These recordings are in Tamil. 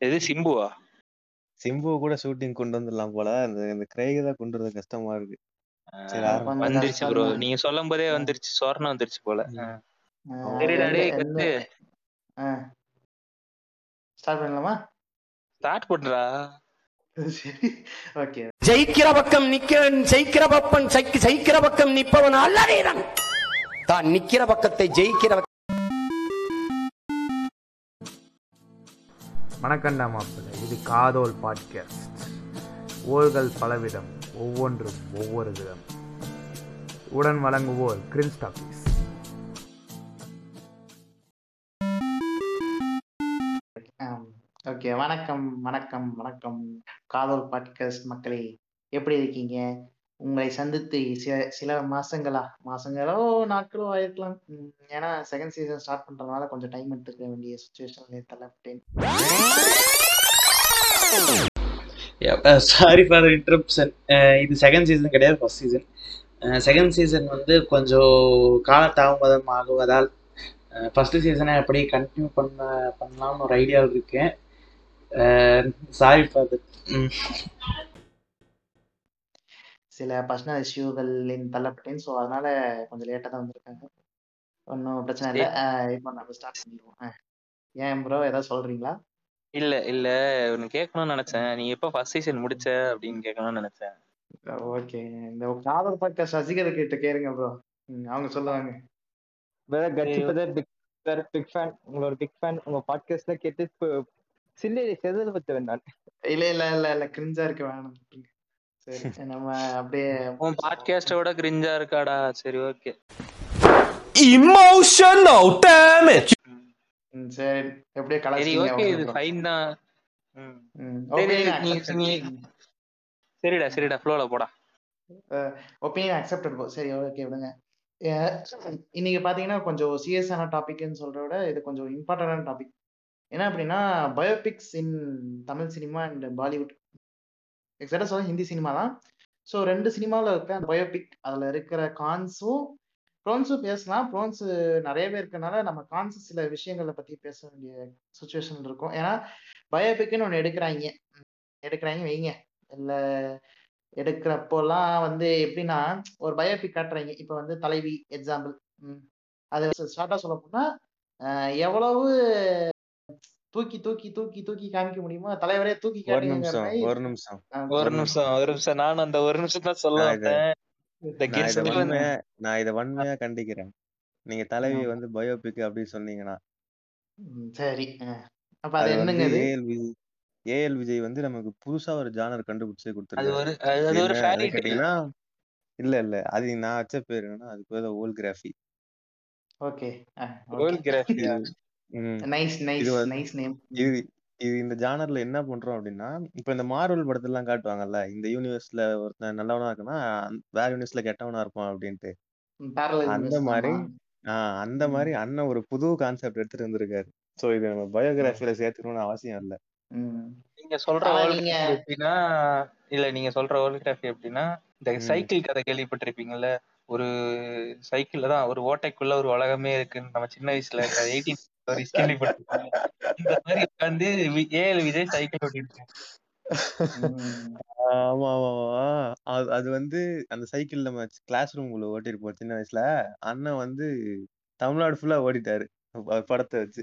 எது சிம்புவா? சிம்பு கூட ஷூட்டிங் கொண்டு வந்துடலாம் போல. அந்த இந்த கிரைக தான் கொண்டு வரது கஷ்டமா இருக்கு. வந்துருச்சு ப்ரோ நீங்க சொல்லும் போதே வந்துருச்சு. சொர்ணம் வந்துருச்சு போல. ஸ்டார்ட் பண்ணலாமா? ஸ்டார்ட் பண்றா சரி. ஓகே ஜெயிக்கிற பக்கம் நிக்கிறன் ஜெயிக்கிற பக்கம் ஜெயிக்க- ஜெயிக்கிற பக்கம் நிற்பவன் அல்ல வீரன் தான் நிக்கிற பக்கத்தை ஜெயிக்கிற வணக்கண்டா மாப்பிள்ளை. இது காதோல் பாட்காஸ்ட் ஓர்கள் பலவிதம் ஒவ்வொன்றும் ஒவ்வொரு விதம். உடன் வழங்குவோர் கிரின்ஸ் ஆஃபீஸ் ஓகே வணக்கம் வணக்கம் வணக்கம். காதல் பாட்காஸ்ட் மக்களே எப்படி இருக்கீங்க? உங்களை சந்தித்து சில சில மாசங்களா? மாசங்களோ நாட்களோ ஆயிருக்கலாம். ஏன்னா செகண்ட் சீசன் ஸ்டார்ட் பண்றதுனால கொஞ்சம் டைம் எடுத்துக்க வேண்டிய சுச்சுவேஷன்ல தள்ளப்பட்டேன். சாரி ஃபார் இன்டரப்ஷன் இது செகண்ட் சீசன் கிடையாது ஃபர்ஸ்ட் சீசன் செகண்ட் சீசன் வந்து கொஞ்சம் கால தாமதம் ஆகுவதால் uh, ஃபர்ஸ்ட் சீசனை அப்படியே கண்டினியூ பண்ண பண்ணலாம்னு ஒரு ஐடியாவில் இருக்கேன். சாரி ஃபார் தட் சில பர்சனல் இஷ்யூகளின் தள்ளப்பட்டேன் ஸோ அதனால கொஞ்சம் லேட்டாக தான் வந்திருக்காங்க. ஒன்றும் பிரச்சனை இல்லை. இப்போ நம்ம ஸ்டார்ட் பண்ணிடுவோம். ஏன் ப்ரோ ஏதாவது சொல்றீங்களா? இல்ல இல்ல. ஒன்னு கேட்கணும்னு நினைச்சேன். நீ எப்ப ஃபர்ஸ்ட் சீசன் முடிச்ச அப்படின்னு கேட்கணும்னு நினைச்சேன். ஓகே இந்த காதல் பாட்காஸ்ட் ரசிகர் கிட்ட கேளுங்க ப்ரோ அவங்க சொல்லுவாங்க. வேற கட்சி சரி, பதர் பிக் வேற பிக் ஃபேன் உங்களோட பிக் ஃபேன் உங்க பாட்காஸ்ட்ல கேட்டு இப்போ சில்லை செதல் பத்தவன் நான். இல்ல இல்ல இல்ல இல்ல. கிரிஞ்சா இருக்க வேணாம். சரி. நம்ம அப்படியே உன் பாட்காஸ்டோட கிரிஞ்சா இருக்காடா. சரி ஓகே damage. ம், சரி. எப்படியே சரி கலாச்சிங்க ஓகே இது ஃபைன் தான். சரிடா சரிடா ஃப்ளோல போடா. ஒப்பீனியன் அக்செப்டட் சரி ஓகே விடுங்க. இன்னைக்கு பாத்தீங்கன்னா கொஞ்சம் சீரியஸான டாபிக்னு சொல்றத விட இது கொஞ்சம் இம்பார்ட்டன்டான டாபிக் என்ன அப்படின்னா biopics in Tamil cinema and Bollywood எக்ஸாக்டா சொல்ல ஹிந்தி சினிமா தான். ஸோ ரெண்டு சினிமாவில் இருக்க. அந்த பயோபிக் அதில் இருக்கிற கான்ஸும் ப்ரோன்ஸும் பேசலாம். ப்ரோன்ஸ் நிறையவே இருக்கனால நம்ம கான்ஸ் சில விஷயங்களை பற்றி பேச வேண்டிய சுச்சுவேஷன் இருக்கும். ஏன்னா பயோபிக்னு ஒன்று எடுக்கிறாங்க. எடுக்கிறாங்க வைங்க. இல்லை எடுக்கிறப்போலாம் வந்து எப்படின்னா ஒரு பயோபிக் காட்டுறாங்க. இப்போ வந்து தலைவி எக்ஸாம்பிள் அது ஸ்டார்ட்டாக சொல்ல போனால் எவ்வளவு தூக்கி தூக்கி தூக்கி தூக்கி காமிக்க முடியுமோ? தலைவரே தூக்கி ஒரு நிமிஷம் ஒரு நிமிஷம். ஒரு நிமிஷம் ஒரு நிமிஷம். நானும் அந்த ஒரு நிமிஷம் தான் சொல்ல நான் இத- வந்தேன். இந்த நான் இதை கெஸ்ட் வன்மையா கண்டிக்கிறேன். நீங்க தலைவி. வந்து பயோபிக் அப்படி சொன்னீங்கன்னா. சரி. அப்ப அது என்னங்க ஏஎல் விஜய் வந்து நமக்கு புதுசா ஒரு ஜானர் கண்டுபிடிச்சே அது கொடுத்துருக்காரு. இல்ல இல்ல. அது நான் வச்ச பேர் என்னன்னா அது பேர் ஓல் கிராஃபி ஓகே. ம் நைஸ் இது நைஸ் வந்து நைஸ் நேம். இது இது இந்த ஜானர்ல என்ன பண்றோம் அப்படின்னா இப்ப இந்த மார்வல் படத்தெல்லாம் காட்டுவாங்கல்ல இந்த யூனிவர்ஸ்ல ஒருத்தன் நல்லவனா இருக்குன்னா வேற யூனிவர்ஸ்ல கெட்டவனா இருப்பான் அப்படின்ட்டு. பேரலல் அந்த மாதிரி ஆஹ் அந்த மாதிரி அண்ணன் ஒரு புது கான்செப்ட் எடுத்துட்டு வந்திருக்காரு. சோ இது நம்ம பயோகிராஃபில சேர்த்துக்கணும்னு அவசியம் இல்ல. நீங்க சொல்ற எப்படின்னா இல்ல நீங்க சொல்ற வேர்ல்ட் கிராஃபி எப்படின்னா இந்த சைக்கிள் கதை கேள்விப்பட்டிருப்பீங்கல்ல ஒரு சைக்கிள்ல தான் ஒரு ஓட்டைக்குள்ள ஒரு உலகமே இருக்குன்னு நம்ம சின்ன வயசுல எயிட்டீன் இந்த மாதிரி ஏழு விஜய் சைக்கிள் ஓட்டிருக்கேன். ஆமா ஆமா அது அது வந்து அந்த சைக்கிள் நம்ம கிளாஸ் ரூம்குள்ள ஓட்டிருப்போம் சின்ன வயசுல. அண்ணன் வந்து தமிழ்நாடு ஃபுல்லா ஓடிட்டாரு படத்தை வச்சு.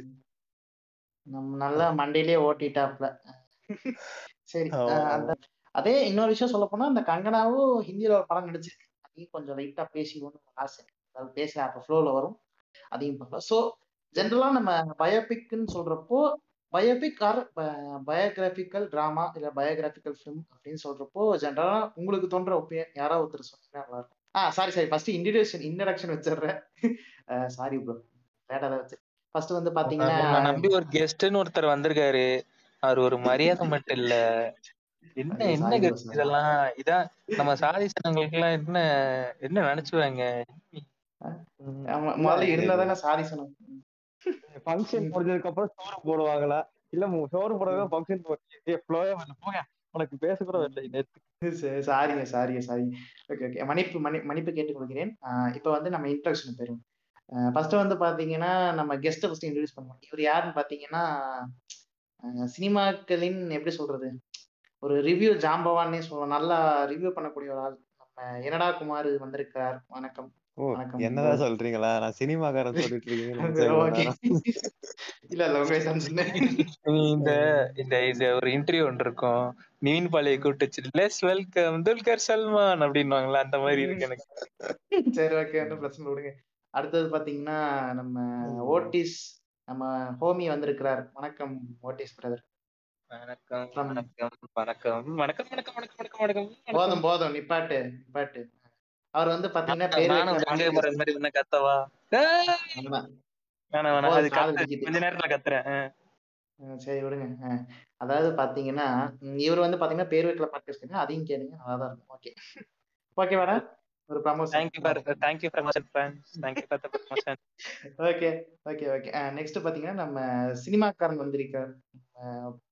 நம்ம நல்லா மண்டையிலே ஓட்டிட்டாப்ல சரி அதே இன்னொரு விஷயம் சொல்ல போனா அந்த கங்கனாவும் ஹிந்தியில ஒரு படம் நடிச்சிருக்கு. அதையும் கொஞ்சம் லைட்டா பேசிக்கணும்னு ஆசை. அது பேச அப்ப ஃப்ளோல வரும். அதையும் பார்க்கலாம் ஸோ ஜென்ரலா நம்ம பயோபிக்னு சொல்றப்போ பயோபிக் ஆர் பயோகிராபிக்கல் டிராமா இல்ல பயோகிராபிக்கல் ஃபிலிம் அப்படின்னு சொல்றப்போ ஜென்ரலா உங்களுக்கு தோன்ற ஒப்பீனியன் யாராவது ஒருத்தர் சொன்னீங்கன்னா நல்லா இருக்கும். ஆ sorry sorry first introduction introduction வச்சிடுறேன். சாரி ப்ரோ லேட்டா தான் வச்சு. ஃபர்ஸ்ட் வந்து பாத்தீங்கன்னா நம்பி ஒரு கெஸ்ட்னு ஒருத்தர் வந்திருக்காரு. அவர் ஒரு மரியாதை மட்டும் இல்ல. என்ன என்ன சாரி இதெல்லாம்? இதான் நம்ம சாதி சனங்களுக்கு எல்லாம் என்ன என்ன நினைச்சுவாங்க முதல்ல இல்ல இருந்தா இல்ல தானே சாரி சொன்னோம் ஃபங்க்ஷன். முடிஞ்சதுக்கு அப்புறம் சோறு போடுவாங்களா? இல்ல சோறு போடுறதா ஃபங்க்ஷன் ஃப்ளோவே வரல. போங்க உனக்கு பேச கூட வரல சரி, சாரிங்க சாரிங்க சாரி ஓகே ஓகே மன்னிப்பு மன்னி மன்னிப்பு கேட்டுக் கொள்கிறேன். இப்போ வந்து நம்ம இன்ட்ரடக்ஷன் போயிடும் ஃபர்ஸ்ட் வந்து பாத்தீங்கன்னா நம்ம கெஸ்ட்டை ஃபர்ஸ்ட் இன்ட்ரடியூஸ் பண்ணுவோம். இவர் யாருன்னு பாத்தீங்கன்னா சினிமாக்களின் எப்படி சொல்றது? ஒரு ரிவ்யூ ஜாம்பவான்னே சொல்லலாம். நல்லா ரிவ்யூ பண்ணக்கூடிய ஒரு ஆள். நம்ம என்னடா குமார் வந்திருக்கிறார்? வணக்கம். ஓ என்னதான் சொல்றீங்களா? நான் சினிமாக்காரன் சொல்லிட்டு சொன்னேன் இந்த இந்த இது ஒரு இன்டர்வியூ ஒன்று இருக்கும். நிவின் பாலியை கூப்பிட்டு வச்சு லெஸ் வெல்கம் துல்கர் சல்மான் அப்படின்னுவாங்களா அந்த மாதிரி இருக்கு எனக்கு. சரி ஓகே ஒன்றும் பிரச்சனை விடுங்க. அடுத்தது பாத்தீங்கன்னா நம்ம ஓட்டிஸ் நம்ம ஹோமி வந்திருக்கிறார். வணக்கம் ஓட்டிஸ் பிரதர் வணக்கம் வணக்கம் வணக்கம் வணக்கம் வணக்கம் வணக்கம் வணக்கம். போதும் போதும் நிப்பாட்டு நிப்பாட்டு. அவர் வந்து பாத்தீங்கன்னா பேர் கத்தவா. கொஞ்ச நேரத்துல கத்துறேன். சரி விடுங்க. அதாவது பாத்தீங்கன்னா இவர் வந்து பாத்தீங்கன்னா பேர் வைக்கல பாட்காஸ்ட் அதையும் கேளுங்க. நல்லா தான் இருக்கும். ஓகே. ஓகே வேணா ஒரு promotion Thank you for thank you for promotion, friends. Thank you for the promotion. Okay okay okay. Next பாத்தீங்கன்னா நம்ம சினிமாக்காரன் வந்திருக்கார்.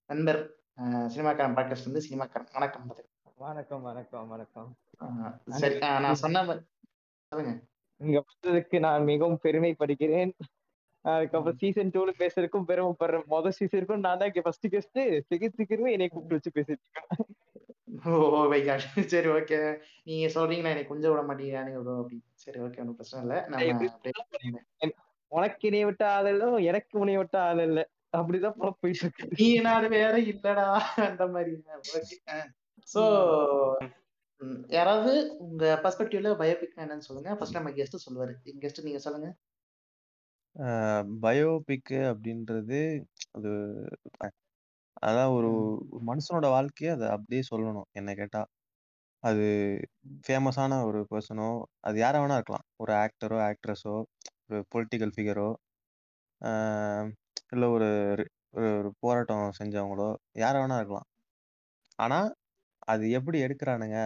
நண்பர். சினிமாக்காரன் பாட்காஸ்ட் வந்து சினிமாக்காரன். வணக்கம். வணக்கம் வணக்கம் வணக்கம். சரி நான் சொன்ன சொல்லுங்க. இங்க வந்ததுக்கு நான் மிகவும் பெருமைப்படுகிறேன். அதுக்கப்புறம் சீசன் டூல பேசுறதுக்கும் பெருமைப்படுறேன் முதல் சீசனுக்கும் நான் தான் ஃபர்ஸ்ட் கெஸ்ட் செகண்ட் சீசனும் என்னை கூப்பிட்டு வச்சு பேசிட்டு ஓ மை காட் சரி ஓகே நீங்க சொல்றீங்கன்னா எனக்கு கொஞ்சம் விட மாட்டீங்க ப்ரோ அப்படி சரி ஓகே ஒன்றும் பிரச்சனை இல்லை. உனக்கு இணைய விட்ட ஆள் இல்ல எனக்கு உனைய விட்ட ஆள் இல்ல. அப்படிதான் போயிட்டு இருக்கு. நீ நாடு வேற இல்லடா அந்த மாதிரி. ஓகே சோ யாராவது உங்க பர்ஸ்பெக்டிவ்ல பயோபிக் என்னன்னு சொல்லுங்க. ஃபர்ஸ்ட் நம்ம கெஸ்ட் சொல்லுவாரு. கெஸ்ட் நீங்க சொல்லுங்க. பயோபிக் அப்படின்றது அது அதான் ஒரு ஒரு மனுஷனோட வாழ்க்கைய அதை அப்படியே சொல்லணும் என்ன கேட்டா. அது ஃபேமஸான ஒரு பர்சனோ அது யாரா வேணா இருக்கலாம். ஒரு ஆக்டரோ ஆக்ட்ரஸோ ஒரு பொலிட்டிக்கல் ஃபிகரோ இல்லை ஒரு ஒரு ஒரு போராட்டம் செஞ்சவங்களோ யாரா வேணா இருக்கலாம். ஆனா அது எப்படி எடுக்கிறானுங்க?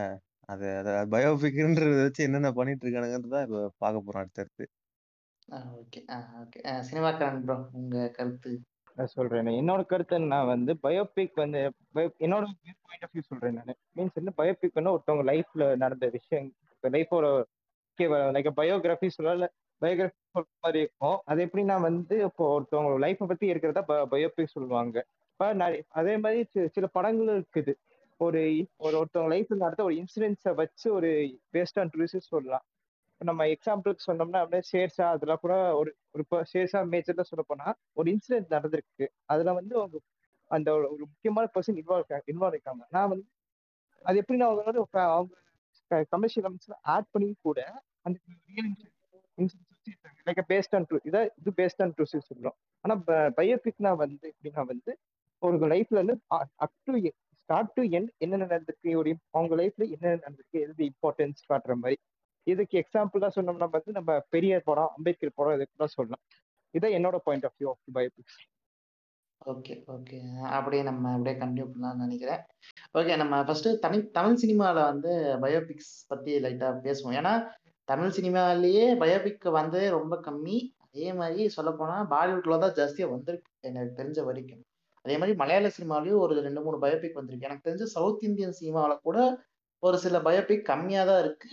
அது அதை பயோபிக்ன்றத வச்சு என்னென்ன பண்ணிட்டு இருக்கானுங்கிறது தான் இப்போ பார்க்க போறோம் அடுத்தடுத்து. ஓகே. ஓகே. சினிமாக்காரன் ப்ரோ உங்க கருத்து. நான் சொல்றேன். என்னோட கருத்து நான் வந்து பயோபிக் வந்து என்னோட பாயிண்ட் ஆஃப் வியூ சொல்றேன் நான். மீன்ஸ் வந்து பயோபிக் வந்து ஒருத்தவங்க லைஃப்ல நடந்த விஷயம் லைஃபோட லைக் பயோகிராஃபி சொல்லல பயோகிராஃபி சொல்ற மாதிரி இருக்கும். அது எப்படின்னா வந்து இப்போ ஒருத்தவங்க லைஃப்பை பத்தி இருக்கிறதா பயோபிக் சொல்லுவாங்க. இப்ப அதே மாதிரி சில படங்களும் இருக்குது. ஒரு ஒரு ஒருத்தவங்க லைஃப்ல நடத்த ஒரு இன்சிடென்ட்ஸை வச்சு ஒரு பேஸ்ட் ஆன் ரிசர்ச் சொல்லலாம். இப்போ நம்ம எக்ஸாம்பிளுக்கு சொன்னோம்னா அப்படியே ஷேர்ஷா அதெல்லாம் கூட ஒரு ஒரு இப்போ மேஜர்ல சொல்ல போனா ஒரு இன்சிடென்ட் நடந்திருக்கு. அதுல வந்து அவங்க அந்த ஒரு முக்கியமான பர்சன் இன்வால்வ் இன்வால்வ் இருக்காங்க நான் வந்து அது எப்படி நான் அவங்க வந்து அவங்க கமர்ஷியல் அம்சம் ஆட் பண்ணி கூட அந்த real incident like based on true இதை இது பேஸ்ட் ஆன் ட்ரூஸ் சொல்றோம். ஆனா பயோபிக்னா வந்து எப்படின்னா வந்து ஒரு லைஃப்ல இருந்து up to start to end என்னென்ன நடந்திருக்கு? ஒரு அவங்க லைஃப்ல என்னென்ன நடந்திருக்கு? எது இம்பார்ட்டன்ஸ் காட்டுற மாதிரி. இதுக்கு எக்ஸாம்பிளா சொன்னோம்னா வந்து நம்ம பெரியார் படம் அம்பேத்கர் படம் இதுக்கு தான் சொல்லலாம். இதான் என்னோட point of view of biopics okay okay அப்படியே நம்ம அப்படியே கண்டினியூ பண்ணலாம்னு நினைக்கிறேன். ஓகே நம்ம ஃபர்ஸ்ட் தனி தமிழ் சினிமாவில் வந்து பயோபிக்ஸ் பத்தி லைட்டா பேசுவோம். ஏன்னா தமிழ் சினிமாலேயே பயோபிக் வந்து ரொம்ப கம்மி. அதே மாதிரி சொல்லப்போனால் பாலிவுட்ல தான் ஜாஸ்தியா வந்திருக்கு எனக்கு தெரிஞ்ச வரைக்கும். அதே மாதிரி மலையாள சினிமாலயும் ஒரு ரெண்டு மூணு பயோபிக் வந்திருக்கு. எனக்கு தெரிஞ்ச சவுத் இந்தியன் சினிமாவில் கூட ஒரு சில பயோபிக் கம்மியாக தான் இருக்கு.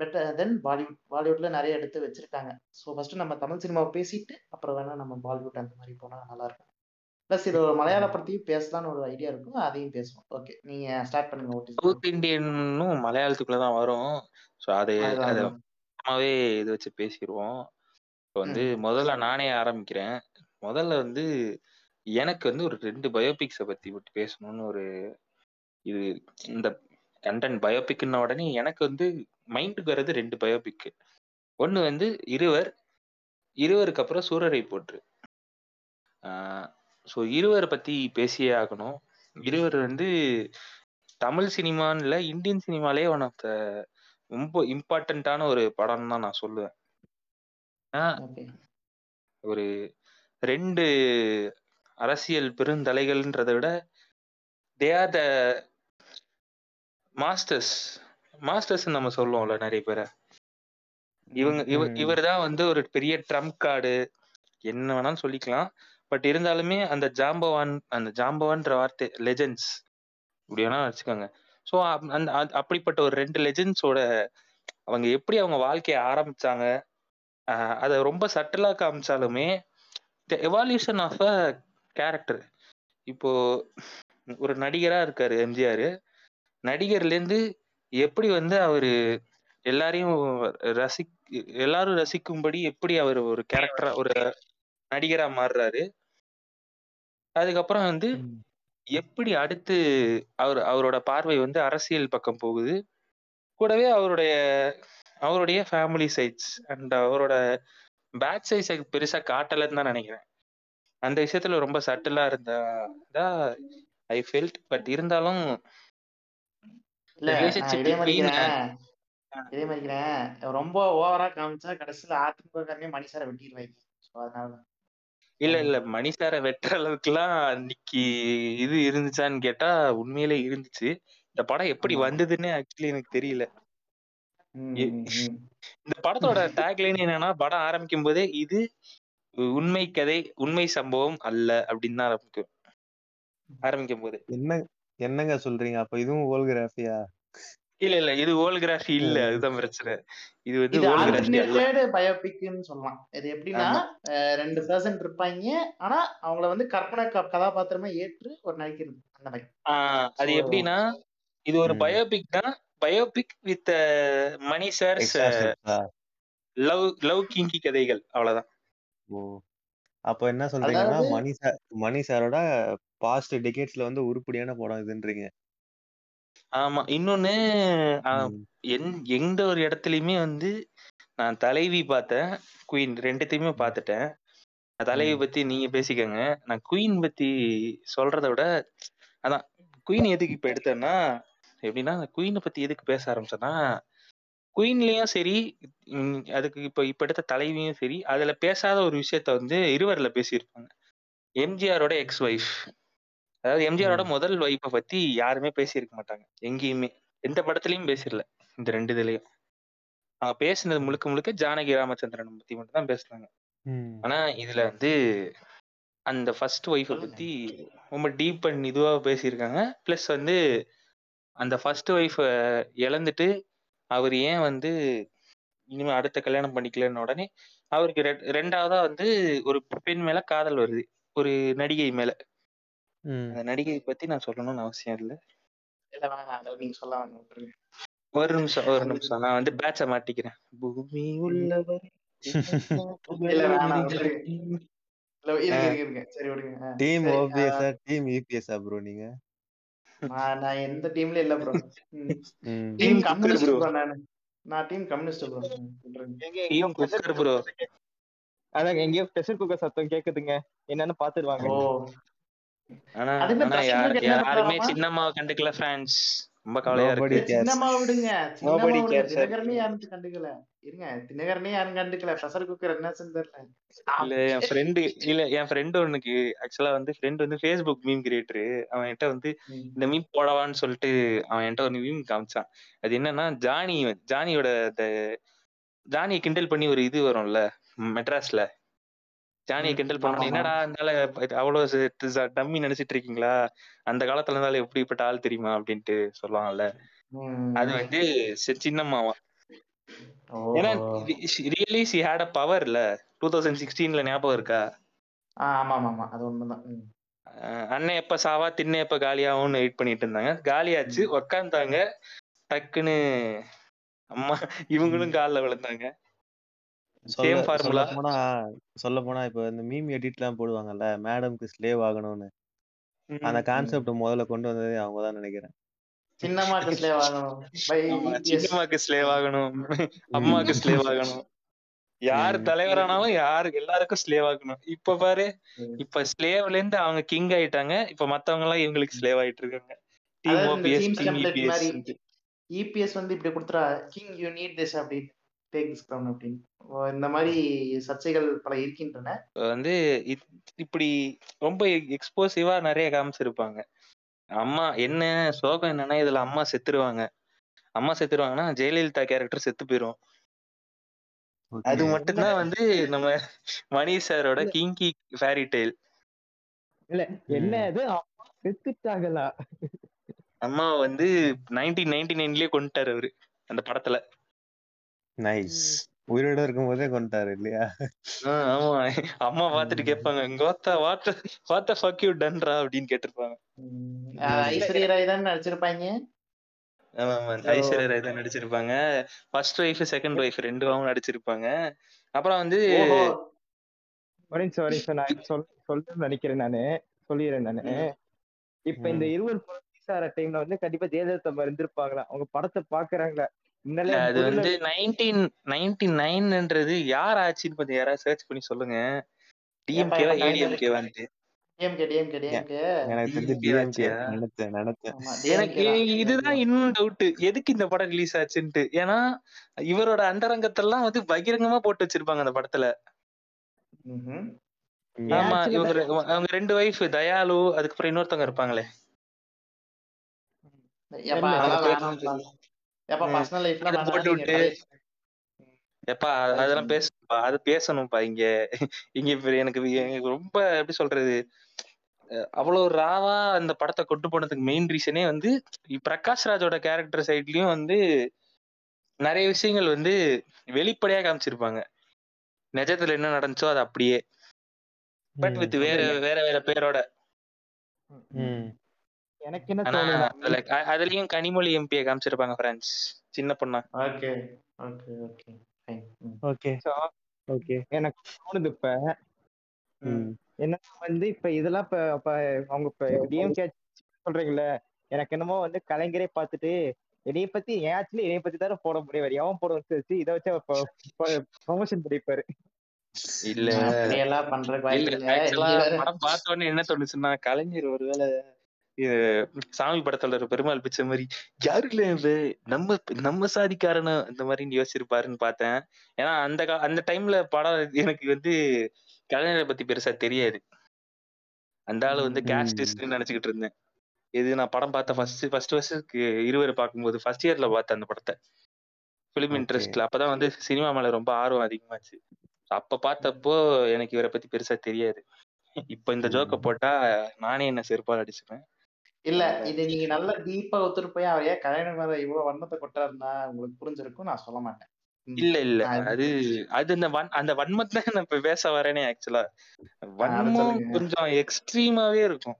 பெட்டர் தென் பாலிவுட் பாலிவுட்ல நிறைய எடுத்து வச்சிருக்காங்க. ஸோ ஃபர்ஸ்ட் நம்ம தமிழ் சினிமாவை பேசிட்டு அப்புறம் வேணா நம்ம பாலிவுட் அந்த மாதிரி போனா நல்லா இருக்கும் ப்ளஸ் இது ஒரு மலையாள படத்தையும் பேசலாம்னு ஒரு ஐடியா இருக்கும். அதையும் பேசுவோம். ஓகே நீங்க ஸ்டார்ட் பண்ணுங்க ஓட்டி சவுத் இந்தியனும் மலையாளத்துக்குள்ள தான் வரும். ஸோ அது இது வச்சு பேசிடுவோம் இப்போ வந்து. முதல்ல நானே ஆரம்பிக்கிறேன். முதல்ல வந்து எனக்கு வந்து ஒரு ரெண்டு பயோபிக்ஸை பத்தி விட்டு பேசணும்னு ஒரு இது இந்த கண்டென்ட் பயோபிக்ன உடனே எனக்கு வந்து மைண்டுக்கு வர்றது ரெண்டு பயோபிக் ஒன்று வந்து இருவர் இருவருக்கு அப்புறம் சூரரை போற்று. ஸோ இருவரை பத்தி பேசியே ஆகணும். இருவர் வந்து தமிழ் சினிமான்னு இல்லை இந்தியன் சினிமாலே ஒன் ஆஃப் த ரொம்ப இம்பார்ட்டண்ட்டான ஒரு படம் தான் நான் சொல்லுவேன். ஓகே. ஒரு ரெண்டு அரசியல் பெருந்தலைகள்ன்றதை விட they are the masters masters நம்ம சொல்லுவோம்ல நிறைய பேரை. இவங்க இவ ம். இவர் தான் வந்து ஒரு பெரிய ட்ரம்ப் கார்டு. என்ன வேணாலும் சொல்லிக்கலாம். பட் இருந்தாலுமே அந்த ஜாம்பவான் அந்த ஜாம்பவான்ற வார்த்தை லெஜெண்ட்ஸ் இப்படி வேணா வச்சுக்கோங்க. ஸோ அந்த அப்படிப்பட்ட ஒரு ரெண்டு லெஜெண்ட்ஸோட அவங்க எப்படி அவங்க வாழ்க்கைய ஆரம்பிச்சாங்க அதை ரொம்ப சட்டலா காமிச்சாலுமே the evolution of a character இப்போ ஒரு நடிகரா இருக்காரு எம்ஜிஆர். நடிகர்ல இருந்து எப்படி வந்து அவரு எல்லாரையும் ரசி எல்லாரும் ரசிக்கும்படி எப்படி அவர் ஒரு கேரக்டரா ஒரு நடிகரா மாறுறாரு. அதுக்கப்புறம் வந்து எப்படி அடுத்து அவர் அவரோட பார்வை வந்து அரசியல் பக்கம் போகுது. கூடவே அவருடைய அவருடைய ஃபேமிலி சைட்ஸ் அண்ட் அவரோட பேட் சைஸ் பெருசா காட்டலன்னு தான் நினைக்கிறேன். அந்த விஷயத்துல ரொம்ப சட்டிலா இருந்தா ஐ ஃபெல்ட் பட் இருந்தாலும் இதே மாதிரிக்கிறேன். ரொம்ப ஓவரா காமிச்சா கடைசியில அதிமுக மணி சாரை வெட்டிடுவாங்க ஸோ அதனால இல்ல இல்ல. மணி சாரை வெட்டுற அளவுக்குலாம் அன்னைக்கு இது இருந்துச்சான்னு கேட்டா உண்மையிலே இருந்துச்சு. இந்த படம் எப்படி. வந்ததுன்னு ஆக்சுவலி எனக்கு தெரியல. இந்த படத்தோட டேக்லைன் என்னன்னா படம் ஆரம்பிக்கும் போதே இது உண்மை கதை உண்மை சம்பவம் அல்ல அப்படின்னு தான் ஆரம்பிக்கும். ஆரம்பிக்கும் போது என்ன என்னங்க சொல்றீங்க? அப்ப இதுவும் ஓல்கிராஃபியா இல்ல இல்ல இது ஓல்கிராஃபி இல்ல. அதுதான் பிரச்சனை. இது வந்து ஓல்கிராஃபி பயோபிக்னு சொல்லலாம். இது எப்படின்னா ரெண்டு பர்சன்ட் இருப்பாங்க. ஆனா அவங்கள வந்து கற்பனை க- கதாபாத்திரமா ஏற்று ஒரு நடிக்கிறது அந்த மாதிரி. ஆஹ் அது எப்படின்னா இது ஒரு. பயோபிக் தான். பயோபிக் வித் மணி ஸ்டெப்ஸா லவ் லவ் கிங்கி கதைகள். அவ்வளவுதான். ஓ! அப்ப என்ன சொல்றீங்கன்னா அதாவது- மணி சார் மணி சாரோட பாஸ்ட் டிகேட்ஸ்ல வந்து உருப்படியான படம் இதுன்றீங்க. ஆமா. இன்னொன்னு ஆஹ், ம். எந் எந்த ஒரு இடத்துலயுமே வந்து நான் தலைவி பார்த்தேன். குயின் ரெண்டுத்தையுமே பார்த்துட்டேன். நான் தலைவி ம். பத்தி நீங்க பேசிக்கங்க. நான் குயின் பத்தி சொல்றத விட அதான் குயின் எதுக்கு இப்ப எடுத்தேன்னா எப்படின்னா குயினை பத்தி எதுக்கு பேச ஆரம்பிச்சேன்னா குயின்லயும் சரி அதுக்கு இப்ப இப்ப எடுத்த தலைவியும் சரி அதுல பேசாத ஒரு விஷயத்த வந்து இருவர்ல பேசியிருப்பாங்க. எம்ஜிஆரோட எக்ஸ் ஒய்ஃப் அதாவது எம்ஜிஆரோட முதல் ஒய்ஃபை பத்தி யாருமே பேசியிருக்க மாட்டாங்க. எங்கேயுமே. எந்த படத்துலயும் பேசிடல இந்த ரெண்டு இதுலயும். அவங்க பேசினது முழுக்க முழுக்க ஜானகி ராமச்சந்திரன் பத்தி மட்டும் தான் பேசுனாங்க. ஆனா இதுல வந்து அந்த ஃபர்ஸ்ட் ஒய்ஃபை பத்தி ரொம்ப டீப் அண்ட் இதுவா பேசியிருக்காங்க. ப்ளஸ் வந்து அந்த ஃபர்ஸ்ட் ஒய்ஃபை இழந்துட்டு அவர் ஏன் வந்து இனிமே அடுத்த கல்யாணம் பண்ணிக்கலன்னு உடனே அவருக்கு ரெண்டாவதா வந்து ஒரு பெண் மேல காதல் வருது. ஒரு நடிகை மேல. அந்த நடிகை பத்தி நான் சொல்லணும்னு அவசியம் இல்லை. இல்ல வேணாம் நீங்க சொல்ல. ஒரு நிமிஷம். ஒரு நிமிஷம் நான் வந்து பேட்ச மாட்டிக்கிறேன். பூமி உள்ளவர் டீம் சரி, ஓபிஎஸ்ஆ டீம் இபிஎஸ்ஆ ப்ரோ நீங்க? நான் எந்த டீம்ல இல்ல bro. Team Team communist. Bro நானு. நான் டீம் கம்யூனிஸ்ட் ப்ரோ எங்க எங்கேயோ டீம் குக்கர் ப்ரோ அதாங்க எங்கேயோ ப்ரெஷர் குக்கர் சத்தம் கேக்குதுங்க. என்னன்னு பாத்துருவாங்க ஓ. ஆனா யாருமே? சின்னம்மாவை கண்டுக்கல ஃப்ரான்ஸ் ரொம்ப கவலையா இருக்கு. சின்னம்மா விடுங்க. சின்னம்மா Nobody விடுங்க. cares, sir. தினகரனே யாரும் கண்டுக்கல. இருங்க தினகரனே யாரும் கண்டுக்கல. ப்ரெஷர் குக்கர் என்னாச்சுன்னு தெரியல. இல்ல என் ஃப்ரெண்டு இல்ல என் ஃப்ரெண்டு ஒண்ணுக்கு ஆக்சுவலா வந்து ஃப்ரெண்ட் வந்து ஃபேஸ்புக் மீம் கிரியேட்டர் அவன் என்கிட்ட வந்து. இந்த மீம் போடவான்னு சொல்லிட்டு அவன் என்கிட்ட ஒரு மீம் காமிச்சான். அது என்னன்னா ஜானி ஜானியோட இந்த ஜானியை கிண்டல் பண்ணி ஒரு இது வரும்ல மெட்ராஸ்ல. ஜானியை ம், கிண்டல் ஆமா. என்னடா அதனால அவ்வளவு டம்மி நினைச்சிட்டு இருக்கீங்களா? அந்த காலத்துல இருந்தாலும் எப்படிப்பட்ட ஆள் தெரியுமா? அப்படின்ட்டு சொல்லுவாங்கல்ல. அது வந்து சின்னம்மாவா. ஏன்னா really she had a power இல்ல. டூ தௌசண்ட் சிக்ஸ்டீன்ல ஞாபகம் இருக்கா? ஆமா ஆமா ஆமா அது உண்மைதான். அஹ் அண்ணன் எப்ப சாவா திண்ணை எப்ப காலியாகும்னு வெயிட் பண்ணிட்டு இருந்தாங்க. காலியாச்சு உக்காந்தாங்க. டக்குன்னு அம்மா இவங்களும் கால்ல விழுந்தாங்க. சேம் சொல்ல ஃபார்முலா போனா சொல்ல போனா இப்ப இந்த மீம் எடிட் எல்லாம் போடுவாங்கல்ல மேடம்க்கு ஸ்லேவ் ஆகணும்னு. அந்த கான்செப்ட் முதல்ல கொண்டு வந்ததே அவங்க தான் நினைக்கிறேன். சின்னம்மாக்கு ஸ்லேவ் ஆகணும். பை சின்னம்மாக்கு ஸ்லேவ் ஆகணும். அம்மாக்கு ஸ்லேவ் ஆகணும். யார் ம். தலைவரானாலும் யாரு எல்லாருக்கும் ஸ்லேவ் ஆகணும். இப்ப பாரு இப்ப ஸ்லேவ்ல இருந்து அவங்க கிங் ஆயிட்டாங்க. இப்ப மத்தவங்க எல்லாம் இவங்களுக்கு ஸ்லேவ் ஆயிட்டு இருக்காங்க. டீம் அதாவது இந்த ஓபிஎஸ் டீம் மாதிரி இபிஎஸ் இபிஎஸ் வந்து இப்படி கொடுத்துறா கிங் யூ நீட் திஸ் அப்படி. டேக் திஸ் கிரவுன் அப்படின்னு இந்த மாதிரி சர்ச்சைகள் பல இருக்கின்றன. வந்து இப்படி ரொம்ப எக்ஸ்போசிவா நிறைய காமிச்சிருப்பாங்க. அம்மா என்ன சோகம் என்னன்னா இதுல அம்மா செத்துருவாங்க. அம்மா செத்துருவாங்கன்னா ஜெயலலிதா கேரக்டர் செத்து போயிரும். அது. மட்டும்தான் வந்து நம்ம மணி சாரோட கிங்கி ஃபேரி டெய்ல் இல்ல என்ன. இது அம்மா செத்துட்டாங்களா? அம்மா வந்து நைன்டீன் நைன்டி நைன்லயே கொண்டுட்டாரு அவரு அந்த படத்துல. நைஸ் உயிரோட இருக்கும்போதே கொண்டுட்டாரு இல்லையா? ஆ, ஆமா. அம்மா பாத்துட்டு கேட்பாங்க கோத்தா வாட் வாட் ஃபக் யூ டன்ரா அப்படின்னு கேட்டிருப்பாங்க. ஐஸ்வர்யா ராய் தான் நடிச்சிருப்பாங்க? ஆமா ஆமா. ஐஸ்வர்யா ராய் தான் நடிச்சிருப்பாங்க. ஃபர்ஸ்ட் ஒய்ஃப் செகண்ட் ஒய்ஃப் ரெண்டு அவங்க நடிச்சிருப்பாங்க. அப்புறம் வந்து ஒரு நிமிஷம் நான் சொல் சொல்றேன்னு நினைக்கிறேன் நானு. சொல்லிடுறேன் நானு. இப்ப இந்த இருவர் டைம்ல வந்து கண்டிப்பா ஜெயலலிதா இருந்திருப்பாங்களா அவங்க படத்தை பாக்குறாங்களா? அது வந்து நைன்டீன் நைன்டி நைன்ன்றது யார் ஆச்சுன்னு கொஞ்சம் யாராவது சர்ச் பண்ணி சொல்லுங்க. டிஎம்கேவா ஏடிஎம்கேவான்ட்டு டிஎம்கே டிஎம்கே டிஎம்கே எனக்கு இதுதான் இன்னும் டவுட் எதுக்கு இந்த படம் ரிலீஸ் ஆச்சுன்ட்டு? ஏன்னா இவரோட அந்தரங்கத்தெல்லாம் வந்து பகிரங்கமா போட்டு வச்சிருப்பாங்க அந்த படத்துல. ஆமா இவங்க அவங்க ரெண்டு ஒய்ஃப் தயாலு அதுக்கப்புறம் இன்னொருத்தவங்க இருப்பாங்களே. ஏப்பா பர்சனல் போட்டு விட்டு எப்பா அதெல்லாம் பேசணும்ப்பா அது பேசணும்ப்பா இங்க. இங்க எனக்கு எனக்கு ரொம்ப எப்படி சொல்றது? அவ்வளவு ராவா அந்த படத்தை கொண்டு போனதுக்கு மெயின் ரீசனே வந்து பிரகாஷ் ராஜோட கேரக்டர் சைட்லயும் வந்து நிறைய விஷயங்கள் வந்து வெளிப்படையா காமிச்சிருப்பாங்க. நிஜத்துல என்ன நடந்துச்சோ அது அப்படியே. பட். வித் வேற வேற வேற பேரோட. எனக்கு என்ன அதுலயும் கனிமொழி எம்பியை காமிச்சிருப்பாங்க ஃப்ரெண்ட்ஸ் சின்ன பொண்ணா. Okay okay okay. Fine okay. So, okay. எனக்கு தோணுது இப்ப ம். என்னன்னா வந்து இப்ப இதெல்லாம் இப்ப இப்ப அவங்க இப்ப டிஎம்கே சொல்றீங்கல்ல எனக்கு என்னமோ வந்து கலைஞரே பார்த்துட்டு என்னைய பத்தி என் ஆக்சுவலி என்னைய பத்தி தானே போட முடியும். வேற எவன் போட வச்சு இதை வச்சு ப்ரொமோஷன் பண்ணிப்பாரு. இல்ல. என்ன தோணுச்சுன்னா கலைஞர் ஒருவேளை சாமி படத்துல ஒரு பெருமாள் பிச்சை மாதிரி யாரு இல்ல? நம்ம நம்ம சாதிக்காரன இந்த மாதிரி யோசிச்சிருப்பாருன்னு பார்த்தேன். ஏன்னா அந்த அந்த டைம்ல படம் எனக்கு வந்து கலைஞரை பத்தி பெருசா தெரியாது. அந்த ஆளு வந்து. கேஸ்டிஸ்ட்னு நினைச்சுக்கிட்டு இருந்தேன். இது நான் படம் பார்த்த ஃபர்ஸ்ட் ஃபர்ஸ்ட் ஃபர்ஸ்ட் இருவர் பார்க்கும்போது ஃபர்ஸ்ட் இயர்ல பார்த்தேன் அந்த படத்தை. ஃபிலிம் இன்ட்ரெஸ்ட்ல அப்பதான் வந்து சினிமா மேல ரொம்ப ஆர்வம் அதிகமாச்சு. அப்ப பார்த்தப்போ எனக்கு இவரை பத்தி பெருசா தெரியாது. இப்ப இந்த ஜோக்க. போட்டா நானே என்ன செருப்பால் அடிச்சுப்பேன் இல்ல இது நீங்க நல்ல டீப்பா ஒத்துட்டு போய் அவர் ஏன் கல்யாணம் மேல இவ்வளவு வன்மத்தை கொட்டாருன்னா உங்களுக்கு புரிஞ்சிருக்கும் நான் சொல்ல மாட்டேன். இல்ல இல்ல. அது அது அந்த வன் அந்த வன்மத்தை நான் இப்ப பேச வரேனே ஆக்சுவலா வன்மம் கொஞ்சம் எக்ஸ்ட்ரீமாவே இருக்கும்.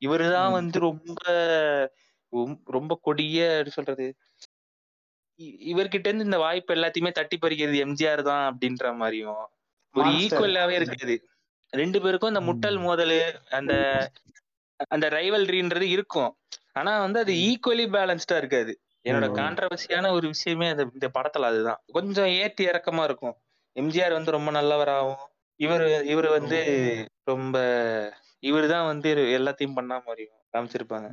இவருதான். வந்து ரொம்ப ரொம்ப- கொடிய சொல்றது? இவர்கிட்ட இருந்து இந்த வாய்ப்பு எல்லாத்தையுமே தட்டி பறிக்கிறது எம்ஜிஆர் தான் அப்படின்ற மாதிரியும். ஒரு ஈக்குவலாவே இருக்காது. ரெண்டு பேருக்கும் அந்த முட்டல். மோதல் அந்த அந்த ரைவல்ரின்றது இருக்கும். ஆனா வந்து அது. ஈக்குவலி பேலன்ஸ்டா இருக்காது. என்னோட. கான்ட்ரவர்சியான ஒரு விஷயமே அது இந்த படத்துல அதுதான். கொஞ்சம் ஏத்தி இறக்கமா இருக்கும். எம்ஜிஆர் வந்து ரொம்ப நல்லவராகவும் இவர் இவர் வந்து ரொம்ப இவர் தான் வந்து எல்லாத்தையும் பண்ணா மாதிரியும் காமிச்சிருப்பாங்க.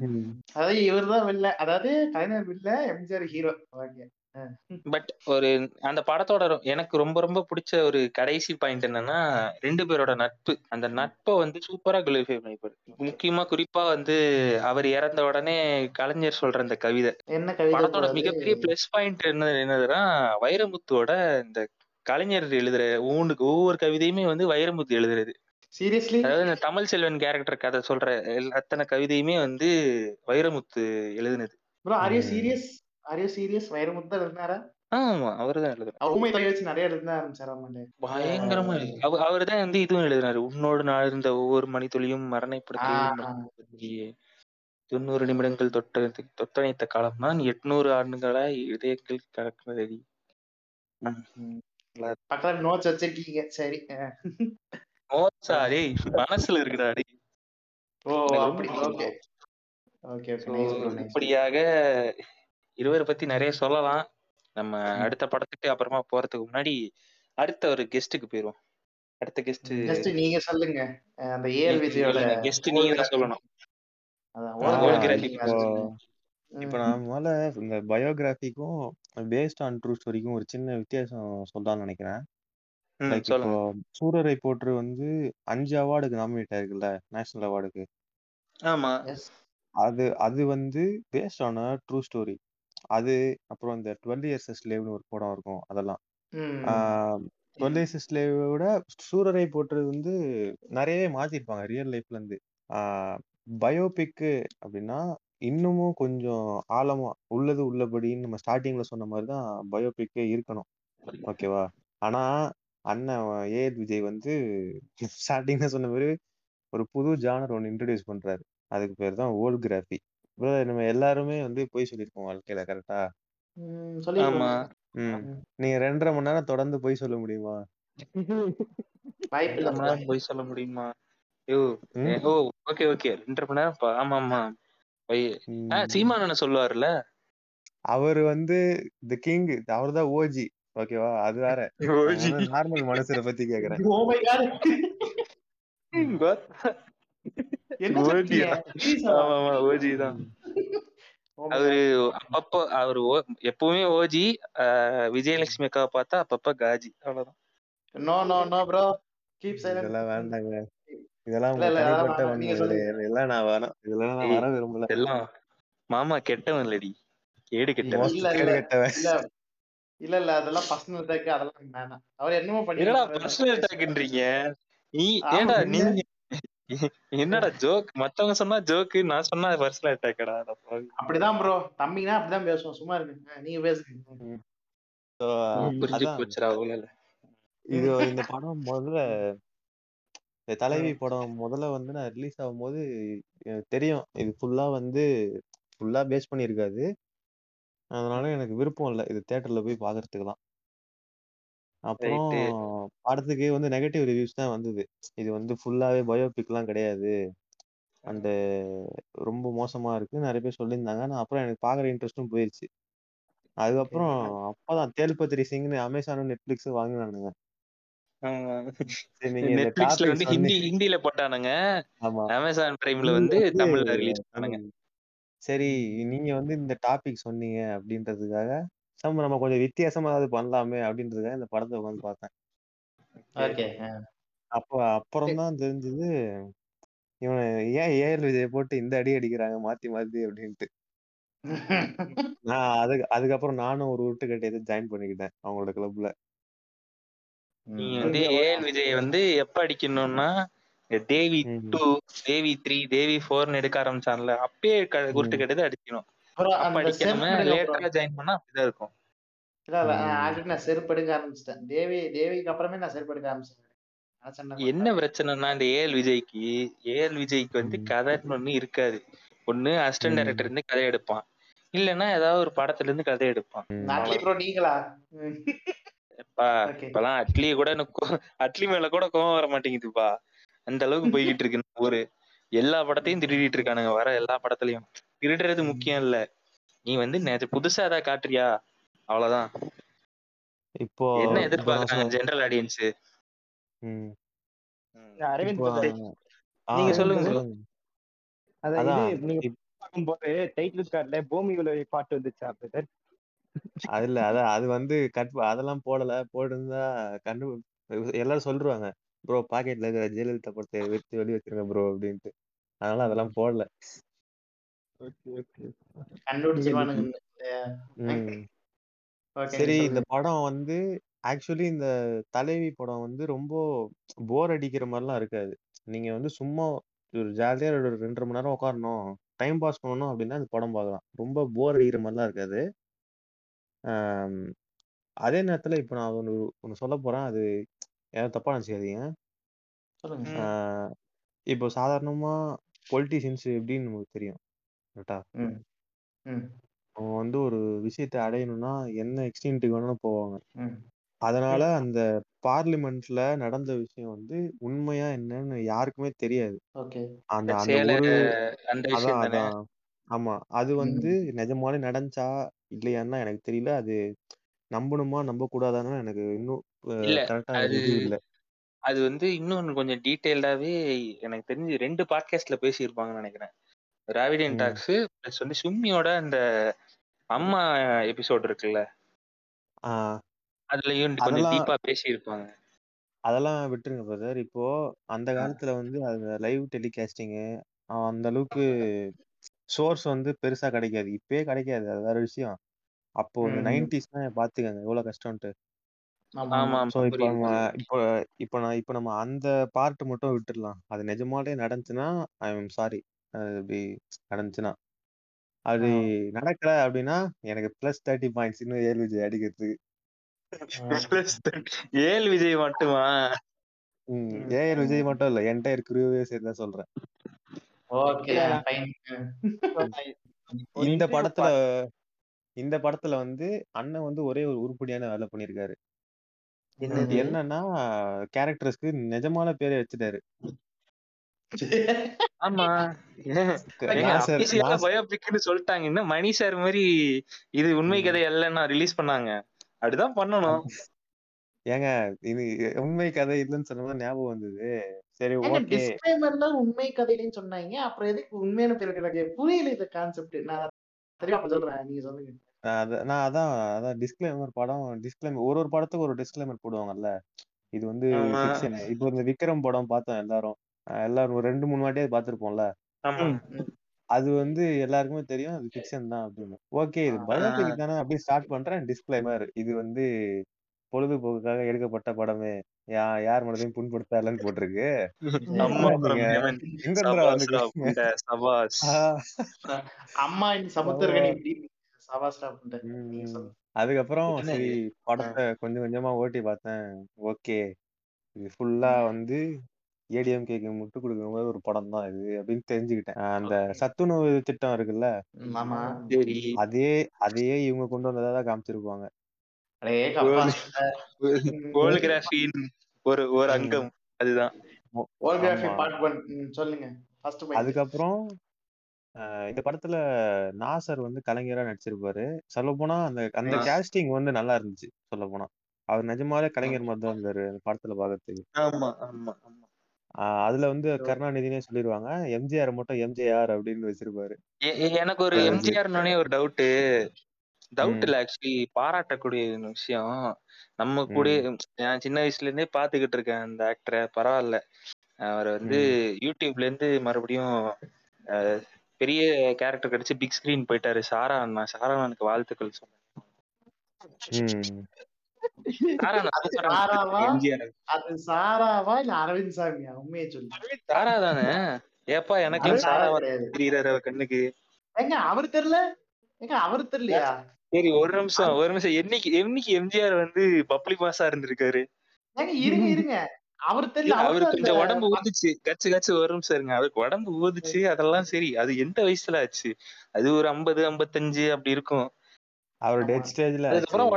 அதாவது இவர்தான் வில்ல அதாவது கலைஞர் வில்ல எம்ஜிஆர் ஹீரோ ஓகே. பட் ஒரு அந்த படத்தோட எனக்கு ரொம்ப ரொம்ப பிடிச்ச ஒரு கடைசி பாயிண்ட் என்னன்னா ரெண்டு பேரோட நட்பு. அந்த நட்பை வந்து சூப்பரா குளிஃபை பண்ணிப்பாரு முக்கியமா குறிப்பா வந்து அவர் இறந்த உடனே கலைஞர் சொல்ற அந்த கவிதை. என்ன கவிதை படத்தோட மிகப்பெரிய பிளஸ் பாயிண்ட் என்ன என்னதுன்னா வைரமுத்துவோட இந்த கலைஞர் எழுதுற ஒவ்வொன்றுக்கு ஒவ்வொரு கவிதையுமே வந்து வைரமுத்து எழுதுறது. சீரியஸ்லி அதாவது இந்த தமிழ் செல்வன் கேரக்டர் கதை சொல்ற அத்தனை கவிதையுமே வந்து வைரமுத்து எழுதுனது. Bro are you. Serious are you serious Vairamuthu தான் ஆமா அவர்தான் எழுதுனார் ஊமை தொகை வச்சு நிறைய எழுத ஆரம்பிச்சாரா மாட்டேன் பயங்கரமா அவர் தான் வந்து இதுவும் எழுதினாரு உன்னோடு நான் இருந்த ஒவ்வொரு மணித்துளியும் மரணைப்படுத்தி தொண்ணூறு நிமிடங்கள் தொட்ட தொட்டணைத்த காலம். தான் எட்நூறு ஆண்டுகளா இதயங்கள் கலக்கிறது பக்கத்துல நோட்ஸ் வச்சிருக்கீங்க. சரி. மோசா டேய் மனசுல இருக்குடா டேய். ஓ எனக்கு அப்படி. ரொம்ப ஓகே. ஓகே இப்படியாக இருவரை பத்தி நிறைய சொல்லலாம். நம்ம அடுத்த படத்துக்கு அப்புறமா போறதுக்கு முன்னாடி அடுத்த ஒரு கெஸ்ட்டுக்கு போயிருவோம். அடுத்த கெஸ்ட் நீங்க சொல்லுங்க. அந்த ஏஎல் விஜயோட கெஸ்ட் நீங்க தான் சொல்லணும். இப்போ முதல்ல இந்த பயோகிராஃபிக்கும் பேஸ்ட் ஆன் ட்ரூ ஸ்டோரிக்கும் ஒரு சின்ன வித்தியாசம் சொல்லலாம்னு நினைக்கிறேன். சூரரை போற்று வந்து அஞ்சு அவார்டுக்கு நாமினேட் ஆயிருக்குல்ல நேஷனல் அவார்டுக்கு ஆமா. அது அது வந்து பேஸ்ட் ஆன் ட்ரூ ஸ்டோரி அது அப்புறம் இந்த டுவெல் இயர்ஸ் ஸ்லேவ்னு ஒரு படம் இருக்கும் அதெல்லாம். ம் டுவெல் இயர்ஸ் ஸ்லேவோட சூரரை போற்றது வந்து நிறையவே மாத்திருப்பாங்க ரியல் லைஃப்ல இருந்து. பயோபிக்கு அப்படின்னா இன்னமும் கொஞ்சம் ஆழமா உள்ளது உள்ளபடின்னு நம்ம ஸ்டார்டிங்ல சொன்ன மாதிரி தான் பயோபிக்கே இருக்கணும். ஓகேவா? ஆனா அண்ணன் ஏஎல் விஜய் வந்து ஸ்டார்டிங்ல சொன்ன மாதிரி ஒரு புது ஜானர் ஒன்னு இன்ட்ரடியூஸ் பண்றாரு. அதுக்கு பேர் தான் ஓல்கிராஃபி நம்ம எல்லாருமே வந்து போய் சொல்லியிருக்கோம் வாழ்க்கையில கரெக்டா ம், ஆமா. ம். நீங்க ரெண்டரை மணி நேரம் தொடர்ந்து போய் சொல்ல முடியுமா? வாய்ப்பு இல்ல ரெண்டரை மணி நேரம் போய் சொல்ல முடியுமா? ஐயோ ம்? ஏ, ஓ ஓகே ஓகே. ரெண்டரை மணி நேரம் பா- ஆமா ஆமா போய். ஆ ம். சீமானண்ண சொல்லுவாருல்ல? அவர் வந்து தி கிங் அவர் தான் ஓஜி ஓகேவா அது வேற. நார்மல் மனுஷரை பத்தி கேக்குறேன். My God. என்ன ஓஜியா ஓஜி தான் அவரு. அப்பப்போ அவர் எப்பவுமே ஓஜி விஜயலட்சுமி அக்காவை பார்த்தா அப்பப்ப காஜி அவ்வளவுதான் No, no, no, bro. Keep silent. இதெல்லாம் வேண்டாங்க இதெல்லாம் தனிப்பட்ட. இதெல்லாம் நான் வேணாம் இதெல்லாம் நான் வர விரும்பல இதெல்லாம் மாமா கெட்டவன் இல்லடி கேடு கெட்டவன். கெட்டவன் இல்ல, இல்ல, அதெல்லாம் attack, அதெல்லாம் வேணாம். அவர் என்னமோ பண்ணி என்னடா விட்டாரு. பர்சனல் அட்டாக்ன்றீங்க நீ ஏடா. நீங்க என்னடா ஜோக் மத்தவங்க சொன்னா ஜோக்கு நான் சொன்னா பர்சனல் அட்டாக்கடா அப்படிதான் ப்ரோ தம்பினா அப்படிதான் பேசுவோம். சும்மா இருக்கு நீங்க பேசுங்க. இது இந்த படம் முதல்ல இந்த தலைவி படம் முதல்ல வந்து நான் ரிலீஸ் ஆகும்போது தெரியும். இது ஃபுல்லா வந்து ஃபுல்லா பேஸ் பண்ணியிருக்காது. அதனால எனக்கு விருப்பம் இல்லை. இது தியேட்டர்ல போய் பார்க்கறதுக்குலாம் அப்புறம் Right. படத்துக்கு வந்து நெகட்டிவ் ரிவ்யூஸ் தான் வந்தது. இது வந்து ஃபுல்லாவே பயோபிக்லாம் கிடையாது. அண்ட் ரொம்ப மோசமா இருக்கு. நிறைய பேர் சொல்லியிருந்தாங்க. நான் அப்புறம் எனக்கு பார்க்குற இன்ட்ரெஸ்ட்டும் போயிருச்சு. அதுக்கப்புறம் அப்பதான் தேல்பத்திரி சிங்னு அமேசானும் நெட்ஃபிளிக்ஸும் வாங்கினானுங்க. சரி நீங்க இந்த நெட்ஃபிளிக்ஸ்ல டாபிக் வந்து ஹிந்தி ஹிந்தில போட்டானுங்க. ஆமா. வந்து வந்து தமிழ்ல ரிலீஸ் பண்ணாங்க ம், சரி நீங்க வந்து இந்த டாபிக் சொன்னீங்க அப்படின்றதுக்காக நம்ம நம்ம கொஞ்சம் வித்தியாசமா ஏதாவது பண்ணலாமே அப்படின்றதுக்காக இந்த படத்தை உட்காந்து பார்த்தேன். ஓகே. அப்போ அப்புறம் தான் தெரிஞ்சது இவன் ஏன் ஏஎல் விஜய் போட்டு இந்த அடி அடிக்கிறாங்க மாத்தி மாத்தி அப்படின்ட்டு. நான் அதுக்கு அதுக்கப்புறம் நானும் ஒரு உருட்டு கட்டி ஜாயின் பண்ணிக்கிட்டேன் அவங்களோட கிளப்ல நீங்க வந்து ஏஎல் விஜய் வந்து எப்ப அடிக்கணும்னா தேவி. டூ தேவி த்ரீ தேவி ஃபோர்னு எடுக்க ஆரம்பிச்சான்ல அப்பயே உருட்டு கட்டது அடிக்கணும். லேட்டரா. ஜாயின் பண்ணா அப்படிதான் இருக்கும். இல்ல இல்ல ஆல்ரெடி நான் ஆரம்பிச்சிட்டேன். தேவி தேவிக்கு அப்புறமே நான் செருப்பு எடுக்க ஆரம்பிச்சிட்டேன் என்ன பிரச்சனைனா இந்த ஏஎல் விஜய்க்கு ஏஎல் விஜய்க்கு வந்து. கதைன்னு ஒண்ணு இருக்காது. ஒண்ணு அசிஸ்டன்ட். டைரக்டர் இருந்து கதை எடுப்பான். இல்லைன்னா ஏதாவது ஒரு படத்துல இருந்து கதை எடுப்பான். நீங்களா. இப்பெல்லாம் அட்லி கூட எனக்கு அட்லி மேல கூட கோவம் வர மாட்டேங்குதுப்பா. அந்த அளவுக்கு போய்கிட்டு இருக்கு ஊரு. எல்லா படத்தையும் திருடிட்டு இருக்கானுங்க வர எல்லா படத்துலயும். திருடுறது முக்கியம் இல்ல. நீ வந்து நேத்து புதுசா ஏதாவது காட்டுறியா? அவ்வளவுதான். இப்போ என்ன எதிர்பார்க்கறாங்க ஜெனரல் ஆடியன்ஸ் நீங்க சொல்லுங்க சொல்லுங்க அதான். பார்க்கும்போது டைட்டில் கார்டுல பூமி உலகை பாட்டு வந்துச்சா பிரதர் அது இல்ல அதான் அது வந்து கட் அதெல்லாம் போடல. போட்டிருந்தா கண்டு எல்லாரும் சொல்லிருவாங்க ப்ரோ பாக்கெட்ல இருக்கிற ஜெயலலிதா படத்தை வெட்டி வெளிய வச்சிருங்க ப்ரோ அப்படின்ட்டு. அதனால அதெல்லாம் போடல. Okay okay. கண்டுபிடிச்சிருவானுங்க ம். ஓகே சரி இந்த படம் வந்து ஆக்சுவலி இந்த தலைவி படம் வந்து ரொம்ப போர் அடிக்கிற மாதிரிலாம் இருக்காது. நீங்க வந்து சும்மா ஒரு ஜாலியா ஒரு ரெண்டரை மணி நேரம் உட்காரணும் டைம் பாஸ் பண்ணணும் அப்படின்னா இந்த படம் பார்க்கலாம். ரொம்ப போர் அடிக்கிற மாதிரிலாம் இருக்காது. அதே நேரத்துல இப்போ நான் ஒன்று ஒன்று சொல்ல போறேன். அது யாரும் தப்பா நினைச்சுக்காதீங்க. இப்போ சாதாரணமா பொலிட்டிஷியன்ஸ் எப்படின்னு நமக்கு தெரியும். கரெக்டா ம். வந்து ஒரு விஷயத்தை அடையணும்னா என்ன எக்ஸ்டென்ட்டுக்கு வேணாலும் போவாங்க. ம். அதனால அந்த பார்லிமெண்ட்ல நடந்த விஷயம் வந்து உண்மையா என்னன்னு யாருக்குமே தெரியாது. ஓகே. அந்த அந்த சேல ஒரு அந்த அதான் விஷயம் தானே? அதான். ஆமா. அது வந்து நிஜமாலே நடந்துச்சா இல்லையான்னா எனக்கு தெரியல. அது நம்பணுமா? நம்ப கூடாதான்னு எனக்கு இன்னும் இல்ல. கரெக்டா அது இது இல்ல. அது வந்து இன்னொன்னு கொஞ்சம் டீட்டெயில்டாவே எனக்கு தெரிஞ்சு ரெண்டு பாட்காஸ்ட்ல பேசியிருப்பாங்கன்னு நினைக்கிறேன். ராவிடியன் ம். டாக்ஸ் பிளஸ் வந்து சும்மியோட அந்த அம்மா எபிசோட் இருக்குல்ல? அதுலயும் கொஞ்சம் டீப்பா பேசியிருப்பாங்க. அதெல்லாம் விட்டுருங்க பிரதர். இப்போ அந்த காலத்துல வந்து அந்த லைவ் டெலிகாஸ்டிங்கு அந்த அளவுக்கு சோர்ஸ் வந்து பெருசா கிடைக்காது. இப்பயே கிடைக்காது. அது வேற விஷயம். அப்போ. நைன்டிஸ்லாம் பாத்துக்கங்க. எவ்வளவு கஷ்டம்ட்டு ஆமா. இப்போ புரியுது. நம்ம புரியுது இப்போ இப்போ நான் இப்போ நம்ம அந்த பார்ட் மட்டும் விட்டுடலாம் அது நிஜமாலே நடந்துச்சுன்னா ஐ சாரி அது இப்படி நடந்துச்சுன்னா. அது ஆ. நடக்கல அப்படின்னா எனக்கு பிளஸ் தேர்ட்டி பாயிண்ட்ஸ் இன்னும் ஏழு விஜய் அடிக்கிறதுக்கு. ஏழு விஜய் மட்டுமா? ம். ஏஆர் விஜய் மட்டும் இல்ல. என்டையர் குரூவே சேர்த்து தான் சொல்றேன். ஓகே. இல்ல, ஃபைன் ஒரு இந்த படத்துல இந்த படத்துல வந்து அண்ணன் வந்து ஒரே ஒரு உருப்படியான வேலை என்னது? என்னன்னா கேரக்டர்ஸ்க்கு நிஜமான பேரை வச்சுட்டாரு. ஆமா. ஏங்க நாசர் அபிஷியலா நாசர் பயோபிக்னு சொல்லிட்டாங்க. இன்னும் மணி சார் மாதிரி இது உண்மை ம். கதை அல்லன்னா ரிலீஸ் பண்ணாங்க. அப்படிதான் பண்ணணும். ஏங்க இது உண்மை கதை இல்லைன்னு சொன்னது ஞாபகம் வந்தது. சரி ஏங்க ஓகே டிஸ்க்ளைமர்ல உண்மை கதையிலன்னு சொன்னாங்க. அப்புறம் எதுக்கு உண்மையான பேர் புரியல இந்த கான்செப்ட் நான் அப்ப சொல்றேன். நீங்க சொல்லுங்க. அத- நான் அதான் அதான் டிஸ்க்ளைமர் படம் டிஸ்க்ளைமர் ஒரு ஒரு படத்துக்கு ஒரு டிஸ்க்ளைமர் போடுவாங்கல்ல. இது வந்து ஆமா. ஃபிக்ஷன் இப்போ இந்த விக்ரம் படம் பார்த்தோம் எல்லாரும். எல்லாரும் ஒரு ரெண்டு மூணு வாட்டியாவது பார்த்திருப்போம்ல. ஆமா. அது வந்து எல்லாருக்குமே தெரியும் அது ஃபிக்ஷன் தான் அப்படின்னு. ஓகே இது. பயோபிக் தானே அப்படியே ஸ்டார்ட் பண்றேன். டிஸ்க்ளைமர் இது வந்து பொழுதுபோக்குக்காக எடுக்கப்பட்ட படமே. யா யார் மனதையும் புண்படுத்தாலன்னு போட்டிருக்கு. அம்மா என்னடா from நீங்க Yemen. எங்கிருந்துடா சபாஸ்ரா வந்துக்கிறீங்க புண்ட, சபாஸ். ஆஹ் அம்மா இந்த சமுத்திரகனி இப்படி சபாஸ்டா பண்ணிட்டேன் அதுக்கப்புறம் சரி படத்தை கொஞ்சம் கொஞ்சமா ஓட்டி பார்த்தேன். ஓகே. இது ஃபுல்லா வந்து ஏடிஎம்கேக்கு முட்டு கொடுக்குற மாதிரி ஒரு படம் தான் இது அப்படின்னு தெரிஞ்சுக்கிட்டேன். அந்த சத்துணவு திட்டம் இருக்குல்ல? அதே அதையே இவங்க கொண்டு வந்ததா தான் காமிச்சிருப்பாங்க. ஒரு ஒரு. அங்கம். அதுதான். அதுக்கப்புறம் இந்த படத்துல நாசர் வந்து கலைஞரா நடிச்சிருப்பாரு. சொல்ல போனா அந்த அந்த ஆ. கேஸ்டிங் வந்து நல்லா இருந்துச்சு சொல்ல போனா அவர் நிஜமாவே கலைஞர் மாதிரி தான் இருந்தாரு அந்த படத்துல பாக்கிறதுக்கு. ஆமா ஆமா ஆமா. அதுல வந்து கருணாநிதினே சொல்லிடுவாங்க எம்ஜிஆர் மட்டும் எம்ஜிஆர் அப்படின்னு வச்சிருப்பாரு. எ- எ- எனக்கு ஒரு அது எம்ஜிஆர் ஒரு டவுட் டவுட் ம். இல்ல ஆக்சுவலி பாராட்டக்கூடிய விஷயம். நம்ம கூட ம். நான் சின்ன வயசுல இருந்தே பாத்துக்கிட்டு இருக்கேன் அந்த ஆக்டரை பரவாயில்ல. அவர் வந்து ம். யூடியூப்ல இருந்து மறுபடியும் பெரிய கேரக்டர் கிடைச்சு பிக் ஸ்கிரீன் போயிட்டாரு. சாரா அண்ணா சாரா அண்ணனுக்கு வாழ்த்துக்கள் அது சாராவா? இல்ல அரவிந்த் சாமியா? உண்மையை சொல்லு. சாரா தானே? ஏப்பா எனக்கு சாரா தெரியுறாரு அவ கண்ணுக்கு? ஏங்க அவர் தெரியல? ஏங்க அவர் தெரியலையா? சரி ஒரு நிமிஷம் ஒரு நிமிஷம். என்னைக்கு என்னைக்கு எம்ஜிஆர் வந்து பப்ளி மாசா இருந்திருக்காரு? ஏங்க இருங்க இருங்க. அவர் தெரியல அவரு கொஞ்சம் உடம்பு ஊதுச்சு. கச்சு கச்சு வரும் சாருங்க அவருக்கு உடம்பு ஊதுச்சு அதெல்லாம் சரி. அது எந்த வயசுல ஆச்சு? அது ஒரு ஐம்பது ஐம்பத்தஞ்சு அப்படி இருக்கும். அவர் டெத் ஸ்டேஜ்ல அதுக்கப்புறம்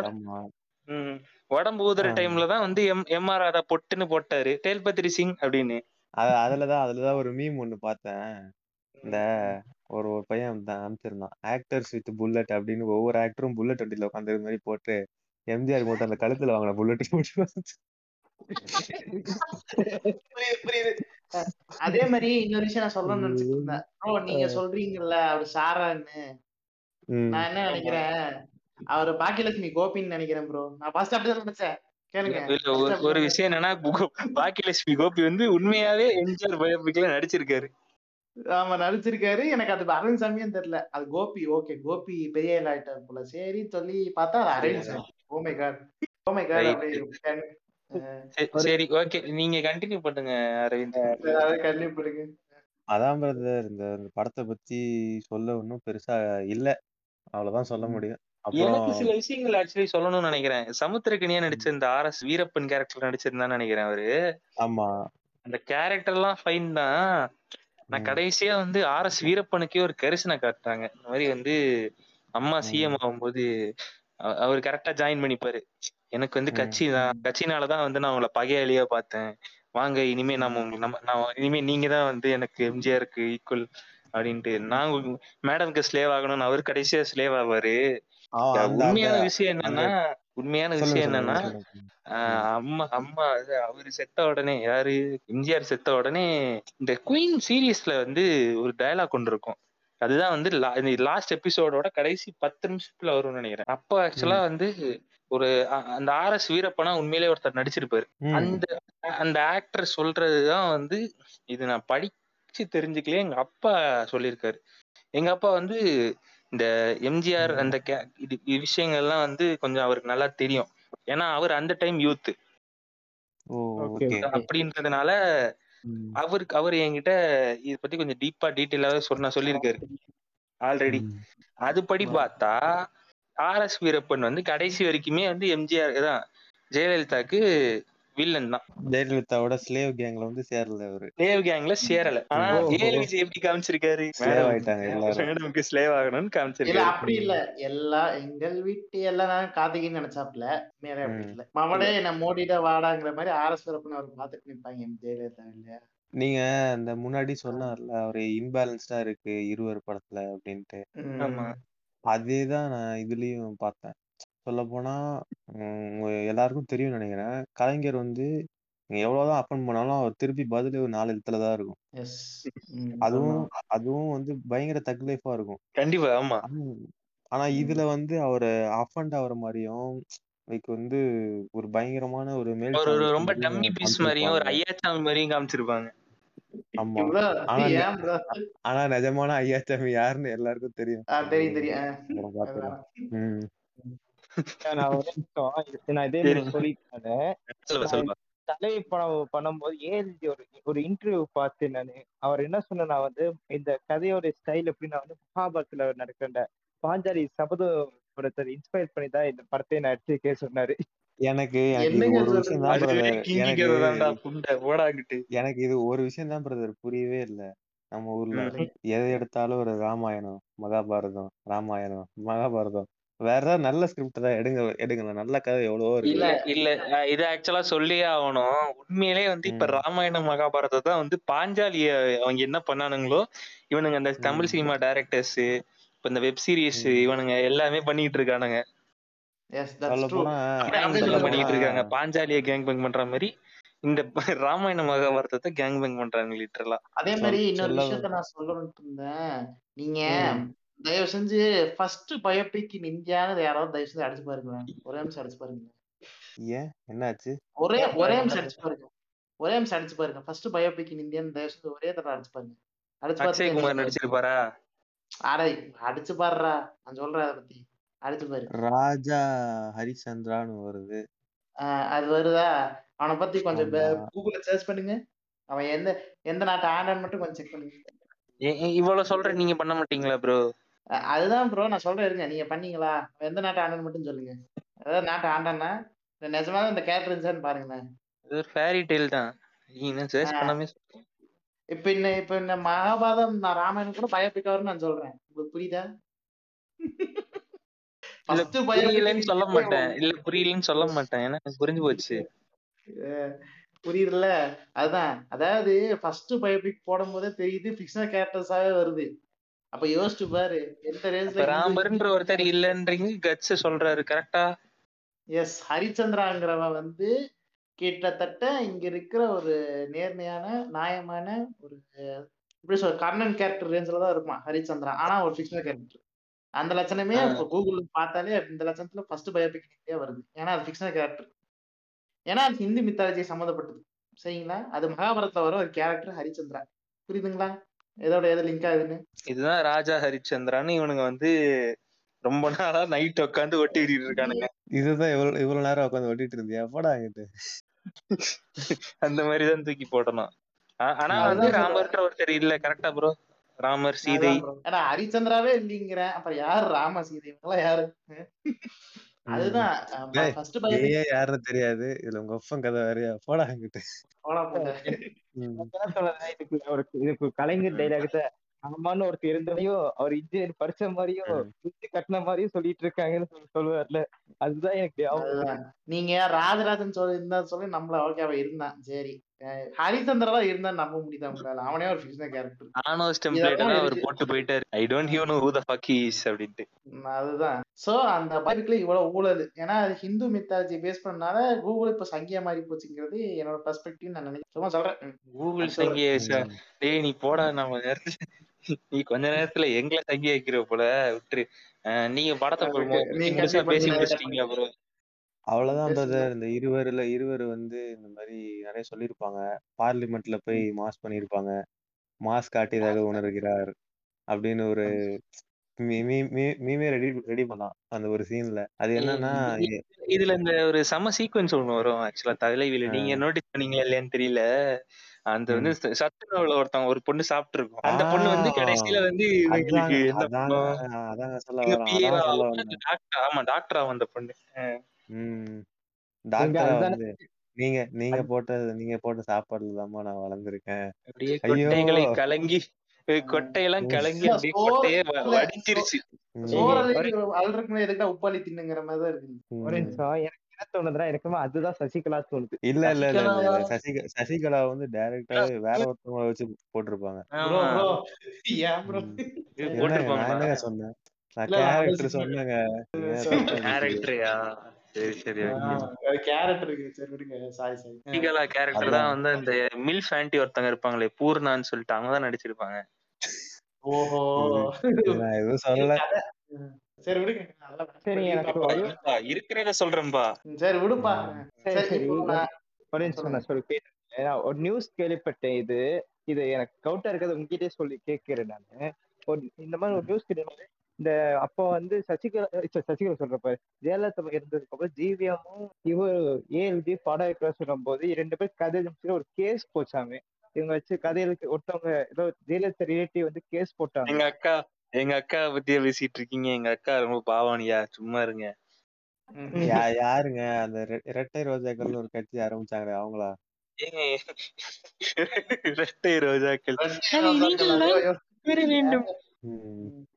உடம்பு ஊதுற. டைம்ல தான் வந்து எம் எம்ஆர் ராதா பொட்டுன்னு போட்டாரு. டேல்பத்ரி சிங் அப்படின்னு. அத- அதுலதான் அதுலதான் ஒரு மீம் ஒண்ணு பார்த்தேன். இந்த ஒரு ஒரு பையன் தான் அனுப்பிச்சிருந்தான். ஆக்டர்ஸ் வித் புல்லட் அப்படின்னு ஒவ்வொரு ஆக்டரும் புல்லட் வண்டியில உட்காந்து மாதிரி போட்டு எம்ஜிஆர் மட்டும் அந்த கழுத்துல வாங்கின புல்லட் போட்டு புரியுது அதே மாதிரி இன்னொரு விஷயம் நான் சொல்லணும்னு நினைச்சிட்டு இருந்தேன் ப்ரோ நீங்க சொல்றீங்கல்ல அவர் சாரான்னு. நான் என்ன நினைக்கிறேன் அவர் பாக்கியலட்சுமி கோபின்னு நினைக்கிறேன் ப்ரோ. நான் ஃபர்ஸ்ட் அப்படிதான் நினைச்சேன். கேளுங்க. ஒரு விஷயம் என்னன்னா பாக்கியலட்சுமி கோபி வந்து உண்மையாவே எம்ஜிஆர் பயோபிக்ல நடிச்சிருக்காரு. ஆமா நடிச்சிருக்காரு. எனக்கு அது அரவிந்த் சாமியும் தெரியல. அது கோபி ஓகே கோபி பெரிய ஆயிட்டார் போல. சரி சொல்லி பார்த்தா அது அரவிந்த் சாமி. ஓமை காட் ஓமை அப்படி சரி ஓகே நீங்க கண்டினியூ பண்ணுங்க அரவிந்த். அதான் பிரதர் இந்த படத்தை பத்தி சொல்ல ஒன்றும் பெருசா இல்ல. அவ்வளவுதான் சொல்ல முடியும். எனக்கு அப்புறம் சில விஷயங்கள் ஆக்சுவலி சொல்லணும்னு நினைக்கிறேன். சமுத்திரக்கனியா நடிச்ச இந்த ஆர் எஸ் வீரப்பன் கேரக்டர் நடிச்சிருந்தான்னு நினைக்கிறேன் அவரு. ஆமா. அந்த கேரக்டர் எல்லாம் ஃபைன் தான். நான் கடைசியா வந்து ஆர் எஸ் வீரப்பனுக்கே ஒரு கரிசனை காட்டுறாங்க. இந்த மாதிரி வந்து அம்மா சிஎம் ஆகும்போது அவர் கரெக்டா ஜாயின் பண்ணிப்பாரு. எனக்கு வந்து கட்சி தான் கட்சினாலதான் வந்து நான் உங்களை பகையாளியா பார்த்தேன். வாங்க இனிமே நம்ம நம்ம நான் இனிமே நீங்க தான் வந்து எனக்கு எம்ஜிஆருக்கு ஈக்குவல் அப்படின்ட்டு. நான் மேடம்க்கு ஸ்லேவ் ஆகணும்னு அவர் கடைசியா ஸ்லேவ் ஆவாரு. உண்மையான விஷயம் என்னன்னா உண்மையான விஷயம் என்னன்னா அம்மா அம்மா அவரு செத்த உடனே யாரு எம்ஜிஆர் செத்த உடனே இந்த குயின் சீரியஸ்ல வந்து ஒரு டயலாக் கொண்டு இருக்கும். அதுதான் வந்து லாஸ்ட் எபிசோடோட கடைசி பத்து நிமிஷத்துல வரும்னு நினைக்கிறேன். அப்போ ஆக்சுவலா வந்து ஒரு அந்த ஆர் எஸ் வீரப்பனா உண்மையிலேயே ஒருத்தர் நடிச்சிருப்பாரு. அந்த அந்த ஆக்டர் சொல்றதுதான் வந்து இது நான் படிச்சு தெரிஞ்சுக்கலையே எங்க அப்பா சொல்லியிருக்காரு. எங்க அப்பா வந்து இந்த எம்ஜிஆர் அந்த இது விஷயங்கள்லாம் வந்து கொஞ்சம் அவருக்கு நல்லா தெரியும். ஏன்னா அவர் அந்த டைம் யூத் அப்படின்றதுனால அவருக்கு அவர் என்கிட்ட இத பத்தி கொஞ்சம் டீப்பா டீட்டெயிலாவே சொன்ன சொல்லியிருக்காரு. ஆல்ரெடி அதுபடி பார்த்தா ஆர் எஸ் வீரப்பன் வந்து கடைசி வரைக்குமே வந்து எம்ஜிஆர் தான். ஜெயலலிதாக்கு வில்லன் தான். ஜெயலலிதாவோட ஸ்லேவ் கேங்ல வந்து சேரல அவரு. ஸ்லேவ் கேங்ல சேரல. ஆனா. ஏழு விஜய் எப்படி காமிச்சிருக்காரு? ஸ்லேவ் ஆயிட்டாங்க எல்லாரும். மேடம்க்கு ஸ்லேவ் ஆகணும்னு காமிச்சிருக்காரு. அப்படி இல்ல. எல்லா எங்கள் வீட்டு எல்லாம் நான் கார்த்திகின்னு நினைச்சாப்ல மேல அப்படி. இல்ல. மவனே என்ன மோடிட வாடாங்கிற மாதிரி ஆர் எஸ் வீரப்பன் அவர் பாத்துட்டு நிப்பாங்க எம். ஜெயலலிதா இல்லையா? நீங்க அந்த முன்னாடி சொன்னார்ல அவரு இன்பேலன்ஸ்டா இருக்கு இருவர் படத்துல அப்படின்ட்டு. அதேதான் நான் இதுலயும் பார்த்தேன். சொல்ல போனா உங்க எல்லாருக்கும் தெரியும் நினைக்கிறேன். கலைஞர் வந்து நீங்க எவ்வளவுதான் அப்பன் பண்ணாலும் அவர் திருப்பி பதில் ஒரு நாலு எழுத்துல தான் இருக்கும். எஸ் ம், அதுவும். அதுவும் வந்து பயங்கர தக் லைஃபா இருக்கும். கண்டிப்பா ஆமா. ஆனா- ஆனா இதுல வந்து அவரு அஃபண்ட் ஆகுற மாதிரியும் லைக் வந்து ஒரு பயங்கரமான ஒரு மேல் ஒரு ரொம்ப சாதிக்கு டம்மி பீஸ் மாதிரியும் ஒரு ஐயாச்சாமி மாதிரியும் காமிச்சிருப்பாங்க. ஆனா நிஜமான ஐயாச்சாமி யாருன்னு எல்லாருக்கும் தெரியும். ஆ, தெரியும் தெரியும். நான் இது- நான் சொல்லிட்டேன். படம் பண்ணும்போது ஏஎல்ஜி ஒரு ஒரு இன்டர்வியூ பார்த்து நானு அவர் என்ன சொன்னா வந்து இந்த கதையோட ஸ்டைல் எப்படி நான் வந்து மகாபாரத்துல நடக்கிற பாஞ்சாலி சபதத்தை இன்ஸ்பயர் பண்ணி தான் இந்த படத்தை நான் எடுத்துக்கே சொன்னாரு. எனக்கு எனக்கு இது என்னங்க ஒரு? விஷயம் தான் அதுவே பிரதர் கிங்கி எனக்கு தான்டா புண்டை ஓடாங்கிட்டு எனக்கு இது ஒரு விஷயம் தான் பிரதர் புரியவே இல்ல நம்ம ஊர்ல ம். எதை எடுத்தாலும் ஒரு ராமாயணம் மகாபாரதம் ராமாயணம் மகாபாரதம் வேற ஏதாவது நல்ல ஸ்கிரிப்ட் தான் எடுங்க எடுங்க நல்ல கதை எவ்வளவோ இல்ல இருக்கு இல்ல அஹ் இது ஆக்சுவலா சொல்லியே ஆகணும் உண்மையிலே வந்து இப்ப ம். ராமாயண மகாபாரதத்தை தான் வந்து பாஞ்சாலிய அவங்க என்ன பண்ணானுங்களோ இவனுங்க அந்த தமிழ் ம். சினிமா டைரக்டர்ஸ் இப்ப இந்த வெப் சீரிஸ் ம். இவனுங்க எல்லாமே பண்ணிட்டு இருக்கானுங்க பண்ணிட்டு இருக்காங்க. பாஞ்சாலிய கேங் பேங் பண்ற மாதிரி இந்த ராமாயண மகாபாரதத்தை கேங் பேங் பண்றாங்க லிட்டரலா அதே மாதிரி இன்னொரு விஷயத்த நான் சொல்லணும்னு இருந்தேன். நீங்க. தயவு செஞ்சு ஃபர்ஸ்ட் பயோபிக் இன் இந்தியான்னு யாராவது தயவு செஞ்சு அடிச்சு பாருங்களேன். ஒரே நிமிஷம் அடிச்சு பாருங்க. ஏன்? என்னாச்சு? ஒரே ஒரே நிமிஷம் அடிச்சு பாருங்க. ஒரே நிமிஷம் அடிச்சு பாருங்க. ஃபர்ஸ்ட் பயோபிக் இன் இந்தியன் தயவு செஞ்சு ஒரே தடவை அடிச்சு பாருங்க. அடிச்சு எனக்கு நடிச்சிருப்பாரா? அடே அடிச்சு பாருடா. நான் சொல்றேன் அதை பத்தி. அடிச்சு பாரு. ராஜா ஹரிச்சந்திரான்னு வருது. ஆஹ் அது வருதா? அவனை பத்தி கொஞ்சம் ஆமா. கூகுள்ல சர்ச் பண்ணுங்க. அவன் எந்த எந்த நாட்டு ஆண்டான்னு மட்டும் கொஞ்சம் செக் பண்ணுங்க. இவ்வளவு சொல்ற நீங்க பண்ண மாட்டீங்களா ப்ரோ அதுதான் ப்ரோ நான் சொல்றேன் இருங்க. நீங்க பண்ணீங்களா? எந்த நாட்டு ஆண்டான்னு மட்டும் சொல்லுங்க. அதாவது நாட்டு ஆண்டானா இல்ல நிஜமாவே இந்த கேரக்டர் இருந்துச்சான்னு பாருங்களேன். இது ஒரு ஃபேரி டெய்ல் தான். நீ என்ன சர்ச் பண்ணாமே இப்ப இந்த இப்ப இந்த மகாபாரதம் நான் ராமாயணம் கூட பயோபிக் வரும்னு நான் சொல்றேன். உங்களுக்கு புரியுதா? ஃபர்ஸ்ட் புரியலன்னு சொல்ல மாட்டேன். இல்ல புரியலன்னு சொல்ல மாட்டேன். ஏன்னா எனக்கு புரிஞ்சு போச்சு. புரியுதுல்ல? அதுதான் அதாவது ஃபர்ஸ்ட் பயோபிக் போடும் போதே தெரியுது ஃபிக்ஷனல் கேரக்டர்ஸாவே வருது. அப்ப யோசிச்சு பாரு எந்த ரேஞ்ச்ல ராமர்ன்ற ஒருத்தர் இல்லன்றீங்க கட்ஸ் சொல்றாரு கரெக்டா எஸ் ஹரிச்சந்திராங்கிறவன் வந்து கிட்டத்தட்ட இங்க இருக்கிற ஒரு நேர்மையான நியாயமான ஒரு எப்படி சொல்ற கர்ணன் கேரக்டர் ரேஞ்சில தான் இருப்பான் ஹரிச்சந்திரா ஆனா ஒரு ஃபிக்ஷனல் கேரக்டர் அந்த லட்சணமே இப்போ கூகுள் பார்த்தாலே இந்த லட்சணத்துல ஃபர்ஸ்ட் பயோபிக் இந்தியா வருது. ஏன்னா அது ஃபிக்ஷனல் கேரக்டர் ஏன்னா அது ஹிந்து மித்தாலஜி சம்மந்தப்பட்டது. சரிங்களா? அது மகாபாரதத்துல வர ஒரு கேரக்டர் ஹரிச்சந்திரா. புரியுதுங்களா? எதோட எது லிங்க் ஆகுதுன்னு இதுதான் ராஜா ஹரிச்சந்திரான்னு இவனுங்க வந்து ரொம்ப நாளா நைட் உட்காந்து ஒட்டி விட்டிட்டு இருக்கானுங்க. இதுதான் இவ்வளவு இவ்வளவு நேரம் உட்காந்து ஒட்டிட்டு இருந்தியா? போடா அங்கிட்டு அந்த மாதிரிதான் தூக்கி போடணும். ஆனா வந்து ராமர்ன்ற ஒருத்தர் இல்ல. கரெக்டா ப்ரோ ராமர் சீதை. ஏன்னா ஹரிச்சந்திராவே இல்லைங்கிறேன். அப்ப யாரு ராம சீதை? இவங்கெல்லாம் யாரு. அதுதான் யாருன்னு தெரியாது. இதுல உங்க ஒப்பன் கதை வேறையா? போடா அங்கிட்டு இதுக்கு கலைஞர் டைலாக் ஆமான்னு ஒருத்தர் இருந்ததையும் அவர் இன்ஜினியர் படிச்ச மாதிரியும். சுத்தி கட்டின மாதிரியும் சொல்லிட்டு இருக்காங்கன்னு சொல்லி சொல்லுவார்ல. அதுதான் எனக்கு நீங்க ராஜராஜன் சொல்லி இருந்தா சொல்லி நம்மள ஓகே அவன் இருந்தான். சரி. ஹரிச்சந்திரா இருந்தா நம்ப முடியுதா உங்களால? அவனே ஒரு ஃபிக்ஷனல் கேரக்டர் ஆனோஸ் அவர் போட்டு போயிட்டாரு. I don't even know who the fuck is அப்படின்ட்டு. உம் அதுதான். சோ அந்த பைபிள்ல இவ்வளவு ஊழல். ஏன்னா அது ஹிந்து மித்தாலஜி பேஸ் பண்ணனால கூகுள் இப்ப சங்கியா மாறி போச்சுங்கிறது என்னோட பெர்ஸ்பெக்டிவ் நான் நினைக்கிறேன். சும்மா சொல்றேன். கூகுள் சங்கிய. டேய் நீ போடா நம்ம நேரத்துல நீ கொஞ்ச நேரத்துல எங்களை தங்கி வைக்கிற போல. விட்டுரு. அஹ் நீங்க படத்தை பேசி முடிச்சிட்டீங்களா ப்ரோ அவ்வளவுதான் பேசுங்க பிரதர். இந்த இருவருல இருவர் வந்து இந்த மாதிரி நிறைய சொல்லியிருப்பாங்க. பார்லிமெண்ட்ல போய் மாஸ் பண்ணியிருப்பாங்க. மாஸ் காட்டியதாக உணர்கிறார் அப்படின்னு ஒரு மீமே ரெடி ரெடி பண்ணலாம் அந்த ஒரு சீன்ல. அது என்னன்னா இ- இதுல இந்த ஒரு செம சீக்வன்ஸ் ஒண்ணு வரும் ஆக்சுவலா தலைவியில நீங்க நோட்டீஸ் பண்ணீங்களா இல்லையான்னு தெரியல. அந்த ம். வந்து ச சத்துணவுல ஒருத்தவங்க ஒரு பொண்ணு சாப்பிட்டுருக்கும். அந்த பொண்ணு வந்து ஆ கடைசியில வந்து இவங்களுக்கு அதாங்க என்ன அதாங்க பண்ணும்? அதாங்க சொல்ல இவங்க வரேன் பிஏ அதான் சொல்ல ஆகும் வந்தேன். டாக்டர் ஆமா டாக்டர் அந்த பொண்ணு. அ. ம் எங்க டாக்டரா அதுதானே வந்து நீங்க நீங்க அது போட்டது நீங்க போட்ட சாப்பாடுல தாம்மா நான் வளர்ந்துருக்கேன் அப்படியே ஐயோ கொட்டைகளை கலங்கி அ ஆ. கொட்டையெல்லாம் ம். கலங்கி இல்ல அப்படியே சோறு கொட்டையே வ இல்ல சோ வடிஞ்சிருச்சு. ம். சோறு எதுக்குடா உப்பாளி தின்னுங்கிற மாதிரி தான் இருக்கு ஒரு ம். நிமிஷம் எனக்கு என்ன தோணுதுன்னா எனக்குமே அதுதான் சசிகலா தோணுது இல்ல இல்ல இல்ல இல்ல சசிகலாவா? இல்ல சசிக சசிகலா வந்து டைரக்டாவே வேற ஒருத்தவங்கள வச்சு போட்டிருப்பாங்க ப்ரோ ஆமா. ப்ரோ ஏன் ப்ரோ ம். இது சரி என்னங்க நான் போட்டிருப்பாங்களா? என்னங்க சொன்னேன் நான் இல்ல நான் கேரக்டர் யோசிக்க சொன்னேங்க நீங்க மாட்டேன் தப்பா பேசுறீங்க கேரக்டர்யா? சரி சரி. கேரக்டர் இருக்கு சரி விடுங்க. சாரி சாரி சசிகலா கேரக்டர் தான் வந்து அந்த மில்ஃப் ஆன்ட்டி ஒருத்தங்க இருப்பாங்களே பூர்ணான்னு சொல்லிட்டு அவங்க தான் நடிச்சிருப்பாங்க. ஓஹோ. எதுவும் சொல்லல. சரி விடுங்க. சரி இருக்கிறத சொல்றேன்பா. சரி விடுப்பா. சரி ஒரு நிமிஷம் நான் சொல்லி ஒரு நியூஸ் கேள்விப்பட்டேன் இது. இது எனக்கு டவுட்டா இருக்கிறது உங்ககிட்டயே சொல்லி கேட்கிறேன் நான். ஒரு இந்த மாதிரி ஒரு நியூஸ் கேள்வி இந்த அப்போ வந்து சசிகலா ச்ச, சசிகலா சொல்றப்ப ஜெயலலிதா இருந்ததுக்கு அப்புறம் ஜிவிஎம்மும் இவர் ஏஎல்ஜி படம் இருக்கிற சொல்லும் போது ரெண்டு பேர் கதை ஒரு கேஸ் போச்சாமே இவங்க வச்சு கதைகளுக்கு ஒருத்தவங்க ஏதோ ஜெயலலிதா ரிலேட்டிவ் வந்து கேஸ் போட்டாங்க எங்க அக்கா எங்க அக்கா பத்தியே பேசிட்டு இருக்கீங்க. எங்க அக்கா ரொம்ப பாவானியா சும்மா இருங்க. யாருங்க அந்த இரட்டை ரோஜாக்கள்னு ஒரு கட்சி ஆரம்பிச்சாங்களே அவங்களா இரட்டை ரோஜாக்கள். வேண்டும்.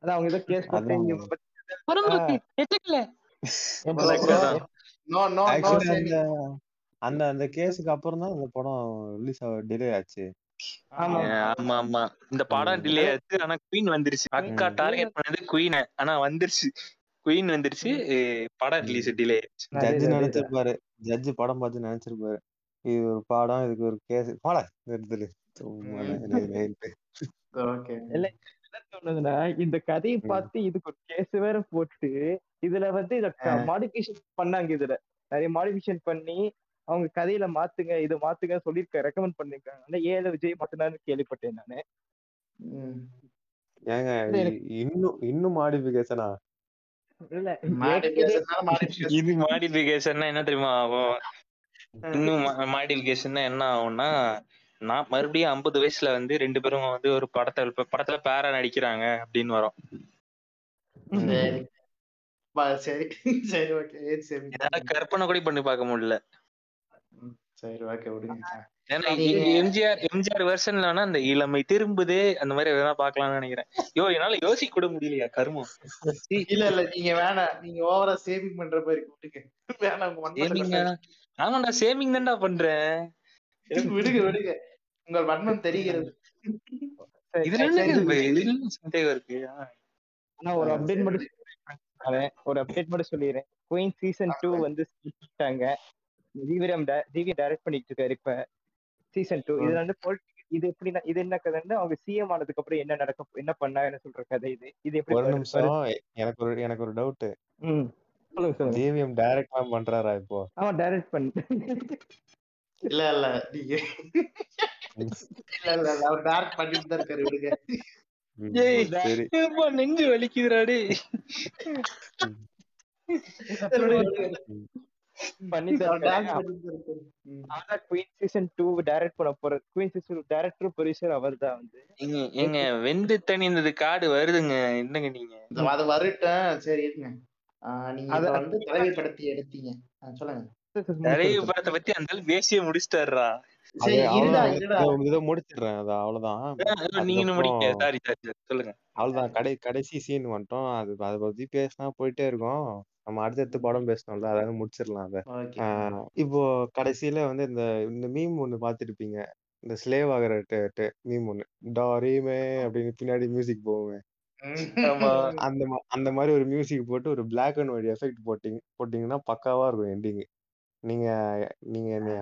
அதான் அவங்க ஏதோ கேஸ் போட்டு அதான். இவங்க பத்தி புறம்போக்கு எதுக்குல என் ப்ரோ அந்த அந்த கேஸுக்கு அப்புறம் தான் அந்த படம் ரிலீஸ் ஆக டிலே ஆச்சு. ஆமா. ஆமா இந்த படம். டிலே ஆச்சு. ஆனா குயின் வந்துருச்சு. அக்கா. டார்கெட் பண்ணது குயின் ஆனா வந்துருச்சு. குயின் வந்துருச்சு. படம். ரிலீஸ் டிலே ஆயிடுச்சு. ஜட்ஜி நினைச்சிருப்பாரு. ஜட்ஜி படம் பார்த்து நினைச்சிருப்பாரு. இது ஒரு படம் இதுக்கு ஒரு கேஸ் போல நிறுத்தலு தோணுதுன்னா இந்த கதையை. பார்த்து இதுக்கு ஒரு கேஸ் வேற போட்டு இதுல வந்து இத மாடிஃபிகேஷன் பண்ணாங்க இதுல. நிறைய மாடிஃபிகேஷன் பண்ணி அவங்க கதையில மாத்துங்க இதை மாத்துங்க சொல்லிருக்க ரெக்கமெண்ட் பண்ணிருக்காங்க ஏழு விஜய் மட்டும்தான் கேள்விப்பட்டேன் நானு. ம். ஏங்க இன்னும் இன்னும் மாடிஃபிகேஷன் இது மாடிஃபிகேஷன்னா என்ன தெரியுமா ஆகும்? இன்னும் மாடிஃபிகேஷன்னா என்ன ஆகும்னா நான் மறுபடியும் ஐம்பது வயசுல வந்து ரெண்டு பேரும் வந்து ஒரு படத்துல இப்ப படத்துல பேரா நடிக்கிறாங்க அப்படின்னு வரும். சரி. சரி. சரி ஓகே. சேவிங் என்னால கற்பனை கூட பண்ணி பார்க்க முடியல. சரி ஓகே விடுங்க ஏன்னா எம்ஜிஆர் எம்ஜிஆர் வெர்ஷன்ல வேணா அந்த இளமை திரும்புதே அந்த மாதிரி எதனா பார்க்கலாம்னு நினைக்கிறேன். யோ என்னால யோசிக்க கூட முடியலையா கருமம்? இல்ல இல்ல நீங்க வேணாம் நீங்க ஓவரா சேவிங் பண்ற மாதிரி விட்டுங்க வேணாம். ஆமாண்டா சேமிங் தான்டா பண்றேன். விடுங்க விடுங்க உங்கள் வன்மம் தெரிகிறது. இதுல சந்தேகம் இருக்கு. ஆனா ஒரு அப்டேட். மட்டும். ஒரு அப்டேட் மட்டும் சொல்லிடுறேன். குயின் சீசன் டூ வந்து விட்டாங்க டைரக்ட் பண்ணிட்டு இருக்காரு இப்ப. சீசன் டூ இதுல வந்து இது எப்படின்னா இது என்ன கதைன்னா அவங்க சிஎம் ஆனதுக்கு அப்புறம் என்ன நடக்க என்ன பண்ணாங்கன்னு சொல்ற கதை இது. இது எப்படி ஒரு நிமிஷம்? எனக்கு ஒரு எனக்கு ஒரு டவுட் ம். சொல்லுங்க சொல்லுங்க. ஜேவிஎம் டைரக்டா பண்றாரா இப்போ? ஆமா டைரக்ட் பண்ணி இல்ல இல்ல. நீங்க இல்ல இல்ல. இல்ல அவர் டார்க் பண்ணிட்டு தான் இருக்காரு விடுங்க. நெஞ்சு வலிக்குதுடா டேய். சரி, விடுங்க, விடுங்க. பண்ணி அவர் தரேன் டார்க் பண்ணிட்டு தான் இருக்காரு ம். அதான் குயின் சீசன் டூ டைரக்ட் பண்ண போற குயின் சீசன் டைரக்டர் ப்ரொடியூசர் அவர் தான் வந்து வெந்து தணிந்தது காடு வருதுங்க. என்னங்க நீங்க? இந்த அது வரட்டும் சரி இருங்க. நீங்க வந்து தலைவி படத்தை எடுத்தீங்க. சொல்லுங்க. நிறைய படத்தை பத்தி அந்த பேசியே முடிச்சிட்டாருடா. முடிச்சிடுறேன் அது அவ்வளவுதான். நீங்க முடிக்க அதுக்கப்புறம் சாரி சாரி சொல்லுங்க. அவ்வளவுதான். கடை கடைசி சீன் வந்துட்டோம் அது அதை பத்தி பேசினா போயிட்டே இருக்கும். நம்ம அடுத்தடுத்து படம் பேசணும்ல அதாவது முடிச்சிடலாம் அதை. இப்போ கடைசியில வந்து இந்த இந்த மீம் ஒண்ணு பார்த்திருப்பீங்க. இந்த ஸ்லேவ் ஆகிற மீம் ஒண்ணு. டாரிமே அப்படின்னு பின்னாடி மியூசிக் போவேன் ஆமா. அந்த அந்த மாதிரி ஒரு மியூசிக் போட்டு ஒரு Black அண்ட் ஒயிட் எஃபெக்ட் போட்டிங் போட்டிங்கன்னா பக்காவா இருக்கும் எண்டிங் நீங்க நீங்க என்னைய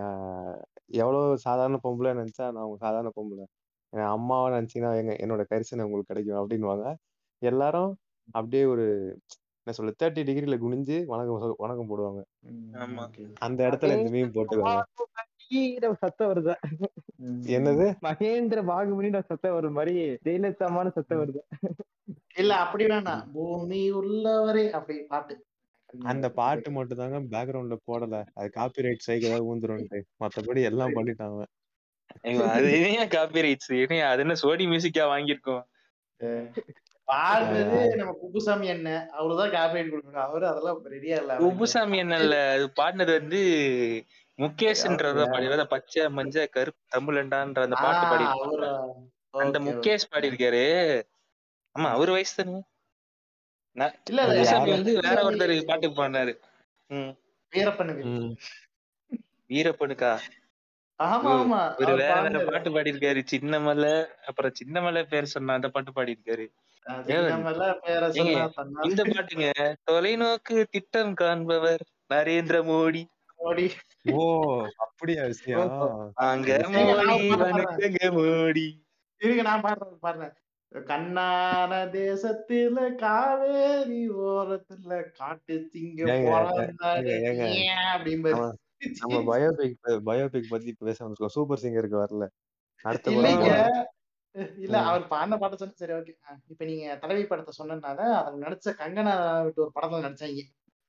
எவ்வளவு சாதாரண பொம்பளை நினைச்சா நான் உங்க சாதாரண பொம்பளை. என் அம்மாவை நினைச்சீங்கன்னா எங்க என்னோட கரிசனை உங்களுக்கு கிடைக்கும் அப்படின்னுவாங்க. எல்லாரும் அப்படியே ஒரு என்ன சொல்ல தேர்ட்டி டிகிரில குனிஞ்சு வணக்கம் வணக்கம் போடுவாங்க. ஆமா. அந்த இடத்துல இந்த மீன் போட்டுக்கோங்க மகேந்திர சத்தம் வருது? என்னது? மகேந்திர பாகுபலி சத்தம் வரும் மாதிரி ஜெயலலிதாமான சத்தம் வருது. இல்ல அப்படி வேணாம். பூமி உள்ளவரே அப்படி பாட்டு. அந்த பாட்டு மட்டும் தாங்க பேக்ரவுண்ட்ல போடல. அது காப்பிரைட் ஸ்ட்ரைக் ஏதாவது ஊந்துரும்ட்டு மத்தபடி எல்லாம் பண்ணிட்டாங்க அது ஏன் காப்பி ரைட்ஸ் ஏன் அது என்ன சோனி மியூசிக்கா வாங்கியிருக்கோம்? பாடுறது நம்ம குப்புசாமி என்ன அவருதான் காப்பிரைட் கொடுக்கணும். அவரு அதெல்லாம் ரெடியா இல்ல அவருக்கு. உப்புசாமி என்னல்ல அது பாடினது வந்து முகேஷ்ன்றத பாடி பச்சை மஞ்ச கருப்பு தமிழண்டான்ற அந்த பாட்டு பாடி அவரா? அந்த முகேஷ் பாடியிருக்காரு. ஆமா அவர் வயசு தானே? இல்ல யாரு? வந்து வேற ஒருத்தர் பாட்டுக்கு பாடினாரு. ம். வீரப்பனுக்கு. வீரப்பனுக்கா? ஆமா ஆமா. இவரு அவர் வேற வேற. பாட்டு பாடியிருக்காரு. சின்னமலை அப்புறம் சின்னமலை பேர் சொன்ன அந்த பாட்டு சொன்னா தன்னா இந்த பாட்டுங்க தொலைநோக்கு திட்டம் காண்பவர் நரேந்திர மோடி. ஓடி ஓ அப்படியா விஷயம் அங்க மோடி. வணக்கங்க மோடி. இருங்க நான் பாடுறேன் பாடுறேன். கண்ணான தேசத்துல காவேரி ஓரத்துல காட்டு திங்க. நம்ம பயோபிக் பயோபிக் பத்தி பேச வந்திருக்கோம். சூப்பர் சிங்கருக்கு வரல. அடுத்த இல்ல. அவர் பாடின பாட்ட சொன்ன சரி ஓகே. இப்ப நீங்க தலைவி படத்தை சொன்னதுனால அதுல நடிச்ச கங்கனா விட்டு ஒரு படத்துல நடிச்சாங்க.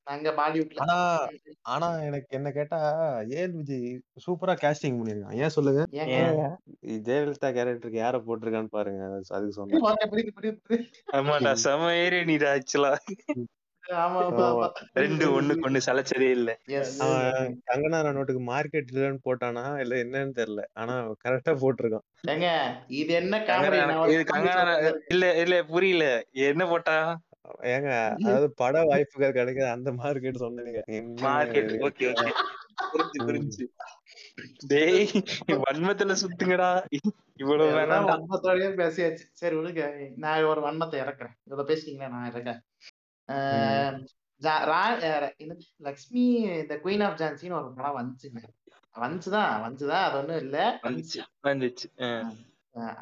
அங்க பாலிவுட்ல ஆனா ஆனா எனக்கு என்ன கேட்டா ஏன் விஜய் சூப்பரா கேஸ்டிங் பண்ணிருக்கான்? ஏன் சொல்லுங்க? ஜெயலலிதா கேரக்டருக்கு யார போட்டிருக்கான்னு பாருங்க. அது- அதுக்கு சொன்னேன். செம ஏறி நீடா ஆக்சுவலா. ரெண்டு ஒண்ணுக்கு ஒண்ணு சலைச்சதே இல்ல. கங்கனா ரனோட்டுக்கு மார்க்கெட் இல்லைன்னு போட்டானா இல்ல என்னன்னு தெரியல. ஆனா கரெக்டா போட்டிருக்கான். ஏங்க இது என்ன கங்கனா இல்ல இல்ல புரியல. என்ன போட்டா? ஏங்க அதாவது பட வாய்ப்புகள் கிடைக்காது அந்த மார்க்கெட் சொன்னீங்க. மார்க்கெட்? ஓகே ஓகே புரிஞ்சு புரிஞ்சு. டேய் வன்மத்துல சுத்துங்கடா. இவ்வளவு வேணாம்டா வன்மத்தோடயே பேசியாச்சு. சரி விடுங்க. நான் ஒரு வன்மத்தை இறக்குறேன். இவ்வளவு பேசிட்டீங்களா? நான் இறக்கேன்? லக்ஷ்மி இந்த குயின் ஆஃப் ஜான்சின்னு ஒரு படம் வந்துச்சுங்க. வந்துச்சுதான் வந்துச்சுதான் அது ஒண்ணும் இல்ல. வந்துச்சு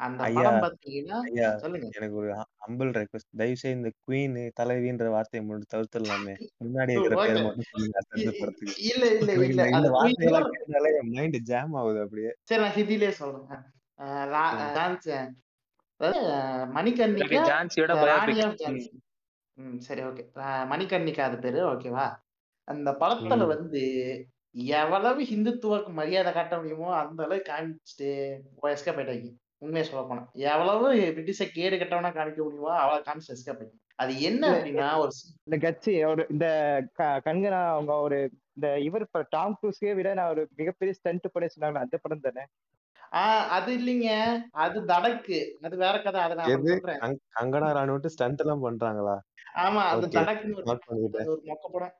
அந்த படம் பாத்தீங்கன்னா சொல்லுங்க. எனக்கு ஒரு அம்பிள் ரெக்வஸ்ட் தயவு செய்து இந்த குயின் தலைவின்ற வார்த்தையை மட்டும் தவிர்த்துடலாமே. முன்னாடி இருக்கிற பேரை. மட்டும் சொல்லுங்க அடுத்த படத்துக்கு இல்ல இல்ல எனக்கு இல்ல. இந்த அது இந்த queen வார்த்தையெல்லாம் கேட்டாலே என் மைண்ட் ஜாம் ஆகுது அப்படியே. சரி நான் ஹிந்திலே சொல்றேன். அஹ் ரா- ம். ஜான்சி அதாவது அஹ் சரி, மணிகர்ணிகா ஜான்சியோட ராணி பயோபிக் ஆஃப் ஜான்சி. ம் சரி ஓகே. மணிகர்ணிகா அது பேரு. ஓகேவா? அந்த படத்துல ம். வந்து எவ்வளவு ஹிந்துத்துவக்கு மரியாதை காட்ட முடியுமோ அந்த அளவுக்கு காமிச்சிட்டு எஸ்கேப் ஆயிட்டாங்க. உண்மையை சொல்ல போனா. எவ்வளவு பிரிட்டிஷ கேடு கட்டவனா காமிக்க முடியுமோ அவ்வளவு காமிச்சு எஸ்கேப் அது என்ன அப்படின்னா ஒரு இந்த கட்சி ஒரு இந்த க- கங்கனா அவங்க ஒரு இந்த இவர் இப்ப டாம் க்ரூஸ்க்கே விட நான் ஒரு மிகப்பெரிய ஸ்டண்ட் பண்ணி சொன்னாங்க அந்த படம் தானே? ஆஹ் அது இல்லைங்க. அது தடக்கு. அது வேற கதை. அதை நான் சொல்றேன். கங்- கங்கனா ராணுவட்டு ஸ்டண்ட் எல்லாம் பண்றாங்களா? ஆமா அது தடக்குன்னு ஒரு மொக்க படம்.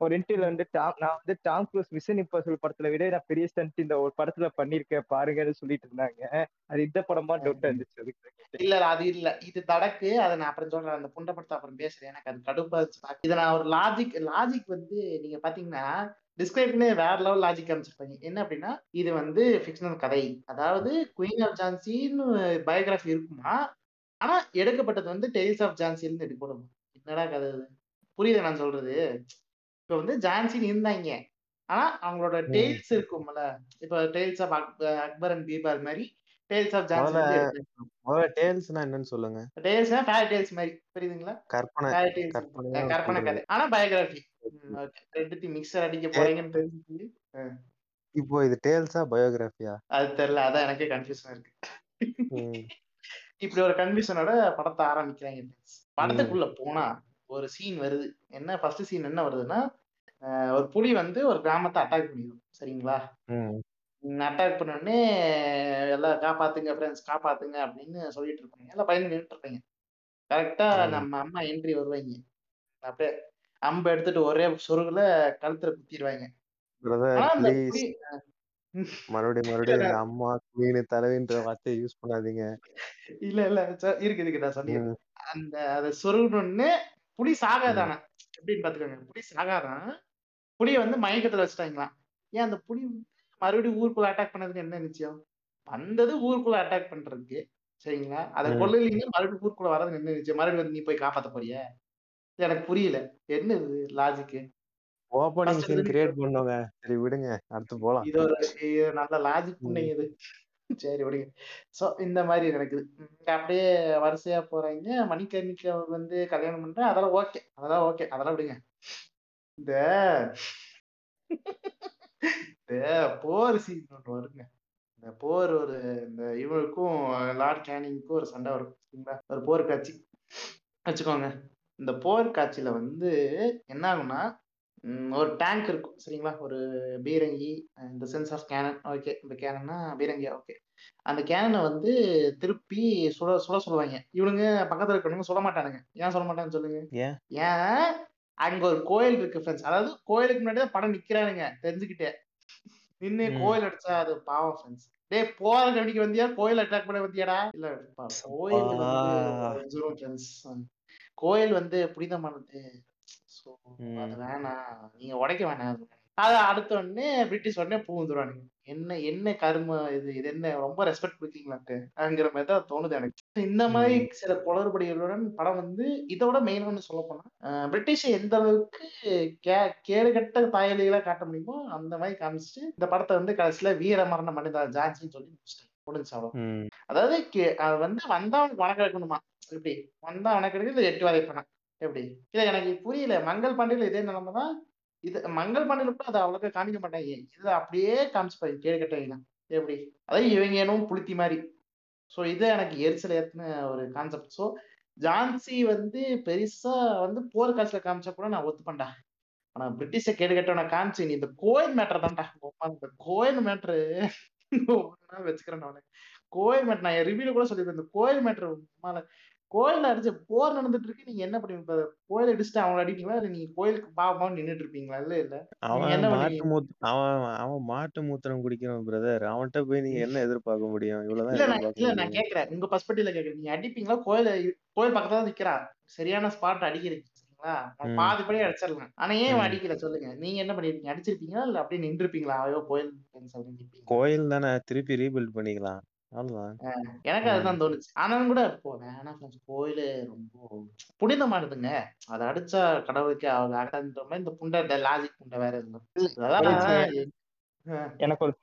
ஒரு இன்டர்வியூல வந்து டாம் நான் வந்து டாம் க்ரூஸ் மிஷன் இம்பாசிபிள் படத்துல விட நான் பெரிய ஸ்டண்ட் இந்த ஒரு படத்துல பண்ணிருக்கேன் பாருங்கன்னு சொல்லிட்டு இருந்தாங்க. அது இந்த படமா டவுட்டா இருந்துச்சு அதுக்கு. இல்ல அது இல்ல. இது தடக்கு அதை நான் அப்புறம் சொல்றேன். அந்த புண்ட படத்தை அப்புறம் பேசுறேன். எனக்கு அது கடுப்பா. இதை நான் ஒரு லாஜிக் லாஜிக் வந்து நீங்க பாத்தீங்கன்னா டிஸ்கிரைப்னே வேற லெவல் லாஜிக் அமைச்சிருப்பாங்க என்ன அப்படின்னா இது வந்து ஃபிக்ஷனல் கதை. அதாவது குயின் ஆஃப் ஜான்சின்னு பயோகிராஃபி இருக்குமா? ஆனா எடுக்கப்பட்டது வந்து டெய்ல்ஸ் ஆஃப் ஜான்சின்னு எடுக்கப்படும்? என்னடா கதை புரியுது நான் சொல்றது? இப்ப வந்து ஜான்சின்னு இருந்தாங்க ஆனா அவங்களோட. டெய்ல்ஸ் இருக்கும்ல. இப்ப tales of Akbar and Birbal மாதிரி டெய்ல்ஸ் ஆஃப் ஜான்சி முதல்ல டேல்ஸ்னா என்னன்னு சொல்லுங்க. டேல்ஸ்னா ஃபேரி டேல்ஸ் மாதிரி புரியுதுங்களா? கற்பனை கற்பனை கதை. ஆனா பயோகிராஃபி. ரெண்டுத்தையும் மிக்சர் அடிக்க போறீங்கன்னு தெரிஞ்சு இப்போ இது டேல்ஸா பயோகிராஃபியா? அது தெரியல. அதான் எனக்கு கன்ஃபியூஷன் இருக்கு. இப்படி ஒரு கன்ஃபியூஷனோட படத்தை ஆரம்பிக்கிறாங்க. படத்துக்குள்ள போனா ஒரு சீன் வருது. என்ன ஃபர்ஸ்ட் சீன் என்ன வருதுன்னா ஒரு புலி வந்து ஒரு கிராமத்தை அட்டாக் பண்ணிடும். சரிங்களா? அட்டாக் பண்ண உடனே எல்லாம் காப்பாத்துங்க ஃப்ரெண்ட்ஸ் காப்பாத்துங்க அப்படின்னு சொல்லிட்டு இருப்பாங்க. எல்லாம் பயந்து நின்றுட்டு இருப்பாங்க. கரெக்டா. நம்ம அம்மா என்ட்ரி வருவாங்க. அப்படியே அம்பு எடுத்துட்டு ஒரே சொருகுல கழுத்துல குத்திடுவாங்க மறுபடியும் மறுபடியும் அம்மா குயின் தலைவின்ற வார்த்தையை யூஸ் பண்ணாதீங்க. இல்ல இல்ல. இருக்கு இருக்கு. நான் சொல்லிடுறேன் ம். அந்த அதை சொருகணும்னு புலி சாகாதானே? எப்படின்னு பாத்துக்கோங்க புலி சாகாதான். புலியை வந்து மயக்கத்துல வச்சுட்டாங்களாம். ஏன் அந்த புலி மறுபடியும் ஊருக்குள்ள அட்டாக் பண்ணதுக்கு என்ன நிச்சயம்? வந்தது ஊருக்குள்ள அட்டாக் பண்றதுக்கு. சரிங்களா? அதை ம். கொல்லலீங்க மறுபடியும் ஊருக்குள்ள வரது என்ன நிச்சயம்? மறுபடியும் வந்து நீ போய் காப்பாத்த போறிய? எனக்கு புரியல. என்ன இது லாஜிக்கு First சீன் கிரியேட் பண்ணோங்க. சரி விடுங்க. அடுத்து போலாம். இது ஒரு நல்ல லாஜிக் புண்ணைங்க இது. சரி விடுங்க சோ இந்த மாதிரி நடக்குது. அப்படியே வரிசையா போறாங்க. மணிக்கர்ணிக்கு அவர் வந்து கல்யாணம் பண்றேன். அதெல்லாம் ஓகே அதெல்லாம் ஓகே அதெல்லாம் விடுங்க. இந்த இந்த போர் சீன் ஒன்று வருங்க. இந்த போர் ஒரு இந்த இவருக்கும் லார்ட் கேனிங்க்கும் ஒரு சண்டை வரும். சரிங்களா? ஒரு போர் காட்சி. வச்சுக்கோங்க. இந்த போர் காட்சியில வந்து என்ன ஆகும்னா ஒரு டேங்க் இருக்கும் சரிங்களா? ஒரு பீரங்கி இந்த சென்ஸ் ஆஃப் கேனன் ஓகே இந்த கேனன்னா பீரங்கியா? ஓகே. அந்த கேனனை வந்து திருப்பி சுட சுட சொல்லுவாங்க. இவனுங்க பக்கத்துல இருக்கிறவங்க சுட மாட்டானுங்க. ஏன் சொல்ல மாட்டாங்கன்னு சொல்லுங்க. ஏன்? அங்க ஒரு கோயில் இருக்கு ஃப்ரெண்ட்ஸ் அதாவது கோயிலுக்கு முன்னாடி தான் படம் நிக்கிறானுங்க தெரிஞ்சுக்கிட்டே. நின்னு ம். கோயில் அடிச்சா அது பாவம் ஃப்ரெண்ட்ஸ் டேய் போற கவனிக்க வந்தியா? கோயில் அட்டாக் பண்ண வந்தியாடா? இல்ல கோயில் கோயில் வந்து புனிதமானது. ஸோ. அது வேணாம் நீங்க உடைக்க வேணாம் அது. அடுத்த உடனே பிரிட்டிஷ் உடனே பூந்துருவானுங்க என்ன என்ன கரும இது இது என்ன? ரொம்ப ரெஸ்பெக்ட் கொடுக்கீங்களான்ட்டு அங்கிற மாதிரி தான் தோணுது எனக்கு. இந்த மாதிரி. சில குளறுபடிகளுடன் படம் வந்து இதோட மெயின் ஒன்று சொல்ல போனா பிரிட்டிஷை எந்த அளவுக்கு கே கேடுகட்ட தாயலிகளா காட்ட முடியுமோ அந்த மாதிரி காமிச்சிட்டு இந்த படத்தை வந்து கடைசியில வீர மரணம் அடைந்த ஜான்சின்னு சொல்லி முடிச்சிட்டாங்க. முடிஞ்சு அவ்வளோ ம். அதாவது அது வந்து வந்தா வணக்கம் எடுக்கணுமா எப்படி? வந்தா வணக்கம் எடுக்க இல்லை எட்டு வரைப்பணம் எப்படி? இல்ல எனக்கு புரியல. மங்கள் பாண்டியில இதே நிலைமை தான். இது மங்கள் பாண்டியில கூட அதை அவ்வளோக்கா காமிக்க மாட்டாங்க. இது அப்படியே காமிச்சுப்பாரு கேடு கட்டவங்க எப்படி? அதாவது இவங்க என்னவும் புளுத்தி மாதிரி. ஸோ இது எனக்கு எரிச்சல் ஏற்றின ஒரு கான்செப்ட் ஸோ ஜான்சி வந்து பெருசா வந்து போர் காசுல காமிச்சா கூட நான் ஒத்துப்பேன்டா. ஆனா பிரிட்டிஷ கேடு கட்டவன காமிச்சு நீ இந்த கோயில் மேட்டர் தான்டா இந்த கோயில் மேட்ரு வச்சுக்கிறேன் அவனுக்கு கோயில் மேட் நான் ரிவியூல கூட சொல்லியிருந்தேன் இந்த கோயில் மேட்ரு கோயில்ல அடிச்சு போர் நடந்துட்டு இருக்கு நீங்க என்ன பண்ணுவீங்க கோயில் அடிச்சுட்டு அவங்கள அடிப்பீங்களா? இல்ல நீங்க கோயிலுக்கு பாவம் நின்னுட்டு இருப்பீங்களா இல்ல இல்ல. அவன் மாட்டு மூத் அவன் அவன் மாட்டு மூத்திரம் குடிக்கிறவன் பிரதர் அவன்கிட்ட போய் நீங்க என்ன எதிர்பார்க்க முடியும்? இவ்வளவுதான் இல்ல நான் கேக்குறேன். உங்க பர்ஸ்பெக்டிவ்ல கேக்குறேன். நீங்க அடிப்பீங்களா? கோயில் கோயில் பக்கத்துல தான் நிக்கிறா சரியான ஸ்பாட் அடிக்கிறீங்க சரிங்களா. பாதி படி அடிச்சிடலாம். ஆனா ஏன். அடிக்கல? சொல்லுங்க. நீங்க என்ன பண்ணிருப்பீங்க? அடிச்சிருப்பீங்களா? இல்ல அப்படியே நின்றுப்பீங்களா ஐயோ கோயில் கோயில் தானே. திருப்பி ரீபில்ட் பண்ணிக்கலாம். அவ்வளவுதான் எனக்கு. அதுதான் தோணுச்சு. ஆனாலும் கூட இப்போ வேணாம் friends, கோயிலு ரொம்ப புனிதமானதுங்க அதை அடிச்சா கடவுளுக்கு அவங்க மாதிரி இந்த புண்டை இந்த லாஜிக் புண்டை வேற அதான் எனக்கு ஒரு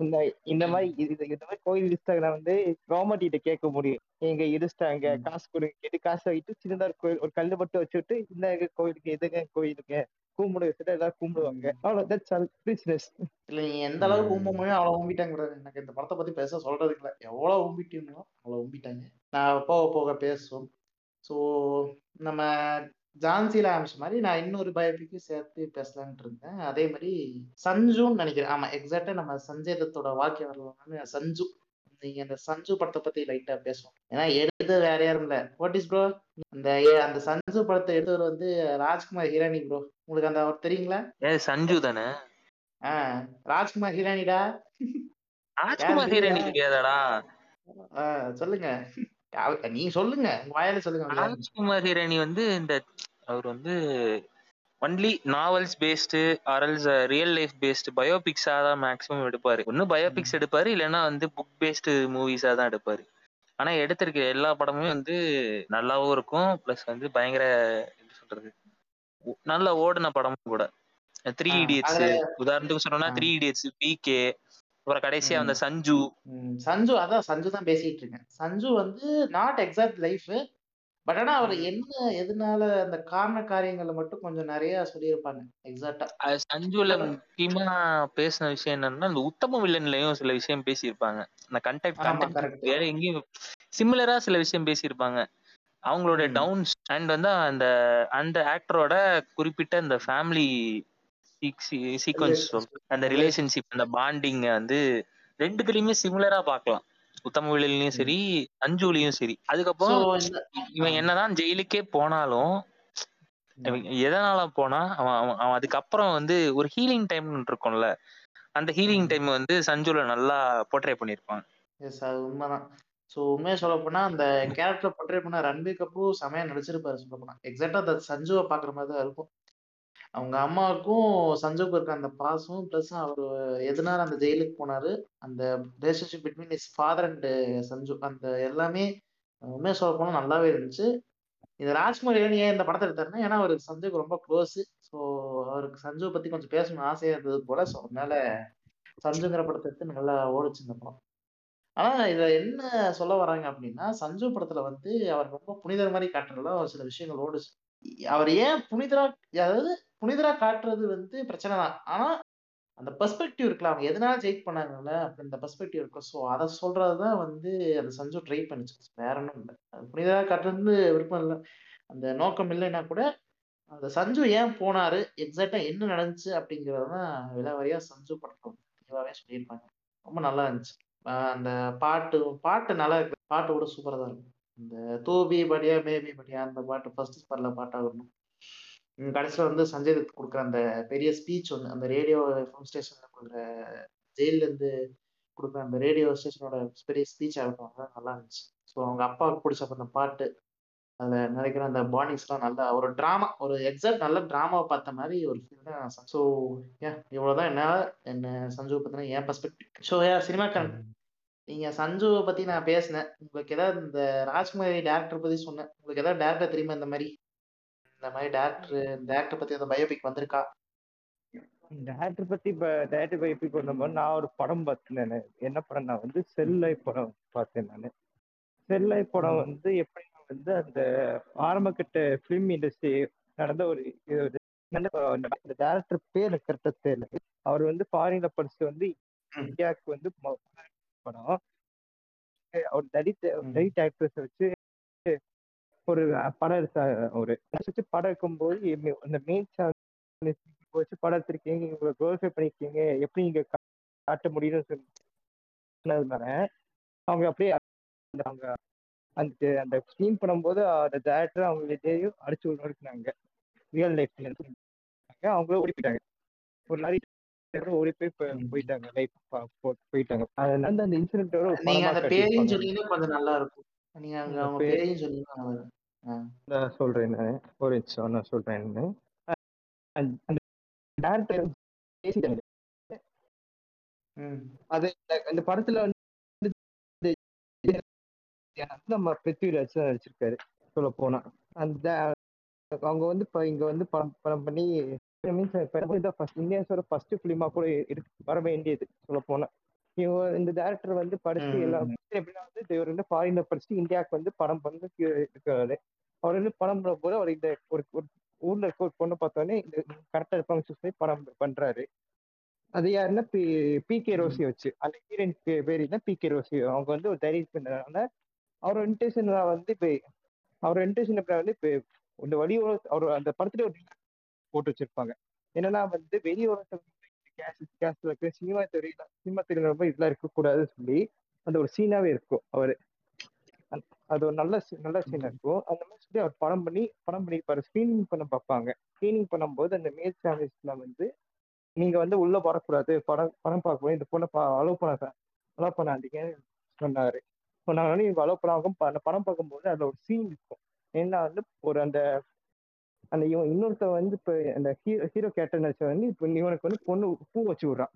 இந்த இந்த மாதிரி இது இந்த மாதிரி கோயில் இடிச்சிட்டாங்கன்னா வந்து கவர்மெண்ட் கிட்ட கேட்க முடியும். எங்க இடிச்சிட்டாங்க ம். காசு கொடுங்க கேட்டு காசு வாங்கிட்டு சின்னதா கோயில் ஒரு கல்லு மட்டும் வச்சுட்டு இந்த கோயிலுக்கு எதுங்க கோயிலுங்க கும்பிட வச்சுட்டு எல்லாரும் கும்பிடுவாங்க. தட்ஸ் ஆல் பிசினஸ் இல்ல நீங்க எந்த அளவுக்கு ம். ஊம்புமோ அவ்வளவு ஊம்பிட்டாங்கிறது எனக்கு இந்த படத்தை பத்தி பேச சொல்றதுக்கு இல்ல. எவ்வளவு ஊம்பிட்டீங்களோ அவ்வளவு ஊம்பிட்டாங்க நான் போக போக பேசுவோம். ஸோ நம்ம ஜான்சில ஆரம்பிச்ச மாதிரி நான் இன்னொரு பயோபிக்கு சேர்த்து பேசலாம்னு இருந்தேன். அதே மாதிரி சஞ்சுன்னு நினைக்கிறேன். ஆமா எக்ஸாக்டா நம்ம சஞ்சய் தத்தோட வாழ்க்கை வரலாம்னு சஞ்சு. நீங்க அந்த சஞ்சு படத்தை பத்தி லைட்டா பேசுவோம் ஏன்னா எடுத்து வேற யாரும் இல்ல. வாட் இஸ் ப்ரோ அந்த அந்த சஞ்சு படத்தை எடுத்தவர் வந்து ராஜ்குமார் ஹிரானி ப்ரோ உங்களுக்கு அந்த அவர் தெரியுங்களா? ஏ சஞ்சு தானே? ஆஹ் ராஜ்குமார் ஹிரானிடா? ராஜ்குமார் ஹீரோனி தெரியுதா தெரியாதாடா சொல்லுங்க. நீங்க சொல்லுங்க. வாயால சொல்லுங்க ராஜ்குமார் ஹீரோனி வந்து இந்த அவர் வந்து ஒன்லி நாவல்ஸ் பேஸ்டு ஆர்எல்ஸ் ரியல் லைஃப் பேஸ்டு பயோபிக்ஸா தான் மேக்ஸிமம் எடுப்பாரு. ஒன்னு பயோபிக்ஸ். எடுப்பாரு இல்லைன்னா வந்து புக் பேஸ்டு மூவிஸா தான் எடுப்பாரு. ஆனா எடுத்திருக்க எல்லா படமுமே வந்து நல்லாவும் இருக்கும் ப்ளஸ் வந்து பயங்கர எப்படி சொல்றது நல்ல ஓடின படமும் கூட. த்ரீ இடியட்ஸ் உதாரணத்துக்கு சொல்லணும்னா த்ரீ இடியட்ஸ் பிகே அப்புறம் கடைசியா. வந்த சஞ்சு சஞ்சு அதான் சஞ்சு தான் பேசிட்டு இருக்கேன். சஞ்சு வந்து நாட் எக்ஸாக்ட் லைஃப் பட் ஆனா அவர். என்ன எதனால அந்த காரண காரியங்களை மட்டும் கொஞ்சம் நிறைய சொல்லியிருப்பாங்க எக்ஸாக்டா சஞ்சுல முக்கியமா பேசின விஷயம் என்னன்னா இந்த உத்தம வில்லன்லயும் சில விஷயம் பேசியிருப்பாங்க. அந்த கண்டென்ட் கரெக்ட் வேற எங்கேயும் சிமிலரா சில விஷயம் பேசியிருப்பாங்க. அவங்களோட டவுன்ஸ் அண்ட் வந்து அந்த அந்த ஆக்டரோட குறிப்பிட்ட அந்த ஃபேமிலி சீக்வன்ஸ் அந்த ரிலேஷன்ஷிப் அந்த பாண்டிங் வந்து ரெண்டுத்துலயுமே சிமிலரா பார்க்கலாம். உத்தம வில்லன்லயும் ம். சரி. அஞ்சுலயும் சரி அதுக்கப்புறம் இவன் என்னதான் ஜெயிலுக்கே போனாலும் எதனால போனா அவன் அவன் அதுக்கப்புறம் வந்து ஒரு ஹீலிங் டைம் இருக்கும்ல அந்த ஹீலிங் டைம் வந்து சஞ்சுல நல்லா போர்ட்ரே பண்ணிருப்பாங்க எஸ் அது உண்மைதான். ஸோ உண்மையை சொல்ல போனா அந்த கேரக்டர் portray பண்ண ரன்பீர் கபூர் செமையா நடிச்சிருப்பாரு சொல்ல போனா. எக்ஸாக்டா அந்த சஞ்சுவை பாக்குற மாதிரி தான் இருக்கும். அவங்க அம்மாவுக்கும் சஞ்சுவுக்கும் இருக்க அந்த பாசம் ப்ளஸ் அவர் எதனால அந்த ஜெயிலுக்கு போனாரு அந்த relationship between his father and Sanju அந்த எல்லாமே உண்மையாக சொல்ல போனால் நல்லாவே இருந்துச்சு. இந்த ராஜ்குமார் ஏன் ஏன் இந்த படத்தை எடுத்தாருன்னா ஏன்னா அவருக்கு சஞ்சுக்கு ரொம்ப க்ளோஸ் ஸோ அவருக்கு சஞ்சுவை பத்தி கொஞ்சம் பேசணும்னு ஆசையா இருந்தது போல ஸோ அதனால சஞ்சுங்கிற படத்தை எடுத்து நல்லா ஓடுச்சு இந்த படம். ஆனா இதுல என்ன சொல்ல வராங்க அப்படின்னா சஞ்சு படத்துல வந்து அவர் ரொம்ப புனிதர் மாதிரி காட்டுறதுல ஒரு சில விஷயங்கள் ஓடுச்சு. அவர் ஏன் புனிதரா அதாவது புனிதரா காட்டுறது வந்து பிரச்சனை தான். ஆனா அந்த பெர்ஸ்பெக்டிவ் இருக்குல்ல அவங்க எதனால ஜெயிக் பண்ணாங்கல்ல அப்படி பெர்ஸ்பெக்டிவ் இருக்கும் ஸோ அதை சொல்றது தான் வந்து அந்த சஞ்சு ட்ரை பண்ணிச்சு. வேற ஒன்றும் இல்லை. புனிதா காட்டுறது விருப்பம் இல்லை. அந்த நோக்கம் இல்லைன்னா கூட அந்த சஞ்சு ஏன் போனாரு எக்ஸாக்டா என்ன நடந்துச்சு அப்படிங்கிறது தான் விலாவரியா சஞ்சு படம் தெளிவாகவே சொல்லியிருப்பாங்க. ரொம்ப நல்லா இருந்துச்சு. அந்த பாட்டு பாட்டு நல்லா இருக்கு. பாட்டு கூட சூப்பராக தான் இருக்கும் இந்த தூபி படியா பேபி படியா அந்த பாட்டு ஃபர்ஸ்ட் ஸ்பாட்ல பாட்டாக வரணும் கடைசியில வந்து சஞ்சய் தத் கொடுக்குற அந்த பெரிய ஸ்பீச் ஒன்று அந்த ரேடியோ எஃப்எம் ஸ்டேஷன்ல கொடுக்குற ஜெயில இருந்து கொடுக்குற அந்த ரேடியோ ஸ்டேஷனோட பெரிய ஸ்பீச் ஆகட்டும் அதெல்லாம் நல்லா இருந்துச்சு. ஸோ அவங்க அப்பாவுக்கு பிடிச்ச அந்த பாட்டு அதுல நினைக்கிற அந்த பாண்டிங்ஸ்லாம் நல்லா ஒரு டிராமா ஒரு எக்ஸாக்ட் நல்ல டிராமாவை பார்த்த மாதிரி ஒரு ஃபீல் தான் ஸோ ஏ இவ்வளவுதான். என்னால என்ன சஞ்சு பத்தின என் பெர்ஸ்பெக்டிவ் ஸோ ஏ சினிமாக்காரன் நீங்க சஞ்சுவை பத்தி நான் பேசினேன். உங்களுக்கு ஏதாவது இந்த ராஜ்குமாரி டேரக்டர் பத்தி சொன்னேன். உங்களுக்கு ஏதாவது டேரக்டர் தெரியுமா இந்த மாதிரி? இந்த மாதிரி டேரக்டர் டேரக்டர் பத்தி அந்த பயோபிக் வந்திருக்கா? டேரக்டர் பத்தி இப்ப டேரக்டர் எப்படி பண்ணும்போது நான் ஒரு படம் பார்த்தேன் என்ன படம் நான் வந்து செல்லை படம் பார்த்தேன் நான். செல்லை படம் வந்து எப்படி வந்து அந்த ஆரம்ப கட்ட ஃபிலிம் இண்டஸ்ட்ரி நடந்த ஒரு நல்ல டேரக்டர் பேர் எனக்கு கரெக்டா தெரியல. அவர் வந்து ஃபாரின்ல படிச்சு வந்து இந்தியாவுக்கு வந்து படம். அவர் தலித் தலித் ஆக்ட்ரஸ் வச்சு ஒரு படம் எடுத்த ஒரு வச்சு படம் எடுக்கும்போது அந்த மெயின் வச்சு படம் எடுத்திருக்கீங்க உங்களை குளோரிஃபை பண்ணிருக்கீங்க எப்படி நீங்க காட்ட முடியும்னு சொன்னதுனால அவங்க அப்படியே அவங்க அந்த அந்த ஸ்க்ரீன் பண்ணும்போது அந்த டேரக்டர் அவங்க விஜயும் அடிச்சு விடுறாங்க ரியல் லைஃப்ல அவங்களும் ஓடி போயிட்டாங்க. ஒரு பேர் ஓடி போய் போயிட்டாங்க. லைஃப் போயிட்டாங்க. அதனால அந்த இன்சிடென்ட்டோட ஒரு நீங்க அந்த பேரையும் காட்டியிருப்பாங்க சொன்னீங்கன்னா கொஞ்சம் நல்லா இருக்கும். நீங்க அவங்க பேர் பேரையும் சொன்னீங்கன்னா. ஆ. நான் சொல்றேன் நான் ஒரு நிமிஷம் நான் சொல்றேன் நான். அந்த- அந்த டேரக்டர் பேசிட்டாங்க ம் அது இந்த- இந்த படத்துல வந்து நம்ம பிருத்விராஜ் தான் நடிச்சிருக்காரு சொல்ல போனா அந்த அவங்க வந்து இப்ப இங்க வந்து படம் படம் பண்ணி மீன்ஸ் ஃபர்ஸ்ட் இந்தியாஸோட ஃபர்ஸ்ட் ஃபிலிமா கூட இருக்கு வர வேண்டியது சொல்ல போனா இவங்க இந்த டேரக்டர் வந்து படிச்சு எல்லாம். எப்படின்னா வந்து இவர் வந்து ஃபாரின்ல படிச்சு இந்தியாவுக்கு வந்து படம் வந்து இருக்காரு அவர் வந்து படம் பண்ணும்போது அவர் இந்த ஒரு ஊர்ல இருக்க ஒரு பொண்ணை பார்த்தோன்னே இந்த கரெக்டா இருப்பாங்க சூஸ் பண்ணி படம் பண்றாரு. அது யாருன்னா பி பி கே ரோசி வச்சு. அந்த ஹீரோயின் பேர் என்ன? பி கே ரோசி. அவங்க வந்து ஒரு தைரியம் பண்ணதுனால அவரோட இன்டென்ஷன் வந்து இப்போ அவர் இன்டென்ஷன் வந்து இப்போ இந்த வழி அவர் அந்த படத்துல ஒரு போட்டு வச்சிருப்பாங்க. என்னன்னா வந்து வெளி உலகத்தை கேஸ் கேஸ்ல சினிமா துறையில சினிமா துறையில ரொம்ப இதெல்லாம் இருக்கக்கூடாதுன்னு சொல்லி அந்த ஒரு சீனாவே இருக்கும் அவரு. அந்த- அது ஒரு நல்ல நல்ல சீனா இருக்கும் அந்த மாதிரி சொல்லி அவர் படம் பண்ணி படம் பண்ணிருப்பாரு ஸ்கிரீனிங் பண்ண பார்ப்பாங்க ஸ்கிரீனிங் பண்ணும்போது அந்த மேல் சேனல்ஸ்ல வந்து நீங்க வந்து உள்ள வரக்கூடாது. படம் படம் பார்க்கணும் இந்த பொண்ணை அலோவ் பண்ண அலோவ் பண்ணாதீங்கன்னு சொன்னாரு. சொன்னாங்க இவங்க அலோவ் பண்ணாங்க ப- படம் பார்க்கும்போது அதுல ஒரு சீன் இருக்கும். ஏன்னா வந்து ஒரு அந்த அந்த இவன் இன்னொருத்த வந்து இப்ப அந்த ஹீரோ ஹீரோ கேரக்டர் நடிச்ச வந்து இப்ப இவனுக்கு வந்து பொண்ணு பூ வச்சு விடுறான்.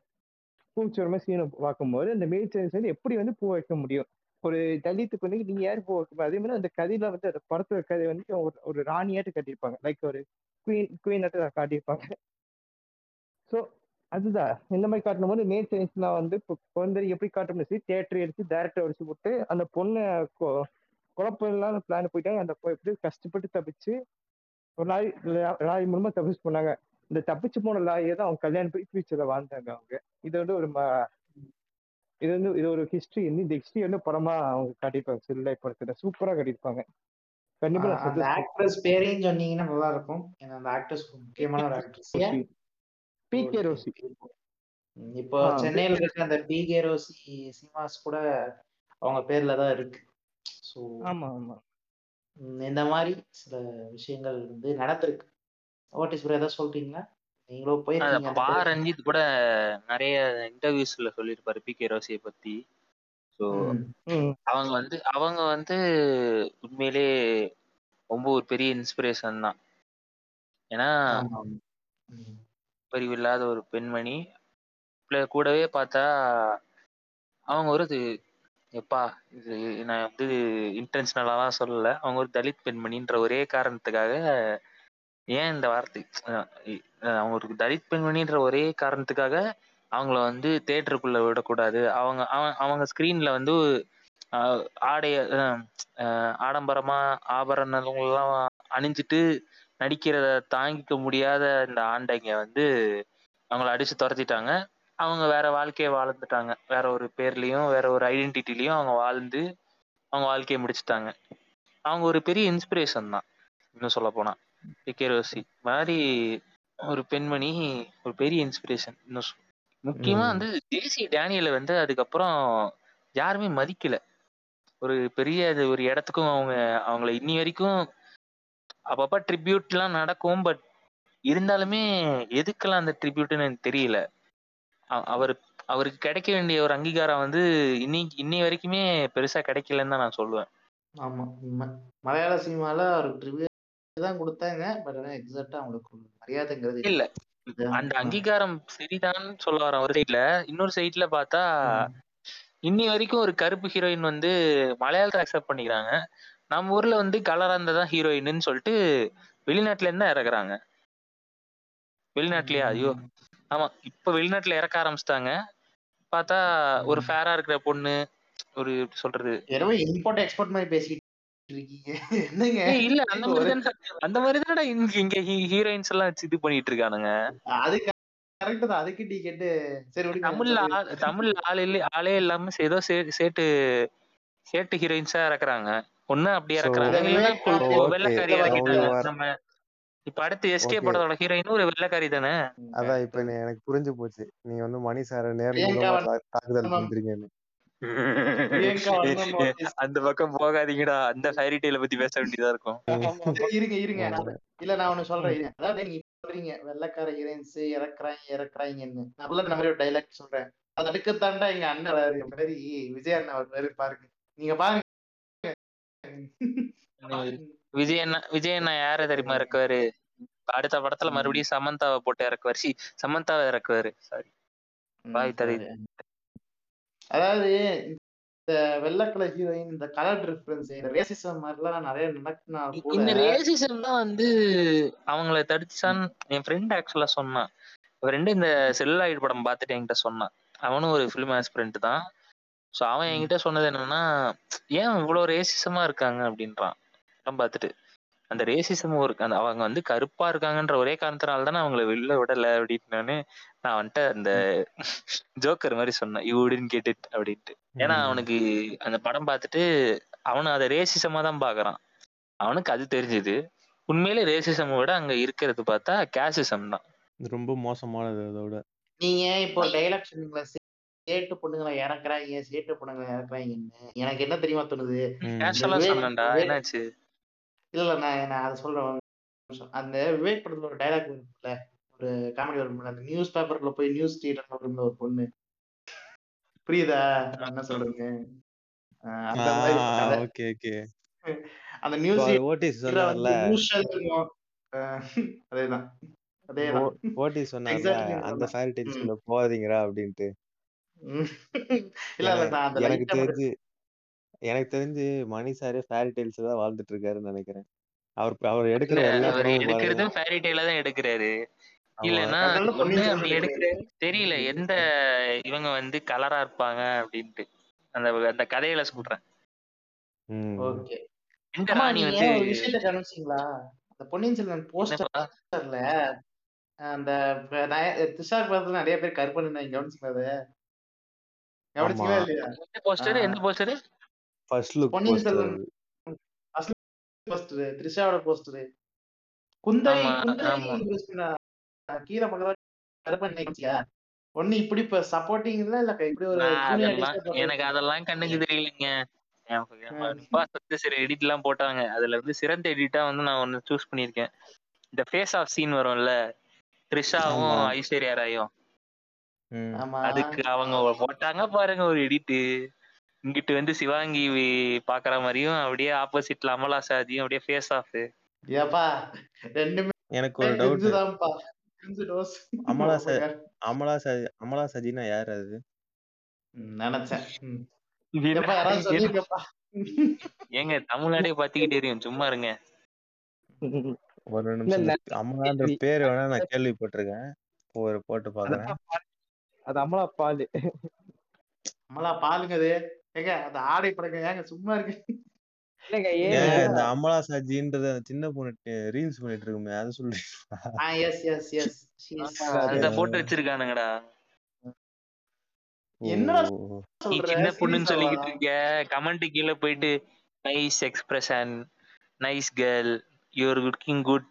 பூச்சோரமா சீனை பார்க்கும்போது அந்த மெயில் சேனல்ஸ் வந்து எப்படி வந்து பூ வைக்க முடியும்? ஒரு தலித்துக்கு வந்து நீங்க யார் பூ வைக்க அதே மாதிரி அந்த கதையில வந்து அந்த படத்துல கதை வந்து ஒரு ஒரு ராணியாட்டு கட்டியிருப்பாங்க. லைக் ஒரு குயின் குவீன் காட்டியிருப்பாங்க. ஸோ அதுதான். இந்த மாதிரி காட்டும் போது மேல் நான் வந்து இப்போ குழந்தை எப்படி காட்டணும்னு சரி தேட்டர் எடுத்து டேரக்டர் அடிச்சு போட்டு அந்த பொண்ணை கொ- குழப்பம் இல்லாத பிளான் போயிட்டாங்க. அந்த எப்படி கஷ்டப்பட்டு தப்பிச்சு ஒரு லாரி லாரி மூலமா தப்பிச்சு போனாங்க. இந்த தப்பிச்சு போன லாயை தான் அவங்க கல்யாணம் போய் ஃபியூச்சர்ல வாழ்ந்தாங்க அவங்க. இது வந்து ஒரு இது வந்து இது ஒரு ஹிஸ்டரி வந்து இந்த ஹிஸ்டரி வந்து படமா அவங்க காட்டியிருப்பாங்க. சில்லை படத்துல சூப்பரா காட்டியிருப்பாங்க. கண்டிப்பா அந்த ஆக்ட்ரஸ் பேரையும் சொன்னீங்கன்னா நல்லா இருக்கும். ஏன்னா அந்த ஆக்ட்ரஸ் முக்கியமான ஒரு ஆக்ட்ரஸ். பி கே ரோசி இப்போ சென்னையில இருக்க அந்த பிகே ரோசி சினிமாஸ் கூட அவங்க பேர்ல தான் இருக்கு. ஸோ ஆமா ஆமா. இந்த மாதிரி சில விஷயங்கள் வந்து நடந்திருக்கு. ஓட்டிஸ் ப்ரோ ஏதாவது சொல்றீங்களா? போயிருக்கீங்க அந்த பா ரஞ்சித் கூட நிறைய இன்டர்வியூஸ்ல சொல்லியிருப்பாரு பி கே ரோசியை பத்தி. ஸோ அவங்க வந்து அவங்க வந்து உண்மையிலே ரொம்ப ஒரு பெரிய இன்ஸ்பிரேஷன் தான். ஏன்னா. பரிவில்லாத ஒரு பெண்மணி. பிள்ளை கூடவே பார்த்தா அவங்க ஒரு இது எப்பா இது நான் வந்து இன்டென்ஷனலாலாம் சொல்லல. அவங்க ஒரு தலித் பெண்மணின்ற ஒரே காரணத்துக்காக ஏன் இந்த வார்த்தை? அவங்களுக்கு இ- தலித் பெண்மணின்ற ஒரே காரணத்துக்காக அவங்கள வந்து தேட்டருக்குள்ள விடக்கூடாது. அவங்க அவ- அவங்க ஸ்கிரீன்ல வந்து ஆஹ் ஆடைய அஹ் ஆடம்பரமா ஆபரணங்கள்லாம் அணிஞ்சிட்டு நடிக்கிறத தாங்கிக்க முடியாத இந்த ஆண்டைங்க வந்து அவங்கள அடிச்சு துரத்திட்டாங்க. அவங்க வேற வாழ்க்கையை வாழ்ந்துட்டாங்க. வேற ஒரு பேர்லயும் வேற ஒரு ஐடென்டிட்டிலையும் அவங்க வாழ்ந்து அவங்க வாழ்க்கையை முடிச்சுட்டாங்க. அவங்க ஒரு பெரிய இன்ஸ்பிரேஷன் தான். இன்னும் சொல்ல போனா பிகே ரோசி மாதிரி ஒரு பெண்மணி ஒரு பெரிய இன்ஸ்பிரேஷன் இன்னும் முக்கியமா. வந்து ஜேசி டேனியலை வந்து அதுக்கப்புறம் யாருமே மதிக்கல. ஒரு பெரிய அது ஒரு இடத்துக்கும் அவங்க அவங்கள இன்னி வரைக்கும் அப்பப்ப ட்ரிபியூட்லாம் நடக்கும் பட் இருந்தாலுமே எதுக்கெல்லாம் அந்த ட்ரிபியூட்னு எனக்கு தெரியல. அவர் அவருக்கு கிடைக்க வேண்டிய ஒரு அங்கீகாரம் வந்து இன்னி இன்னி வரைக்குமே பெருசா கிடைக்கலன்னு தான் நான் சொல்லுவேன். ஆமா மலையாள சினிமால அவருக்கு தான் கொடுத்தாங்க. பட் ஆனா எக்ஸாக்டா அவங்களுக்கு மரியாதைங்கிறது இல்ல. அந்த. அங்கீகாரம் சரிதான் சொல்ல வரேன் ஒரு சைட்ல இன்னொரு சைட்ல பார்த்தா. இன்னி வரைக்கும் ஒரு கருப்பு ஹீரோயின் வந்து மலையாளத்தை அக்செப்ட் பண்ணிக்கிறாங்க. நம்ம ஊர்ல வந்து கலரா இருந்ததான் ஹீரோயின்னு சொல்லிட்டு வெளிநாட்டுல இருந்து இறக்குறாங்க. வெளிநாட்டுலயா ஐயோ. ஆமா இப்ப வெளிநாட்டுல இறக்க ஆரம்பிச்சிட்டாங்க. பார்த்தா ஒரு. ஃபேரா இருக்கிற பொண்ணு ஒரு சொல்றது? இம்போர்ட் எக்ஸ்போர்ட் மாதிரி பேசிட்டு இருக்கீங்க என்னங்க? ஏய் இல்ல அந்த மாதிரி ஒரு- அந்த மாதிரி தானடா இங்க இங்க ஹீரோயின்ஸ் எல்லாம் வச்சு இது பண்ணிட்டு இருக்கானுங்க. அது கரெக்ட் தான். அதுக்கு டீ கேட்டு சரி விடுங்க தமிழ்ல. ஆள் தமிழ்ல ஆள் இல்ல ஆளே இல்லாம ஏதோ சே- சேட்டு சேட்டு ஹீரோயின்ஸா இறக்குறாங்க. ஒண்ணு அப்படி So, இறக்குறாங்க. இல்லைன்னா கொ- okay. வெள்ளைக்காரி நம்ம இப்ப அடுத்து எஸ்கே Okay. படத்தோட ஹீரோயின் ஒரு வெள்ளைக்காரி தானே? அதான் இப்ப எனக்கு புரிஞ்சு போச்சு. நீங்க வந்து மணி சார பிரியங்கா நேர்முகமா தா- தாக்குதல். பண்றீங்கன்னு. பிரியங்கா. அந்த பக்கம் போகாதீங்கடா. அந்த ஃபேரி டெய்ல பத்தி பேச வேண்டியதா இருக்கும். இருங்க இருங்க. இல்ல நான் ஒண்ணு சொல்றேன். அதாவது நீங்க சொல்றீங்க வெள்ளக்கார ஹீரோயின்ஸ் இறக்குறாங்க இறக்குறாங்கன்னு. நான் மாதிரி ஒரு டைலாக் சொல்றேன். அது அடுக்கத்தாண்டா எங்க அண்ணன் மாதிரி விஜய் அண்ணன் வருவாரு பாருங்க. நீங்க பாருங்க. விஜய் அண்ணா விஜய் அண்ணா யார தெரியுமா இறக்குவாரு? அடுத்த படத்துல. மறுபடியும் சமந்தாவை போட்டு இறக்குவாரு. சி சமந்தாவை இறக்குவாரு. சாரி வாய் தடவி. அதாவது இந்த வெள்ளை கலர் ஹீரோயின் இந்த கலர் டிஃபரன்ஸ் இந்த ரேசிசம் மாதிரிலாம் நிறைய நடக்குனா இந்த ரேசிசம் தான் வந்து அவங்கள தடுச்சான்னு என் ஃப்ரெண்ட் ஆக்சுவலா சொன்னான். ஃப்ரெண்டு இந்த செல்லாயிட் படம் பார்த்துட்டு என்கிட்ட சொன்னான். அவனும் ஒரு ஃபிலிம் ஆஸ்பிரண்ட் தான். ஸோ அவன். என்கிட்ட சொன்னது என்னன்னா ஏன் இவ்வளோ ரேசிசமா இருக்காங்க? அப்படின்றான். படம் பார்த்துட்டு. அந்த ரேசிசம் ஒரு அந்த அவங்க வந்து கருப்பா இருக்காங்கன்ற ஒரே காரணத்தினால தானே அவங்கள வெளில விடல அப்படின்னு நான் வந்துட்டு அந்த ஜோக்கர் மாதிரி சொன்னேன். இவுடின்னு கேட்டுட்டு அப்படின்ட்டு. ஏன்னா. அவனுக்கு அந்த படம் பார்த்துட்டு அவனு அதை ரேசிசமா தான் பாக்குறான் அவனுக்கு அது தெரிஞ்சது. உண்மையிலே ரேசிசம் விட அங்க இருக்கிறது பார்த்தா கேசிசம் தான். இது ரொம்ப மோசமானது அதோட. நீங்க இப்போ டைலாக் சொன்னீங்களா சேட்டு பொண்ணுங்களை இறக்குறாங்க சேட்டு பொண்ணுங்களை இறக்குறாங்கன்னு. எனக்கு என்ன தெரியுமா தோணுது? சொன்னேன்டா. என்னாச்சு? இல்ல இல்ல நான் நான் அதை சொல்றேன் ஒரு நிமிஷம். அந்த விவேக் படத்துல ஒரு டைலாக் வரும்ல ஒரு காமெடி வரும்ல அந்த நியூஸ் பேப்பர்ல போய் நியூஸ் ரீடர் வரும்ல ஒரு பொண்ணு. புரியுதா? நான் என்ன சொல்றேங்க அந்த மாதிரி ஓகே ஓகே. அந்த நியூஸ் ரீடரை சொன்னார்ல. வந்து இருக்கும் அஹ் அதேதான். அதேதான். ஓட்டிஸ் சொன்னார்ல எக்ஸாக்ட்லி அந்த ஃபேரி டெய்ல்ஸ்குள்ள போகாதீங்கடா அப்படின்ட்டு. இல்ல இல்ல நான் அந்த எனக்கு லைட்டா தெரிஞ்சு எனக்கு தெரிஞ்சு மணி சாரே ஃபேரி டெய்ல்ஸ் தான் வாழ்ந்துட்டு இருக்காருன்னு நினைக்கிறேன். அவர் அவர் எடுக்கிற இல்ல எல்லா அவர் படமும் பாருங்க. எடுக்கிறதும் ஃபேரி டெய்ல தான் எடுக்கிறாரு. ஆமா இல்லன்னா அதனால ஒண்ணு பொன்னியின் அப்படி செல்வன் எடுக்கிறாரு தெரியல எந்த இவங்க வந்து கலரா இருப்பாங்க அப்படின்ட்டு. அந்த அந்த கதையில சொல்றேன். ம் ஓகே. எந்த ஆமா ராணி நீங்க வந்து ஒரு விஷயத்த கவனிச்சீங்களா? அந்த பொன்னியின் செல்வன் என்னப்பா? போஸ்டர்ல அந்த துஷார் படத்துல நிறைய பேர் கருப்பன் இருந்தாங்க கவனிச்சீங்களா அதை? கவனிச்சீங்களா ஆமா இல்லையா? எந்த போஸ்டர் ஆஹ் எந்த poster first look Ponniyin poster Selvan. அது போஸ்டர் த்ரிஷாவோட போஸ்டர் குந்தவை கருப்பன் நினைச்சியா ஒண்ணு இப்படி இப்ப சப்போர்ட்டிங் இல்ல இல்ல இப்படி ஒரு எனக்கு அதெல்லாம் கண்ணுக்கு தெரியலைங்க. சில எடிட் எல்லாம் போட்டாங்க. அதுல வந்து சிறந்த எடிட்டா வந்து நான் ஒன்னு சூஸ் பண்ணிருக்கேன் இந்த ஃபேஸ் ஆஃப் சீன் வரும்ல த்ரிஷாவும் ஐஸ்வர்யா ராயும். அதுக்கு அவங்க போட்டாங்க பாருங்க ஒரு எடிட்டு இங்கிட்டு வந்து சிவாங்கி பாக்குற மாதிரியும் அப்படியே ஆப்போசிட்ல அமலா சாதியும் அப்படியே ஃபேஸ் ஆஃப் ஏப்பா ரெண்டுமே எனக்கு ஒரு டவுட் அமலா ச அமலா சஜி அமலா சஜினா யார் அது? நினைச்சேன். ஏங்க தமிழ்நாடே பாத்திக்கிட்டே தெரியும் சும்மா இருங்க. ஒரு நிமிஷம் அமலான்ற பேர் வேணா நான் கேள்விப்பட்டிருக்கேன். ஒரு போட்டு பாக்குறேன். அது அமலா பால். அமலா பாலுங்க அது. ஏங்க அந்த ஆடை படங்க ஏங்க சும்மா இருக்கு. இந்த அமலா சாஜின்றது அந்த சின்ன பொண்ணு ரீல்ஸ் பண்ணிட்டு இருக்குமே அது சொல்றீங்களா? ஆ எஸ் எஸ் எஸ் அந்த போட்டு வச்சிருக்கானுங்கடா. சொல்ற? சின்ன பொண்ணுன்னு சொல்லிக்கிட்டு இருக்க. கமெண்ட் கீழே போயிட்டு nice expression nice girl you're looking good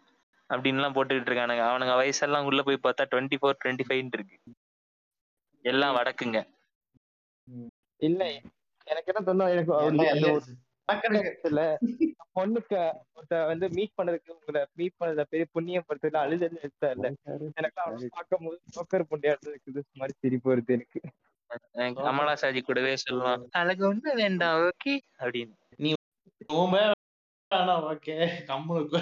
அப்படின்லாம் போட்டுக்கிட்டு இருக்கானுங்க. அவனுங்க வயசெல்லாம் உள்ள போய் பார்த்தா டுவெண்ட்டி ஃபோர் டுவெண்ட்டி ஃபைவ் இருக்கு. எல்லாம் வடக்குங்க. இல்ல. எனக்கு என்ன தோணும் எனக்கு பொண்ணுக்கு ஒருத்த வந்து மீட் பண்ணதுக்கு உங்களை மீட் பண்ணத பெரிய புண்ணியம் படுத்தல எடுத்தா இல்ல எனக்கு அவளை பார்க்கும் போது சோக்கர் புண்ணியம் இருக்குது மாதிரி சிரிப்பு வருது எனக்கு. கமலா சாஜி கூடவே சொல்லுவான் அழகு ஒண்ணு வேண்டாம் ஓகே அப்படின்னு. வேணா ஓகே கம்முனுக்கு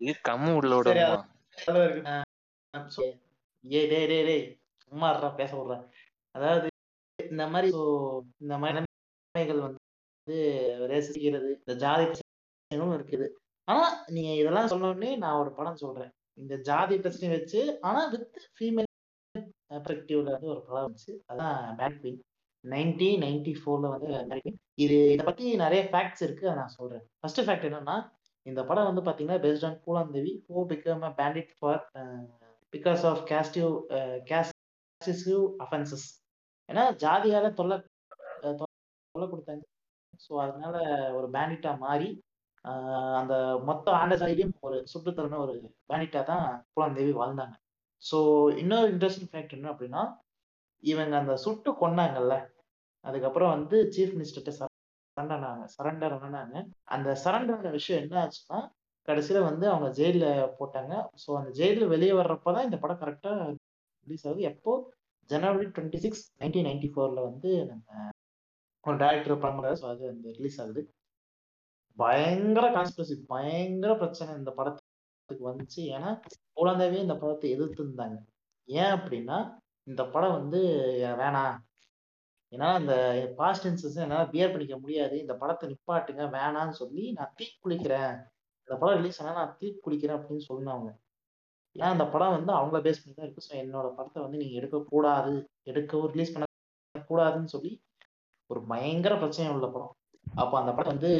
இது கம்மு உள்ள சரி விடுமா ஏய் டேய் டேய் டேய். சும்மா பேச விடுறேன் அதாவது இந்த மாதிரி இந்த மாதிரி நிலைமைகள் வந்து ரசிக்கிறது இந்த ஜாதி பிரச்சனைகளும் இருக்குது. ஆனா நீங்க இதெல்லாம் சொன்னோடனே நான் ஒரு படம் சொல்றேன். இந்த ஜாதி பிரச்சனை வச்சு ஆனா வித் ஃபீமேல் பெர்ஸ்பெக்டிவ்ல வந்து ஒரு படம் வந்துச்சு. அதான் பேட் குயின் நைன்டி நைன்டி ஃபோர்ல வந்து இது இதை பத்தி நிறைய ஃபேக்ட்ஸ் இருக்கு அதை நான் சொல்றேன். ஃபர்ஸ்ட் ஃபேக்ட் என்னன்னா இந்த படம் வந்து பாத்தீங்கன்னா based on Phoolan Devi who became a bandit for because of castive castive offences ஏன்னா ஜாதியால தொல்லை தொல்லை கொடுத்தாங்க. ஸோ அதனால ஒரு பேண்டிட்டா மாறி அந்த மொத்த ஆண்ட ஒரு சுற்றுத்தரன ஒரு பேண்டிட்டா தான் குலந்தேவி வாழ்ந்தாங்க. ஸோ இன்னொரு இன்ட்ரெஸ்டிங் ஃபேக்ட் என்ன அப்படின்னா இவங்க அந்த சுட்டு கொன்னாங்கல்ல அதுக்கப்புறம் வந்து சீஃப் மினிஸ்டர்கிட்ட சரண்டர் ஆனாங்க சரண்டர் ஆனாங்க. அந்த சரண்டர் ஆன விஷயம் என்ன ஆச்சுன்னா கடைசியில வந்து அவங்க ஜெயில போட்டாங்க. ஸோ அந்த ஜெயில வெளியே வர்றப்பதான் இந்த படம் கரெக்டாக ரிலீஸ் ஆகுது. எப்போ? January twenty six nineteen ninety ஃபோரில் வந்து நம்ம ஒரு டேரக்டர் பண்றாரு. ஸோ அது வந்து ரிலீஸ் ஆகுது. பயங்கர கான்ஸ்பிரசி பயங்கர பிரச்சனை இந்த படத்துக்கு வந்துச்சு. ஏன்னா குழந்தைவே இந்த படத்தை எதிர்த்துருந்தாங்க ஏன் அப்படின்னா இந்த படம் வந்து வேணாம். ஏன்னா இந்த பாஸ்ட் இன்சஸ் என்னால் பியர் பண்ணிக்க முடியாது. இந்த படத்தை நிப்பாட்டுங்க வேணான்னு சொல்லி நான் தீ குளிக்கிறேன் இந்த படம் ரிலீஸ் ஆனால் நான் தீ குளிக்கிறேன் அப்படின்னு சொன்னாங்க. ஏன்னா அந்த படம் வந்து அவங்கள பேஸ் பண்ணி தான் இருக்கு? ஸோ என்னோட படத்தை வந்து நீங்க எடுக்கக்கூடாது. எடுக்கவும் ரிலீஸ் பண்ணக்கூடாதுன்னு சொல்லி ஒரு பயங்கர பிரச்சனை உள்ள படம். அப்போ அந்த படம் வந்து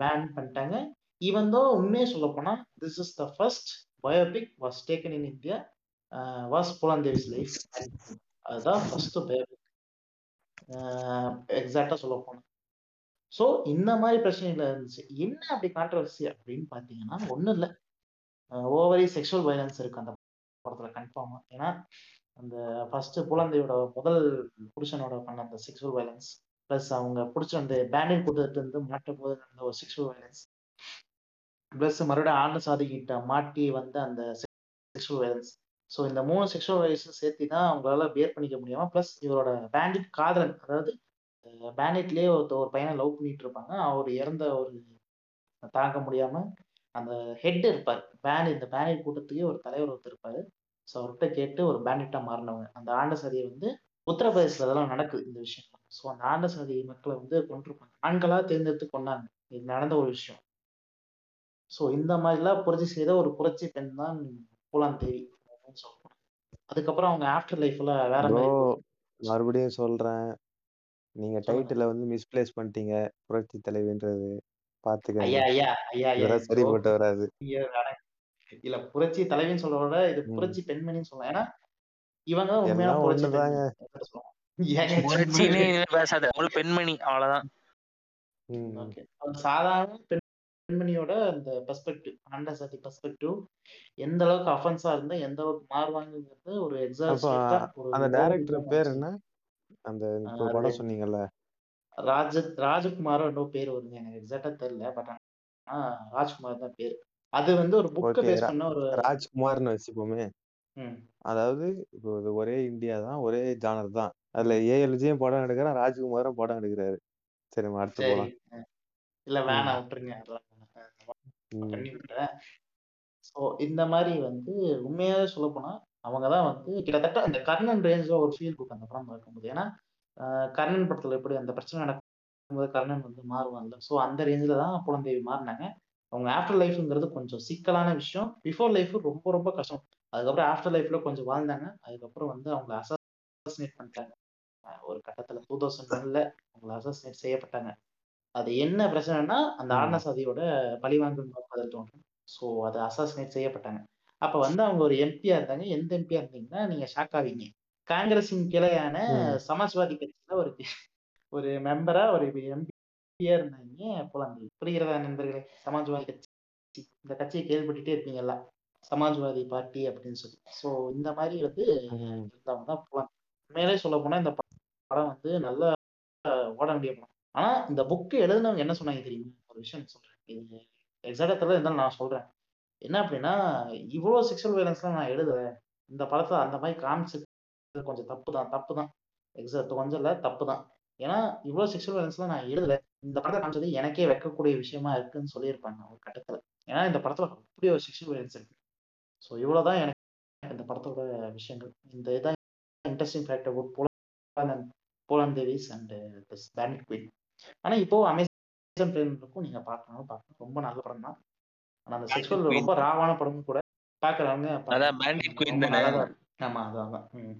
பேன் பண்ணிட்டாங்க. ஈவன் தோ உண்மையே சொல்ல போனால் this is the first biopic was taken in India was Phoolan Devi's life அதுதான் ஃபர்ஸ்ட் பயோபிக் எக்ஸாக்டாக சொல்ல போனோம் ஸோ இந்த மாதிரி பிரச்சனைகள் இருந்துச்சு. என்ன அப்படி கான்ட்ரவர்சி அப்படின்னு பார்த்தீங்கன்னா ஒன்றும் இல்லை. ஓவரி செக்ஷுவல் வயலன்ஸ் இருக்கு அந்த படத்துல கன்ஃபார்மா ஏன்னா அந்த ஃபர்ஸ்ட் குழந்தையோட முதல் புருஷனோட பண்ண அந்த செக்ஷுவல் வயலன்ஸ் ப்ளஸ் அவங்க பிடிச்ச அந்த பேண்டில் கூட்டத்துல இருந்து மாட்ட போது நடந்த ஒரு செக்ஷுவல் வயலன்ஸ் பிளஸ் மறுபடியும் ஆண்டு சாதிக்கிட்ட மாட்டி வந்த அந்த செக்ஷுவல் வயலன்ஸ் ஸோ இந்த மூணு செக்ஷுவல் வயலன்ஸும் சேர்த்து தான் அவங்களால பேர் பண்ணிக்க முடியாம ப்ளஸ் இவரோட பேண்டிட் காதலன் அதாவது பேண்டிட்லேயே ஒருத்த ஒரு பையனை லவ் பண்ணிட்டு இருப்பாங்க. அவர் இறந்த ஒரு தாங்க முடியாம அந்த ஹெட் இருப்பார். பேண்ட் இந்த பேண்டிட் கூட்டத்துக்கே ஒரு தலைவர் ஒருத்தர் இருப்பாரு. ஸோ அவர்கிட்ட கேட்டு ஒரு பேண்டிட்டா மாறினவங்க. அந்த ஆண்ட சதியை வந்து உத்தரப்பிரதேசத்துல அதெல்லாம் நடக்குது இந்த விஷயம் ஸோ அந்த ஆண்ட சதி மக்களை வந்து கொண்டிருப்பாங்க ஆண்களா தேர்ந்தெடுத்து கொண்டாங்க. இது நடந்த ஒரு விஷயம். ஸோ இந்த மாதிரிலாம் புரட்சி செய்த ஒரு புரட்சி பெண் தான் பூலான் தேவி அப்படின்னு அதுக்கப்புறம் அவங்க ஆஃப்டர் லைஃப்ல வேற மறுபடியும் சொல்றேன். நீங்க டைட்டில வந்து மிஸ்பிளேஸ் பண்ணிட்டீங்க. புரட்சி தலைவின்றது. ஐயா ஐயா ஐயா வராது இல்ல புரட்சி தலைவின்னு விட இது. புரட்சி பெண்மணின்னு சொல்லலாம். ஏன்னா இவங்க தான் உண்மையான புரட்சி பேசாத ஒரு பெண்மணி அவ்வளவுதான். ம். ஓகே. ஒரு சாதாரண பெண் பெண்மணியோட அந்த பெர்ஸ்பெக்டிவ் அண்டர்சாட்டி பெர்ஸ்பெக்டிவ் எந்த அளவுக்கு அஃபென்ஸா இருந்தா எந்த அளவுக்கு மாறுவாங்கிறது ஒரு ஒரு அந்த டைரக்டர் பேர் என்ன? அந்த படம் சொன்னீங்கல்ல. ராஜ ராஜகுமாரோ என்னோ பேர் வருங்க எனக்கு எக்ஸாக்டா தெரியல. பட் ஆனா ராஜ்குமார் தான் பேர். அது வந்து ஒரு புக்கை பேஸ் பண்ண ஒரு ராஜ்குமார்னு வச்சுப்போமே. அதாவது இப்போ இது ஒரே இந்தியா தான் ஒரே ஜானர் தான். அதுல ஏஎல்ஜியும் படம் எடுக்கிறான் ராஜ்குமாரும் படம் எடுக்கிறாரு. சரி நம்ம அடுத்து போலாம். இல்ல வேணாம் விட்டுருங்க. பண்ணி விட்டுறேன். ஸோ இந்த மாதிரி வந்து உண்மையாவே சொல்ல போனா அவங்க தான் வந்து கிட்டத்தட்ட அந்த கர்ணன் ரேஞ்சில் ஒரு ஃபீல் கொடுக்கும் அந்த படம் பார்க்கும்போது. ஏன்னா கர்ணன் படத்துல எப்படி அந்த பிரச்சனை நடக்கும்போது கர்ணன் வந்து மாறுவாங்கல்ல ஸோ அந்த ரேஞ்சில் தான் குழந்தை மாறினாங்க. அவங்க ஆஃப்டர் லைஃப்ங்கிறது கொஞ்சம் சிக்கலான விஷயம். பிஃபோர் லைஃப் ரொம்ப ரொம்ப கஷ்டம். அதுக்கப்புறம் ஆஃப்டர் லைஃப்ல கொஞ்சம் வாழ்ந்தாங்க. அதுக்கப்புறம் வந்து அவங்கள அசாசினேட் பண்ணிட்டாங்க. ஒரு கட்டத்துல டூ தௌசண்ட் ஒன்ல அவங்கள அசாசினேட் செய்யப்பட்டாங்க. அது என்ன பிரச்சனைனா அந்த ம். ஆர்ன சாதியோட பழிவாங்கும் நோக்கத்தில் தோன்றும் ஸோ அது அசாசினேட் செய்யப்பட்டாங்க. அப்ப வந்து அவங்க ஒரு எம்பியா இருந்தாங்க. எந்த எம்பியா இருந்தீங்கன்னா நீங்க ஷாக் ஆவீங்க. காங்கிரஸின் கிளையான. சமாஜ்வாதி கட்சியில ஒரு ஒரு மெம்பரா ஒரு எம்பியா இருந்தாங்க. புலம்பி புரிகிறதா நண்பர்களே? சமாஜ்வாதி கட்சி. இந்த கட்சியை கேள்விப்பட்டுட்டே இருப்பீங்கல்ல. சமாஜ்வாதி பார்ட்டி அப்படின்னு சொல்லி. ஸோ இந்த மாதிரி வந்து. இருந்தவங்க தான் புலம்பி உண்மையிலே சொல்ல போனா இந்த படம் வந்து நல்ல ஓட வேண்டிய படம். ஆனா இந்த புக்கு எழுதினவங்க என்ன சொன்னாங்க தெரியுமா? ஒரு விஷயம் சொல்றேன். இது எக்ஸாக்டா இருந்தாலும் நான் சொல்றேன். என்ன அப்படின்னா இவ்வளவு செக்ஷுவல் வயலன்ஸ்லாம் நான் எழுதல. இந்த படத்தை அந்த மாதிரி காமிச்சது கொஞ்சம் தப்பு தான் தப்பு தான் எக்ஸாக்ட் கொஞ்சம் இல்ல தப்பு தான் ஏன்னா இவ்வளவு செக்ஷுவல் வயலன்ஸ்லாம் நான் எழுதல. இந்த படத்தை காமிச்சது எனக்கே வைக்கக்கூடிய விஷயமா இருக்குன்னு சொல்லியிருப்பாங்க ஒரு கட்டத்துல. ஏன்னா இந்த படத்துல அப்படி ஒரு செக்ஷுவல் வயலன்ஸ் இருக்கு. ஸோ இவ்வளவுதான் எனக்கு இந்த படத்தோட விஷயங்கள். இந்த இதான் interesting factor Phoolan Phoolan Devi's and this bandit queen ஆனா இப்போ அமேசான் பிரைம் இருக்கும் நீங்க பார்க்கணும் பார்க்கணும். ரொம்ப நல்ல படம் தான். ஆனா அந்த செக்ஷுவல். ரொம்ப ராவான படமும் கூட பாக்குறவங்க அதான் Bandit Queen ரொம்ப தானே? நல்லா தான் இருக்கு. ஆமா அதான் அதான். ம்.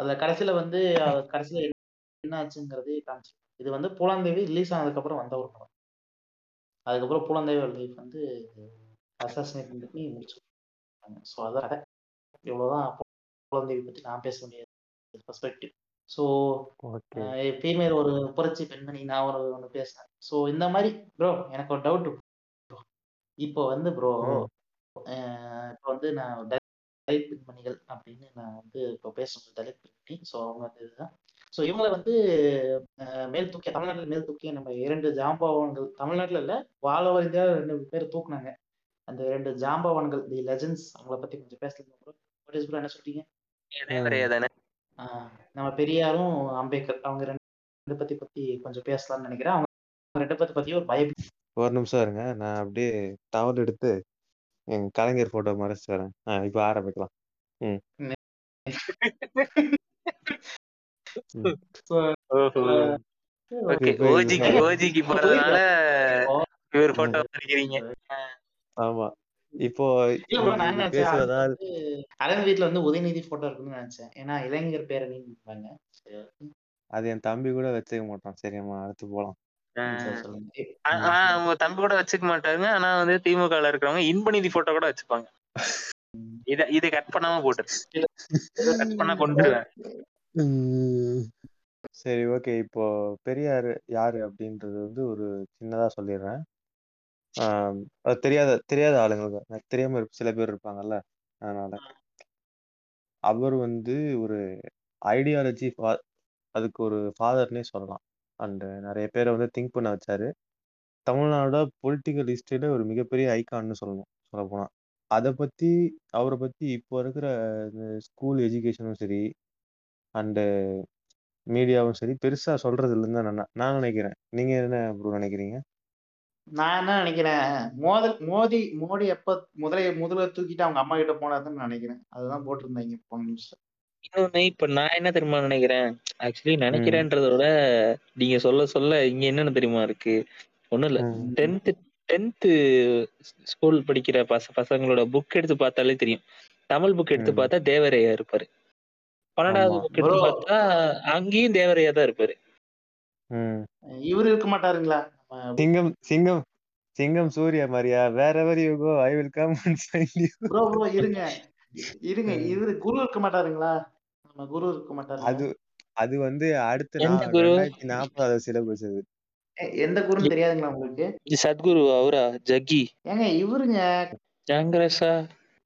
அதுல கடைசியில வந்து கடைசியில என்ன ஆச்சுங்கிறது காமிச்சு. இது வந்து பூலாந்தேவி ரிலீஸ் ஆனதுக்கு அப்புறம் வந்த ஒரு படம். அதுக்கப்புறம் பூலாந்தேவி லைஃப் வந்து அசாசினேட் பண்ணி முடிச்சிருக்காங்க. ஸோ அதான் கதை. இவ்வளவுதான் பூலாந்தேவி பத்தி நான் பேச வேண்டிய பெர்ஸ்பெக்டிவ் ஸோ ஃபீமேல் ஒரு புரட்சி பெண்மணி நான் ஒரு ஒன்று பேசினேன் ஸோ இந்த மாதிரி ப்ரோ எனக்கு ஒரு டவுட் இப்போ வந்து ப்ரோ. இப்போ வந்து நான் தலித் பெண்மணிகள் அப்படின்னு நான் வந்து இப்போ பேசணும் பெண்மணி ஸோ அவங்க வந்து இதுதான். ஸோ இவங்களை வந்து மேல் தூக்கி தமிழ்நாட்டில் மேல் தூக்கி நம்ம இரண்டு ஜாம்பவான்கள் தமிழ்நாட்டில் இல்லை வாழவர் இந்தியாவில் ரெண்டு பேர் தூக்குனாங்க. அந்த ரெண்டு ஜாம்பவான்கள் தி லெஜண்ட்ஸ் அவங்கள பத்தி கொஞ்சம் பேசலாம் ப்ரோ வாட் இஸ் ப்ரோ என்ன சொல்றீங்க? நம்ம பெரியாரும் அம்பேத்கர் அவங்க ரெண்டு ரெண்டு பத்தி பத்தி கொஞ்சம் பேசலாம்னு நினைக்கிறேன். அவங்க ரெண்டு பத்தி பத்தி ஒரு பயம் ஒரு நிமிஷம் இருங்க. நான் அப்படியே டவல் எடுத்து என் கலைஞர் போட்டோ மறைச்சு வரேன். ஆ, இப்போ ஆரம்பிக்கலாம். ம். ம். ஓகே இப்போ இது ஓஜிக்கு ஓஜிக்கு போறதுனால இவர் போட்டோ வரைக்கிறீங்க ஆமா. இப்போ இல்ல bro, நான் என்ன நினைச்சேன் பேசுவதால் வீட்ல வந்து உதயநிதி போட்டோ இருக்குன்னு நினைச்சேன். ஏன்னா இளைஞர் பேரணின்னு இருப்பாங்க அது என் தம்பி கூட வச்சுக்க மாட்டான். சரிம்மா அடுத்து போலாம். சரி, சொல்லுங்க அவங்க தம்பி கூட வச்சுக்க மாட்டாங்க. ஆனா வந்து திமுக ல இருக்கிறவங்க இன்பநிதி போட்டோ கூட வச்சுப்பாங்க. இத இத கட் பண்ணாம போட்டு. கட் பண்ணா கொண்டுருவேன். சரி ஓகே இப்போ பெரியார் யாரு அப்படின்றது வந்து ஒரு சின்னதா சொல்லிடுறேன். தெரியாத தெரியாத ஆளுங்களுக்கு. எனக்கு தெரியாம சில பேர் இருப்பாங்கல்ல. அதனால. அவர் வந்து ஒரு ஐடியாலஜி அதுக்கு ஒரு ஃபாதர்னே சொல்லலாம். அண்ட் நிறைய பேரை வந்து திங்க் பண்ண வச்சாரு. தமிழ்நாடோட பொலிட்டிக்கல் ஹிஸ்டரியில ஒரு மிகப்பெரிய ஐகான்னு சொல்லணும் சொல்ல போனா அதை பத்தி அவரை பத்தி இப்போ இருக்கிற ஸ்கூல் எஜுகேஷனும் சரி அண்டு மீடியாவும் சரி பெருசா சொல்றது இல்லை தான் நான் நான் நினைக்கிறேன். நீங்க என்ன ப்ரோ நினைக்கிறீங்க? நான் என்ன நினைக்கிறேன்? மோதல் மோதி மோடி எப்ப முதலைய முதல்ல தூக்கிட்டு அவங்க அம்மா கிட்ட போனாதுன்னு நினைக்கிறேன். அதுதான் போட்டிருந்தாங்க போன நிமிஷம். இன்னொன்னு இப்ப நான் என்ன தெரியுமா நினைக்கிறேன்? ஆக்சுவலி நினைக்கிறேன்றத விட நீங்க சொல்ல சொல்ல இங்க என்னன்னு தெரியுமா இருக்கு? ஒண்ணும் இல்ல. ம். டென்த் டென்த்து ஸ்கூல் படிக்கிற பச பசங்களோட புக் எடுத்து பார்த்தாலே தெரியும். தமிழ் புக் எடுத்து ம். பார்த்தா தேவரையா இருப்பாரு. பன்னெண்டாவது ஆமா. புக் எடுத்து Bro. பார்த்தா அங்கேயும் தேவரையா தான் இருப்பாரு. ம். இவரு இருக்க மாட்டாருங்களா? நம்ம சிங்கம் சிங்கம் சிங்கம் சூர்யா மாதிரியா? Wherever you go? I will come and find you. Bro bro இருங்க. இருங்க. ம். இவரு குரு இருக்க மாட்டாருங்களா? நம்ம குரு இருக்க மாட்டாருங்களா அது அது வந்து அடுத்த எந்த குரு? ரெண்டாயிரத்தி நாற்பதாவது சிலபஸ் அது. எ- எந்த குருன்னு தெரியாதுங்களா உங்களுக்கு? சத்குரு அவரா? ஜக்கி? ஏங்க இவருங்க. ஜாங்கிரஸா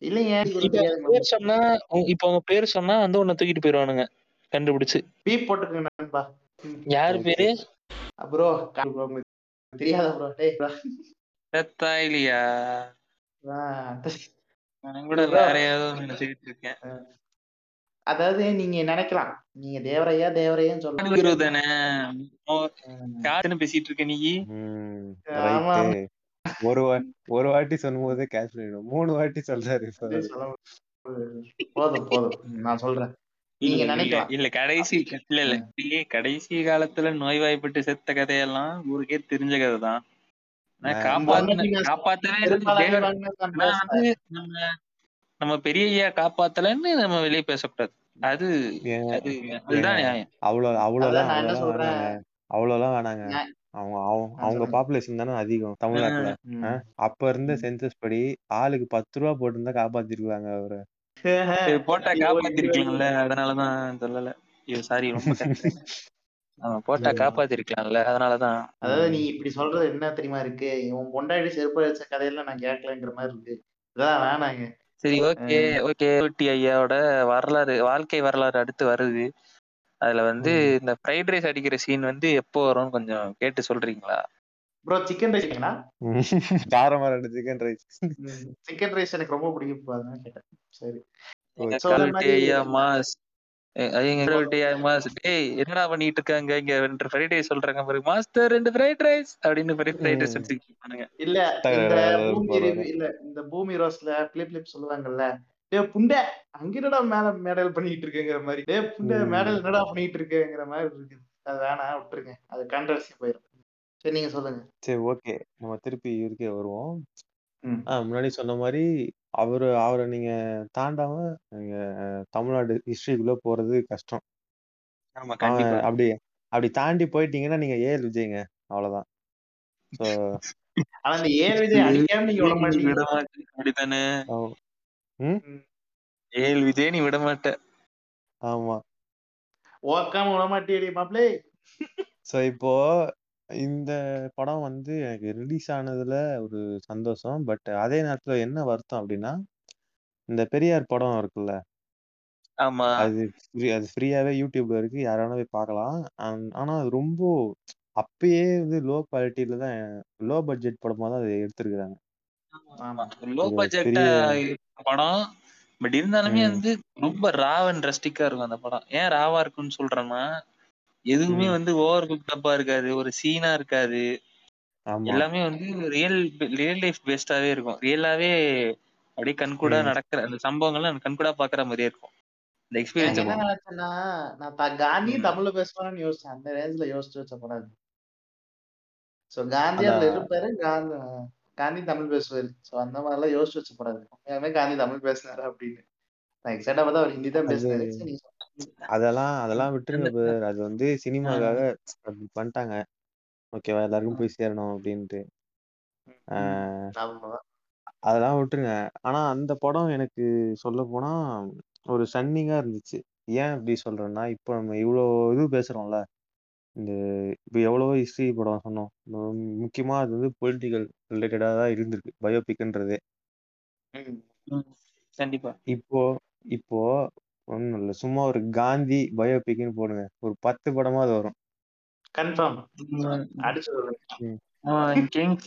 இல்லைங்க குரு இப்ப தெரியாதுங்களா பேர் சொன்னா உ- இப்ப உங்க பேர் சொன்னா வந்து உன்னை தூக்கிட்டு போயிருவானுங்க கண்டுபிடிச்சு. பீப் போட்டுக்கங்க நண்பா. யாரு பேரு? ப்ரோ உங்களுக்கு தெரியாதா ப்ரோ டேய் bro. ரத்தா இல்லையா ஆ, நான் கூட. வேற ஏதோ நினைச்சுக்கிட்டு இருக்கேன். அதாவது நீங்க நினைக்கலாம். நீங்க தேவரையா தேவரையான்னு. யாருன்னு பேசிட்டு இருக்க நீ? ஒரு வா ஒரு வாட்டி சொல்லும் போதே கேட்ச் பண்ணிடும் மூணு வாட்டி சொல்றாரு. போதும் போதும். நான் சொல்றேன். நீங்க நினைக்கலாம். இல்ல கடைசி இல்ல இல்ல. இல்லையே கடைசி காலத்துல நோய்வாய்ப்பட்டு செத்த கதையெல்லாம் ஊருக்கே தெரிஞ்ச கதை தான் காப்பாத்தவே நம்ம பெரிய ஐயா காப்பாத்தலன்னு நம்ம வெளியே பேசக்கூடாது. அது அதுதான் நியாயம். அவ்வளோ அதான் அவ்வளோலாம் நான் என்ன சொல்றேன்? வேணாங்க. அவ்வளோலாம் வேணாங்க. அவங்க அவங்க பாப்புலேஷன் தானே அதிகம் தமிழ்நாட்டுல? அப்ப இருந்த. சென்சஸ் படி ஆளுக்கு பத்து ரூபா போட்டிருந்தா காப்பாத்திருக்காங்க அவரை. போட்டா காப்பாத்திருக்கலாம்ல. அதனாலதான் சொல்லல. சாரி ரொம்ப போட்டா காப்பாத்திருக்கலாம்ல. அதனாலதான். அதாவது. நீ இப்படி சொல்றது என்ன தெரியுமா இருக்கு? உன் பொண்டாடி செருப்பு வச்ச கதையெல்லாம் நான் கேட்கலங்கிற மாதிரி இருக்கு. இதான் வேணாங்க. சரி ஓகே ஓகே டி ஐயாவோட வரலாறு வாழ்க்கை வரலாறு அடுத்து வருது. அதுல வந்து. இந்த ஃப்ரைட் ரைஸ் அடிக்கிற சீன் வந்து எப்போ வரும்னு கொஞ்சம் கேட்டு சொல்றீங்களா? ப்ரோ சிக்கன் ரைஸ்ங்களா காரமா ரெண்டு சிக்கன் ரைஸ் சிக்கன் ரைஸ் எனக்கு ரொம்ப பிடிக்கும் சரி. எங்க மாஸ் டேய் என்னடா பண்ணிட்டு இருக்காங்க? இங்க ரெண்டு ஃப்ரைட் ரைஸ் சொல்றாங்க பாரு. மாஸ்டர் ரெண்டு ஃப்ரைட் ரைஸ் அப்படின்னு ஃப்ரைட் ரைஸ் ம். எடுத்துக்கிட்டானுங்க இல்ல இல்ல இந்த பூமி ரோஸ்ல பிளிப் பிளிப் சொல்லுவாங்கல்ல. டே புண்டை அங்க என்னடா மேல மேடல் பண்ணிட்டு இருக்குங்கிற மாதிரி. டே புண்டை. மேடல் என்னடா பண்ணிட்டு இருக்குங்கிற மாதிரி இருக்குது. அது வேணாம் விட்டுருங்க. அது கான்ட்ரவர்சி போயிடும் சரி நீங்க சொல்லுங்க. சரி ஓகே நம்ம திருப்பி இவருக்கே வருவோம். ம். ஆ முன்னாடி சொன்ன மாதிரி அவரு அவரை நீங்க தாண்டாம நீங்க தமிழ்நாடு ஹிஸ்டரிக்குள்ள போறது கஷ்டம். ஆமா அவன் கண்டிப்பா. அப்படி அப்படி தாண்டி போயிட்டீங்கன்னா நீங்க ஏஎல் விஜய்ங்க அவ்வளவுதான். ஸோ ஆனா இந்த ஏன் விஜய் அடிக்காம நீங்க விட மாட்டீங்க. விட மாட்டேன் அப்படித்தானே ம்? ஏழு விஜய் நீ விட மாட்ட ஆமா. ஓக்காம விட மாட்டேடி மாப்பிளே ஸோ இப்போ இந்த படம் வந்து எனக்கு ரிலீஸ் ஆனதுல ஒரு சந்தோஷம். பட் அதே நேரத்துல என்ன வருத்தம் அப்படின்னா இந்த பெரியார் படம் இருக்குல்ல ஆமா. அது அது ஃப்ரீயாவே யூடியூப்ல இருக்கு. யாராலும் போய் பார்க்கலாம். ஆன்- ஆனா அது ரொம்ப அப்பயே வந்து லோ குவாலிட்டியில தான் லோ பட்ஜெட் படமா தான் அதை எடுத்திருக்கிறாங்க. ஆமா. லோ ஒரு பட்ஜெட்டா பெரிய படம் பட் இருந்தாலுமே ம், வந்து ரொம்ப ராவ் அண்ட் ரஸ்டிக்கா இருக்கும் அந்த படம். ஏன் ராவா இருக்குன்னு சொல்றேன்னா எதுவுமே வந்து ஓவர் குக்டப்பா இருக்காது. ஒரு சீனா இருக்காது. ஆமா. எல்லாமே வந்து ரியல் ரியல் லைஃப் பேஸ்டாவே இருக்கும். ரியலாவே அப்படியே கண்கூடா நடக்கிற அந்த சம்பவங்கள்லாம் கண்கூடா பாக்குற மாதிரியே இருக்கும். இந்த எக்ஸ்பீரியன்ஸ் என்ன நினைச்சேன்னா நான் த- காந்தி. தமிழ்ல பேசுவான்னு யோசிச்சேன். அந்த ரேஞ்சில யோசிச்சு வச்ச படம் சோ காந்தி அதுல இருப்பாரு. காந்தி காந்தி தமிழ் பேசுவாரு. சோ அந்த மாதிரி எல்லாம் யோசிச்சு வச்ச படம் காந்தி தமிழ் பேசினாரு அப்படின்னு. நான் எக்ஸைட்டா பார்த்தா அவர் ஹிந்தி தான் அது அதெல்லாம் அதெல்லாம் விட்டுருங்க அந்த-. அது வந்து ஆ, சினிமாக்காக அப்படி பண்ணிட்டாங்க ஓகேவா? எல்லாருக்கும் போய் சேரணும் அப்படின்ட்டு. ம், ஆமா. அதெல்லாம் விட்டுருங்க. ஆனா அந்த படம் எனக்கு சொல்ல போனா ஒரு சன்னிங்கா இருந்துச்சு. ஏன் அப்படி சொல்றேன்னா இப்போ நம்ம இவ்வளோ இது பேசுறோம்ல. இந்த இப்போ எவ்வளவோ ஹிஸ்டரி படம் சொன்னோம். மு- முக்கியமா அது வந்து பொலிட்டிக்கல் ரிலேட்டடா தான் இருந்திருக்கு. பயோபிக்ன்றதே ம். ம், கண்டிப்பா. இப்போ இப்போ ஒண்ணும் இல்ல. சும்மா ஒரு காந்தி பயோபிக்னு போடுங்க. ஒரு பத்து படமாவது வரும். கன்ஃபார்ம் அடிச்சு. ம், ஆமா கிங்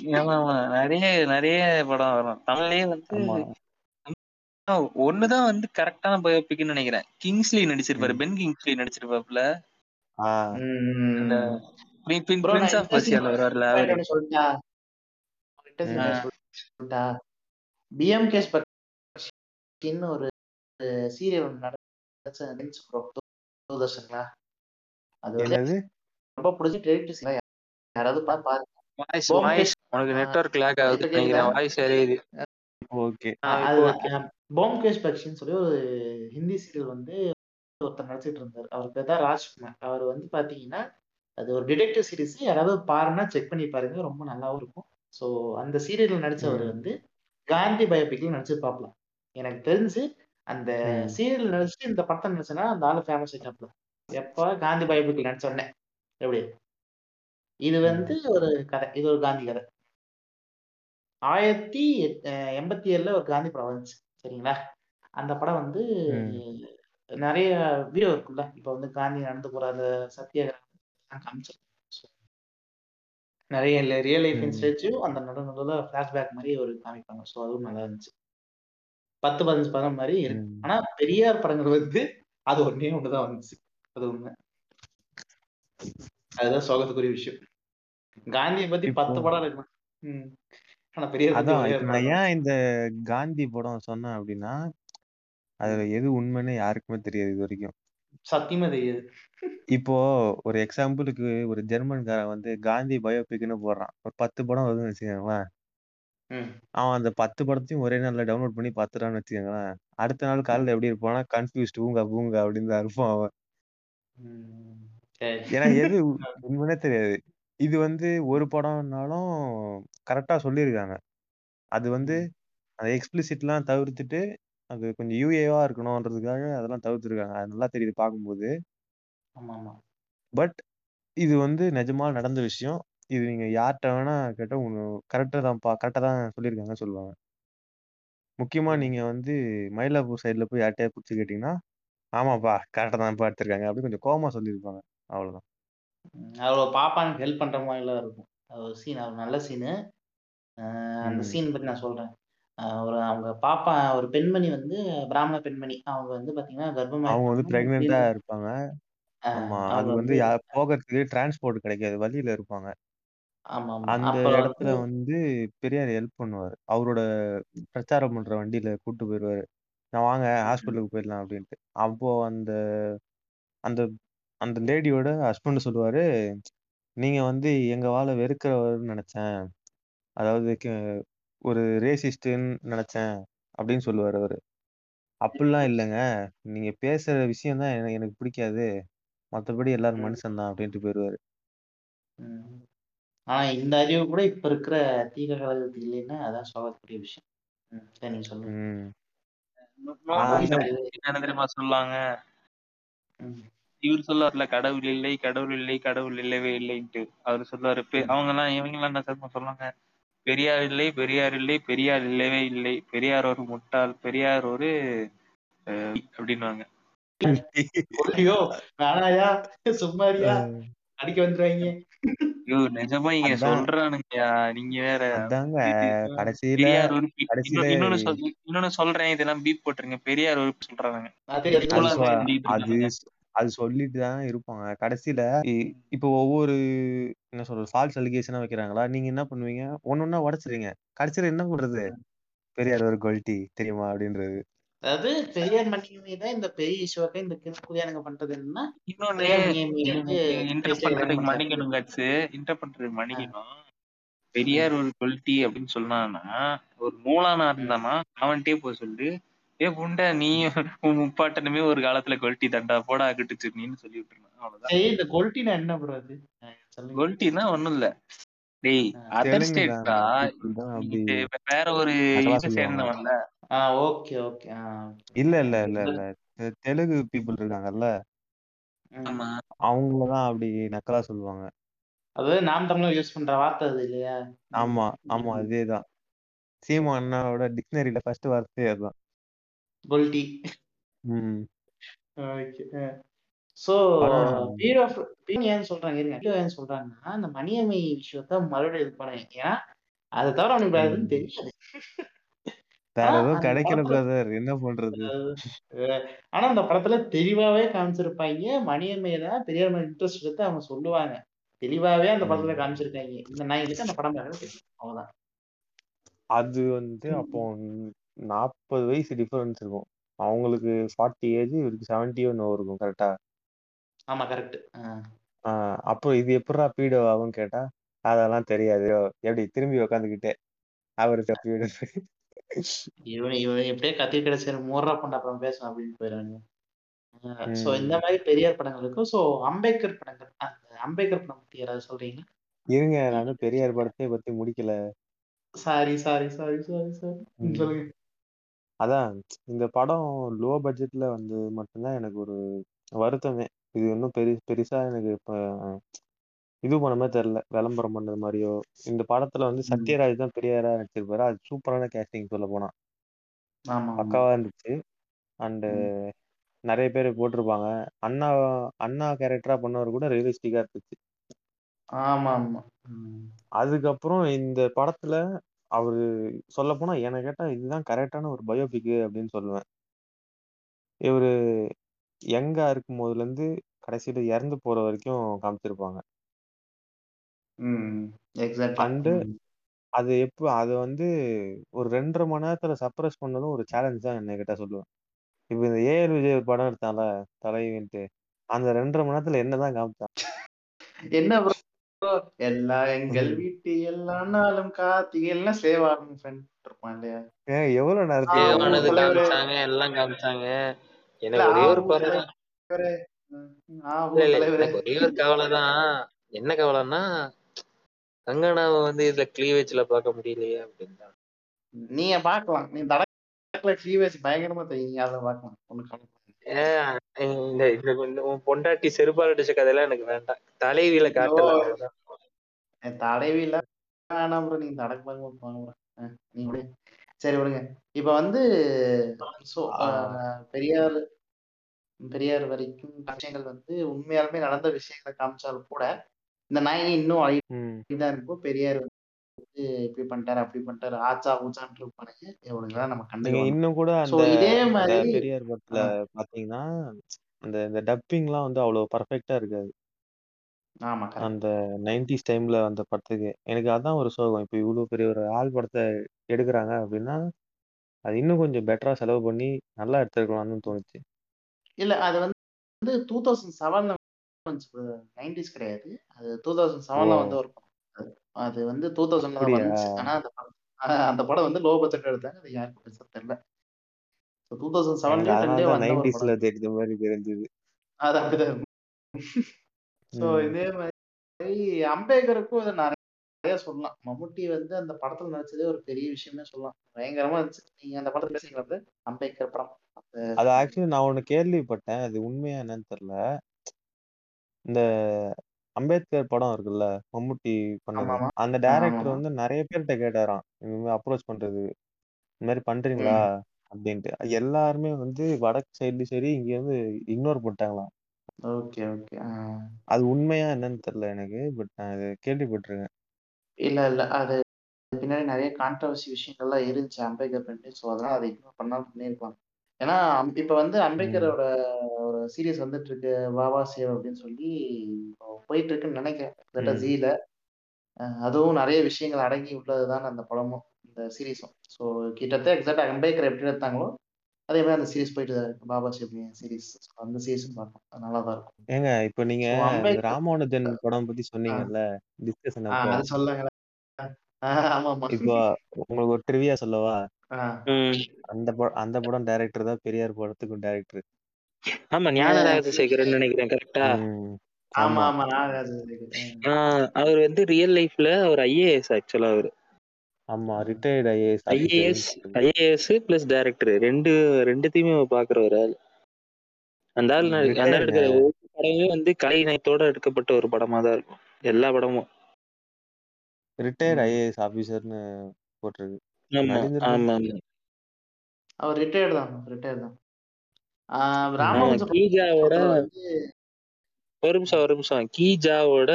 நிறைய நிறைய படம் வரும். தமிழ்லயே வந்து ஆமா. வந்து கரெக்டான பயோபிக்னு நினைக்கிறேன். கிங்ஸ்லி நடிச்சிருப்பாரு. ம். பென் கிங்ஸ்லி ம். ப்ரோ நான் ஆஃப் வருவார்ல அவரு. சொல்லிட்டா ஆ, சொல்லிட்டா. பிஎம்கே ஸ்பெக்டின்னு ஒரு சீரியல் ப்ரோ தூர்தர்ஷன்ல அது வந்து என்னது? ரொம்ப பிடிச்சி டெலிட் யாராவது பா பாருங்க. வாய்ஸ் போம்கேஷ் வாய்ஸ் உனக்கு நெட்வொர்க் லேக் ஆகுது நினைக்கிறேன். வாய்ஸ் எரியுது. ஓகே போம்கேஷ் பக்ஷின்னு சொல்லி ஒரு ஹிந்தி சீரியல் வந்து ஒருத்தர் நடிச்சிட்டு இருந்தார். அவர் பேர் தான் ராஜ்குமார். அவர் வந்து பாத்தீங்கன்னா அது ஒரு டிடெக்டிவ் சீரிஸ் யாராவது பாருன்னா செக் பண்ணி பாருங்க. ரொம்ப நல்லாவும் இருக்கும். ஸோ அந்த சீரியல்ல நடிச்சவர் வந்து காந்தி பயோபிக்ல நடிச்சிருப்பாப்ல. எனக்கு தெரிஞ்சு அந்த சீரியல் நடிச்சு இந்த படத்தை நடிச்சனா அந்த ஆளு ஃபேமஸ் ஆயிட்டாப்ல எப்ப? காந்தி பயோபிக்ல நடிச்ச உடனே எப்படி? இது வந்து ஒரு கதை. இது ஒரு காந்தி கதை. ஆயிரத்தி எண்பத்தி ஏழுல ஒரு காந்தி படம் வந்துச்சு. சரிங்களா? அந்த படம் வந்து நிறைய வீடியோ இருக்குல்ல இப்ப வந்து காந்தி நடந்து போற அந்த சத்தியாகிரகம் காமிச்சிருக்கோம் நிறைய ரியல் லைஃப் இன்சிடென்ட்ஸையும் அந்த நடு நடுவில் ஃபிளாஷ்பேக் மாதிரி ஒரு காமிப்பாங்க. ஸோ அதுவும் நல்லா இருந்துச்சு. பத்து பதினஞ்சு படம் மாதிரி இருக்கு. ஆனா பெரியார் படங்கள் வந்து அது ஒன்னே ஒண்ணுதான் வந்துச்சு. அது உண்மை. அதுதான் சோகத்துக்குரிய விஷயம். காந்தியை பத்தி பத்து படம் இருக்கு. ஆனா பெரியார் நான் ஏன் இந்த காந்தி படம் சொன்னேன் அப்படின்னா அதுல. எது உண்மைன்னு யாருக்குமே தெரியாது இது வரைக்கும். சத்தியமா தெரியாது. இப்போ ஒரு எக்ஸாம்பிளுக்கு ஒரு ஜெர்மன்காரன் வந்து காந்தி பயோபிக்னு போடுறான். ஒரு பத்து படம் வருதுன்னு வச்சுக்கோங்களேன். ம். அவன் அந்த பத்து படத்தையும் ஒரே நாள்ல டவுன்லோட் பண்ணி பார்த்துட்டான்னு வச்சுக்கோங்களேன் அடுத்த நாள் ம். காலையில எப்படி இருப்பான்னா கன்ஃபியூஸ்ட் பூங்கா பூங்கா அப்படின்னு தான் இருப்பான் அவன் ம். சரி ஏன்னா எது உ- உண்மைனே தெரியாது இது வந்து ஒரு படம்னாலும் கரெக்டா சொல்லியிருக்காங்க. அது வந்து ம். அந்த எக்ஸ்பிளிசிட்லாம் தவிர்த்துட்டு, அது கொஞ்சம் யூஏவா இருக்கணும்ன்றதுக்காக அதெல்லாம் தவிர்த்துருக்காங்க. அது நல்லா தெரியுது பார்க்கும்போது. ஆமாமா. பட் இது வந்து நிஜமா நடந்த விஷயம். இது நீங்க யார்ட்ட வேணா கேட்டா உங்க கரெக்ட்டா தான்ப்பா கரெக்ட்டா தான் சொல்லியிருக்காங்கன்னு சொல்லுவாங்க. முக்கியமா. நீங்க வந்து மயிலாப்பூர் சைடுல போய் யார்ட்டயாவது புடிச்சு கேட்டீங்கன்னா, ஆமாப்பா கரெக்ட்டா தான்ப்பா எடுத்திருக்காங்க. அப்படின்னு கொஞ்சம் கோவமா சொல்லியிருப்பாங்க. அவ்வளோதான். ம். அவ பாப்பானுக்கு ஹெல்ப் பண்ற மாரிலாம் இருக்கும். அது ஒரு சீன் அது நல்ல சீனு. அ அந்த ம். சீன் பத்தி நான் சொல்றேன். அ ஒரு அவங்க பாப்பா ஒரு பெண்மணி வந்து பிராமண பெண்மணி. அவங்க வந்து பார்த்தீங்கன்னா, கர்ப்பமா அவங்க வந்து. பிரெக்னன்ட்டா திடீர்னு இருப்பாங்க. ஆ ஆமா. அது அவங்க வந்து வந்து யா போகறதுக்கு டிரான்ஸ்போர்ட் கிடைக்காது. வழியில இருப்பாங்க. ஆமாமா. அந்த அப்ப வந்து இடத்துல வந்து பெரியார் ஹெல்ப் பண்ணுவாரு. அவரோட பிரச்சாரம் பண்ற வண்டியில கூட்டு போயிருவாரு. நான் வாங்க ம். ஹாஸ்பிட்டலுக்கு போயிடலாம் அப்படின்ட்டு. அப்போ அந்த அந்த அந்த லேடியோட ஹஸ்பண்ட் சொல்லுவாரு, "நீங்க வந்து எங்க வாள வெறுக்கிறவர்ன்னு நெனச்சேன். அதாவது க ஒரு ரேசிஸ்ட்டுன்னு நெனச்சேன்." அப்படின்னு சொல்லுவாரு அவரு. "அப்படிலாம் இல்லங்க. நீங்க பேசுற விஷயம் தான் என எனக்கு பிடிக்காது. மத்தபடி எல்லாரும் ம். மனுஷன் தான்." அப்படின்ட்டு போயிருவாரு. ம். ஆனா இந்த அறிவு கூட இப்ப இருக்கிற தீவிர கழகத்துக்கு இல்லைன்னா, அதான் சோகக்கூடிய விஷயம். ம். நீங்க சொல்லுங்க. ம். இந்த என்ன தெரியுமா சொல்லுவாங்க? ம். இவரு சொல்லுவார்ல, கடவுள் இல்லை, கடவுள் இல்லை, கடவுள் இல்லவே இல்லைன்ட்டு. அவரு சொல்லுவாரு, பெ ம். அவங்கலாம் இவங்கலாம் என்ன தெரியுமா சொல்லுவாங்க? பெரியார் இல்லை, பெரியார் இல்லை, பெரியார் இல்லவே இல்லை. பெரியார் ஒரு முட்டாள், பெரியார் ஒரு அப்படின்னுவாங்க. வேணாயா! சும்மாரியா! அ. அடிக்க வந்துருவாய்ங்க. ஐயோ! நிஜமா இங்க அதான். சொல்றானுங்கயா. நீங்க வேற. அதாங்க கடைசியில பெரியார் ஒரு பி கடைசியில இன்னொ இன்னொன்னு சொல் இன்னொன்னு சொல்றேன். இதெல்லாம் பீப் போட்டுருங்க. பெரியார் ஒரு சொல்றானுங்க. அது அது சொ இருக்கானுங்க. ஸ் அது சொல்லிட்டு தான் இருப்பாங்க. கடைசியில இ இப்போ ஒவ்வொரு என்ன சொல்றது? ஃபால்ஸ் அலிகேஷனா வைக்கிறாங்களா? நீங்க என்ன பண்ணுவீங்க? ஒண்ணொண்ணா உடைச்சிருவீங்க. கடைசியில என்ன பண்றது? பெரியார் ஒரு கொல்ட்டி தெரியுமா? அப்படின்றது. அதாவது பெரியார் மணியம்மை தான் இந்த பெரிய இஷ்யூவாக்க இந்த கிறுக்குதியானுங்க பண்றது என்னன்னா, இன்னொன்னு. மன்னிக்கணும் கட்ஸு. இன்டரப்ட் பண்றதுக்கு ஆ. மன்னிக்கணும். பெரியார் ஒரு கொல்ட்டி அப்படின்னு சொன்னான்னா, ஒரு மூலானா ம். இருந்தான்னா, அவன்ட்டயே போய் சொல்லு. "ஏய் புண்டை நீயும் உன் முப்பாட்டனுமே ஒரு காலத்துல கொல்ட்டி தான்டா. போடா அங்கிட்டு சொல்லி விட்டுறணும். அவ்வளவுதான். இந்த கொல்ட்டினா என்ன ப்ரோ அது? கொல்ட்டின்னா ஒண்ணும் இல்ல. டேய். அதர் நீ தெ வேற ஒரு. சேர்ந்தவன்ல. ஆ ஓகே, ஓகே. ஆ. இல்ல. இல்ல, இல்ல, இல்ல. தெ தெலுங்கு பீப்பிள் இருக்காங்கல்ல. ம். ஆமா. அவங்கள தான் அப்படி நக்கலா சொல்லுவாங்க. அதாவது நாம் தமிழர் யூஸ் பண்ற வார்த்தை அது இல்லையா? ஆமா, ம். ஆமா. அதேதான். சீமா அண்ணாவோட டிக்ஷனரில ஃபர்ஸ்ட் வார்த்தையே அதான். கொல்ட்டி. ம். ஓகே. அ. ஸோ ஆஃப் பீரியட் ஏன் சொல்றாங்க இருங்க. பீரியட் ஏன் சொல்றாங்கன்னா, அந்த மணியம்மை விஷயத்த மறுபடியும் இது பண்ணாங்க. ஏன்னா, அத தவிர அவனுக்கு வேற எதுவும் ம். தெரியாது. வேற ஆனா எதுவும் அந்த கிடைக்கல படத்துல பிரதர். என்ன பண்றது? அ ஆனா அந்த படத்துல தெளிவாவே காமிச்சிருப்பாய்ங்க. மணியம்மைய தான் பெரியார் மேல இன்ட்ரெஸ்ட் எடுத்து அவங்க சொல்லுவாங்க. தெளிவாவே அந்த படத்துல ம். காமிச்சிருக்காய்ங்க. இந்த நாய்களுக்கு அந்த படம் பார்க்கறது தெரியும். அவ்வளவுதான். அது வந்து அப்போ ம். 40 வயசு டிஃபரன்ஸ் இருக்கும். அவங்களுக்கு 40 ஏஜ் இவருக்கு 70 என்னவோ இருக்கும் கரெக்ட்டா? ஆமா கரெக்ட். அப்போ இது எப்புட்றா பீடோ ஆகும்ன்னு கேட்டா, அதெல்லாம் தெரியாது. எப்படி திரும்பி உட்காந்துக்கிட்டே அவருக்கு பீடோ இவன் இவன் எப்படியோ கத்தி கிடைச்சாரு மூர்றா பொண்ணு அப்புறம் பேசலாம் அப்படின்னு போயிடுவானுங்க. அ சோ இந்த ம். மாரி பெரியார் படங்கள் இருக்கும். சோ அம்பேத்கர் படங்கள். அந்த அம்பேத்கர் படம் பத்தி யாராவது சொல்றீங்களா? இருங்க நான் நீங்க இன்னும் பெரியார் படத்தையே பத்தி முடிக்கல. Sorry, sorry, sorry, sorry, sorry. அதான் இந்த படம் லோ பட்ஜெட்ல வந்தது மட்டும் தான் எனக்கு ஒரு வருத்தமே. இது இன்னும் பெரி பெருசா எனக்கு இப்ப இது பண்ண மாரி தெரியல. விளம்பரம் பண்ணது மாரியோ, இந்த படத்துல வந்து ம். சத்யராஜ் தான் பெரியாரா நடிச்சிருப்பாரு. அது சூப்பரான கேஸ்டிங் சொல்லப்போனா. ஆமா, ஆமா. பக்காவா இருந்துச்சு. அண்டு ம். நெறைய பேரு போட்டிருப்பாங்க. அண்ணா அண்ணா கேரக்டரா பண்ணவரு கூட ரியலிஸ்டிக்கா இருந்துச்சு. ஆமாமா. ம். அதுக்கப்புறம் இந்த படத்துல அவரு சொல்லப்போனா என்ன கேட்டா இதுதான் கரெக்ட்டான ஒரு பயோபிக் அப்படின்னு சொல்லுவேன். இவரு யங்கா இருக்கும்போதுலருந்து கடைசியில இறந்து போற வரைக்கும் காமிச்சிருப்பாங்க. ம். எக்ஸாக்ட்லி. அண்டு ம். அது எப்ப அத வந்து ஒரு 2 1/2 மணி நேரத்துல சப்ரஸ் பண்ணதும் ஒரு சேலஞ்ச் தான் என்ன கேட்டா சொல்லுவேன். இப்ப இந்த ஏ.ஆர். விஜய் ஒரு படம் எடுத்தான்ல, தலைவின்ட்டு. அந்த 2 1/2 மணி நேரத்துல என்னதான் காமிச்சான்? என்ன ப்ரோ எல்லா எங்கள். வீட்டு எல்லா நாளும் கார்த்திகை எல்லாம் சேவாகும் ஃப்ரெண்ட் இருப்பான் இல்லையா? ஏன் எவ்வளவு நேரத்துக்கு ஆ? ஊர் தலைவரே. காமிச்சாங்க, எல்லாம் காமிச்சாங்க. இல்ல எனக்கு ஒரே ஒரு ஊர் குறை தான். தலைவரே. ம். ஆ இல்ல, ஊர் இல்ல. தலைவரே. எனக்கு ஒரே ஒரு கவலை தான். என்ன கவலைன்னா, கங்கனாவை வந்து இதுல கிளீவேஜ்ல பார்க்க முடியலையே அப்படின்னு நீங்க பார்க்கலாம். நீ தடக்கல கிளீவேஜ் பயங்கரமா தெரியும். நீங்க அதை பார்க்கலாம். ஒண்ணு இந்த இந்த பொண்டாட்டி செருப்பால் அடிச்ச கதையெல்லாம் எனக்கு வேண்டாம். தலைவியில காட்டல. இல்ல வேணாம் bro. நீங்க தடக்கு. அஹ் நீங்க. சரி விடுங்க. இப்ப வந்து பெரியார் பெரியார் வரைக்கும் விஷயங்கள் வந்து உண்மையாலுமே நடந்த விஷயங்களை காமிச்சாலும் கூட இந்த நாய் இன்னும் ம். தான் இருக்கும். பெரியார் வந்து இப்படி பண்ணிட்டாரு அப்படி பண்ணிட்டாரு. ஆச்சா ஊச்சான்ட்டு இருப்பானுங்க. நம்ம கண்டுக்கணும் இன்னும் கூட இதே மாதிரி பெரியார் படத்துல பாத்தீங்கன்னா அந்த இந்த டப்பிங்லாம் வந்து அவ்வளவு பர்ஃபெக்டா இருக்காது. அந்த நைன்டிஸ் டைம்ல அந்த படத்துக்கு. எனக்கு அதான் ஒரு சோகம். இப்போ இவ்வளவு பெரிய ஒரு ஆள் படத்தை எடுக்கிறாங்க அப்படின்னா அது இன்னும் கொஞ்சம் பெட்டரா செலவு பண்ணி நல்லா எடுத்துருக்கலாம்னு தோணுச்சு. இல்ல அது வந்து டூ தௌசண்ட் செவன்ல நைன்டிஸ் கிடையாது. அது டூ தௌசண்ட் செவன்ல. வந்து ஒரு படம் அது- வந்து டூ தௌசண்ட்ல அப்படியா? வந்துச்சு. ஆனா அந்த படம் அந்த படம் வந்து லோ பட்ஜெட் எடுத்தாங்க அது யாருக்கும் பெருசா தெரியல. டூ தௌசண்ட் தான் ஒரு நைன்டிஸ்ல தெரிஞ்ச மாதிரி தெரிஞ்சது. அது அப்படிதான். ஸோ. இதே மாதிரி அம்பேத்கருக்கும் இதை நிறைய சொல்லலாம். மம்முட்டி வந்து அந்த படத்துல நடிச்சதே ஒரு பெரிய விஷயமே சொல்லலாம். பயங்கரமா இருந்துச்சு. நீங்க அந்த படத்துல பேசுறீங்களா வந்து அம்பேத்கர் படம். அது ஆக்சுவலி நான் ஒண்ணு கேள்விப்பட்டேன். அது உண்மையா என்னன்னு தெரியல. இந்த அம்பேத்கர் படம் இருக்குல்ல மம்முட்டி பண்ணது. ஆமாமா. அந்த டைரக்டர் ஆமாமா. வந்து நிறைய பேர்கிட்ட கேட்டாராம். இந்த மாதிரி அப்ரோச் பண்றது இந்த மாதிரி பண்றீங்களா? அப்படின்ட்டு. எல்லாருமே வந்து வடக்கு சைடுலயும் சரி இங்க வந்து இக்னோர் பண்ணிட்டாங்களாம். Okay okay. அது உண்மையா என்னன்னு தெரியல எனக்கு பட் நான் இதை கேள்விப்பட்டிருக்கேன். இல்ல இல்ல. அது பின்னாடி நிறைய கான்ட்ரவர்சி விஷயங்கள்லாம் இருந்துச்சு அம்பேத்கர் பண்ணிட்டு. ஸோ அதனால அதை இக்னோர் பண்ணாம பண்ணியிருப்பாங்க. ஏன்னா இப்ப வந்து அம்பேத்கரோட ஒரு சீரியஸ் வந்துட்டு இருக்கு வாவா சேவ் அப்படின்னு சொல்லி போயிட்டு இருக்குன்னு நினைக்கிறேன். ஜீல. அதுவும் நிறைய விஷயங்கள் அடங்கி உள்ளதுதான் அந்த படமும் இந்த சீரீஸும். ஸோ கிட்டத்தட்ட எக்ஸாக்டா அம்பேத்கர் எப்படி எடுத்தாங்களோ அதே மாதிரி அந்த சீரிஸ் போயிட்டு தான் இருக்கு. பாபா ஷேப் சீரிஸ். அந்த சீரிஸும் அது நல்லா தான் இருக்கும். ஏங்க இப்ப நீங்க ராமானுஜன் படம் பத்தி சொன்னீங்கல்ல டிஸ்கஷன் அது சொல்லுங்களேன். ஆ, ஆமா ஆமா இப்போ உங்களுக்கு ஒரு ட்ரிவியா சொல்லவா? ஆ, அந்த படம் அந்த படம் டைரக்டர் தான் பெரியார் படத்துக்கும் டைரக்டர் ஆமா ஞான ராஜசேகரன் நினைக்கிறேன் கரெக்டா ஆமா ஆமா. நாகராஜ் அவர் வந்து ரியல் லைஃப்ல அவர் ஐஏஎஸ் ஆக்சுவலா அவர். ஆமா retired IAS IAS IAS plus director ரெண்டு ரெண்டுத்தையுமே பாக்குற ஒரு ஆள். அந்த ஆள் அந்த ஆள். எடுக்கிற ஒவ்வொரு படமே வந்து கலை நயத்தோட எடுக்கப்பட்ட ஒரு படமா தான் இருக்கும். எல்லா படமும். ரிட்டையர்ட் ஐஏஎஸ் ஆபீசர்னு போட்டிருக்கு. ஆமா. அவர் ரிட்டையர்ட் தான் ரிட்டையர்ட் தான். ஆ, ஆமா ராமானுஜம் கீஜாவோட படத்துல வந்து ஒரு நிமிஷம் ஒரு நிமிஷம். கீஜாவோட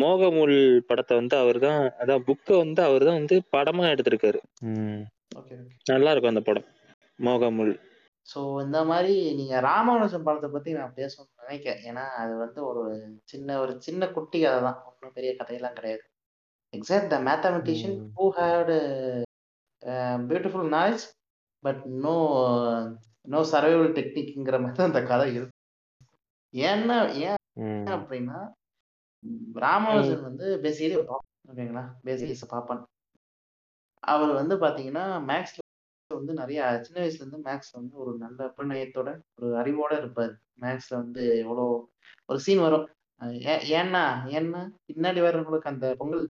மோகமுல் படத்தை வந்து அவர் தான் அதான் புக்கை வந்து அவர் தான் வந்து படமா எடுத்திருக்காரு. ம். Okay okay. நல்லா இருக்கும் அந்த படம் மோகமுல். ஸோ இந்த மாதிரி நீங்க ராமானுஜம் படத்தை பத்தி நான் பேசணும்னு நினைக்கிறேன். ஏன்னா அது வந்து ஒரு சின்ன ஒரு சின்ன குட்டி கதை தான் ஒன்றும் பெரிய கதையெல்லாம் கிடையாது. எக்ஸாக்ட் த மேத்தமெட்டிஷியன் ம். Who had beautiful knowledge but no no survival டெக்னிக்ங்கிற மாதிரி தான் அந்த கதை இருக்கு. ஏன்னா ஏன் அப்படின்னா ராமானுஜன் வந்து பேசிக்கலி ஓகேங்களா? பேசிக்கலி இஸ் பாப்பான் அவர் வந்து பாத்தீங்கன்னா மேக்ஸ்ல வந்து நிறைய சின்ன வயசுல இருந்து மேக்ஸ்ல வந்து ஒரு நல்ல பிரணயத்தோட ஒரு அறிவோட இருப்பாரு. மேக்ஸ்ல வந்து எவ்வளோ ஒரு சீன் வரும். ஏன்னா ஏன்னா பின்னாடி வர்றவங்களுக்கு அந்த பொங்கல்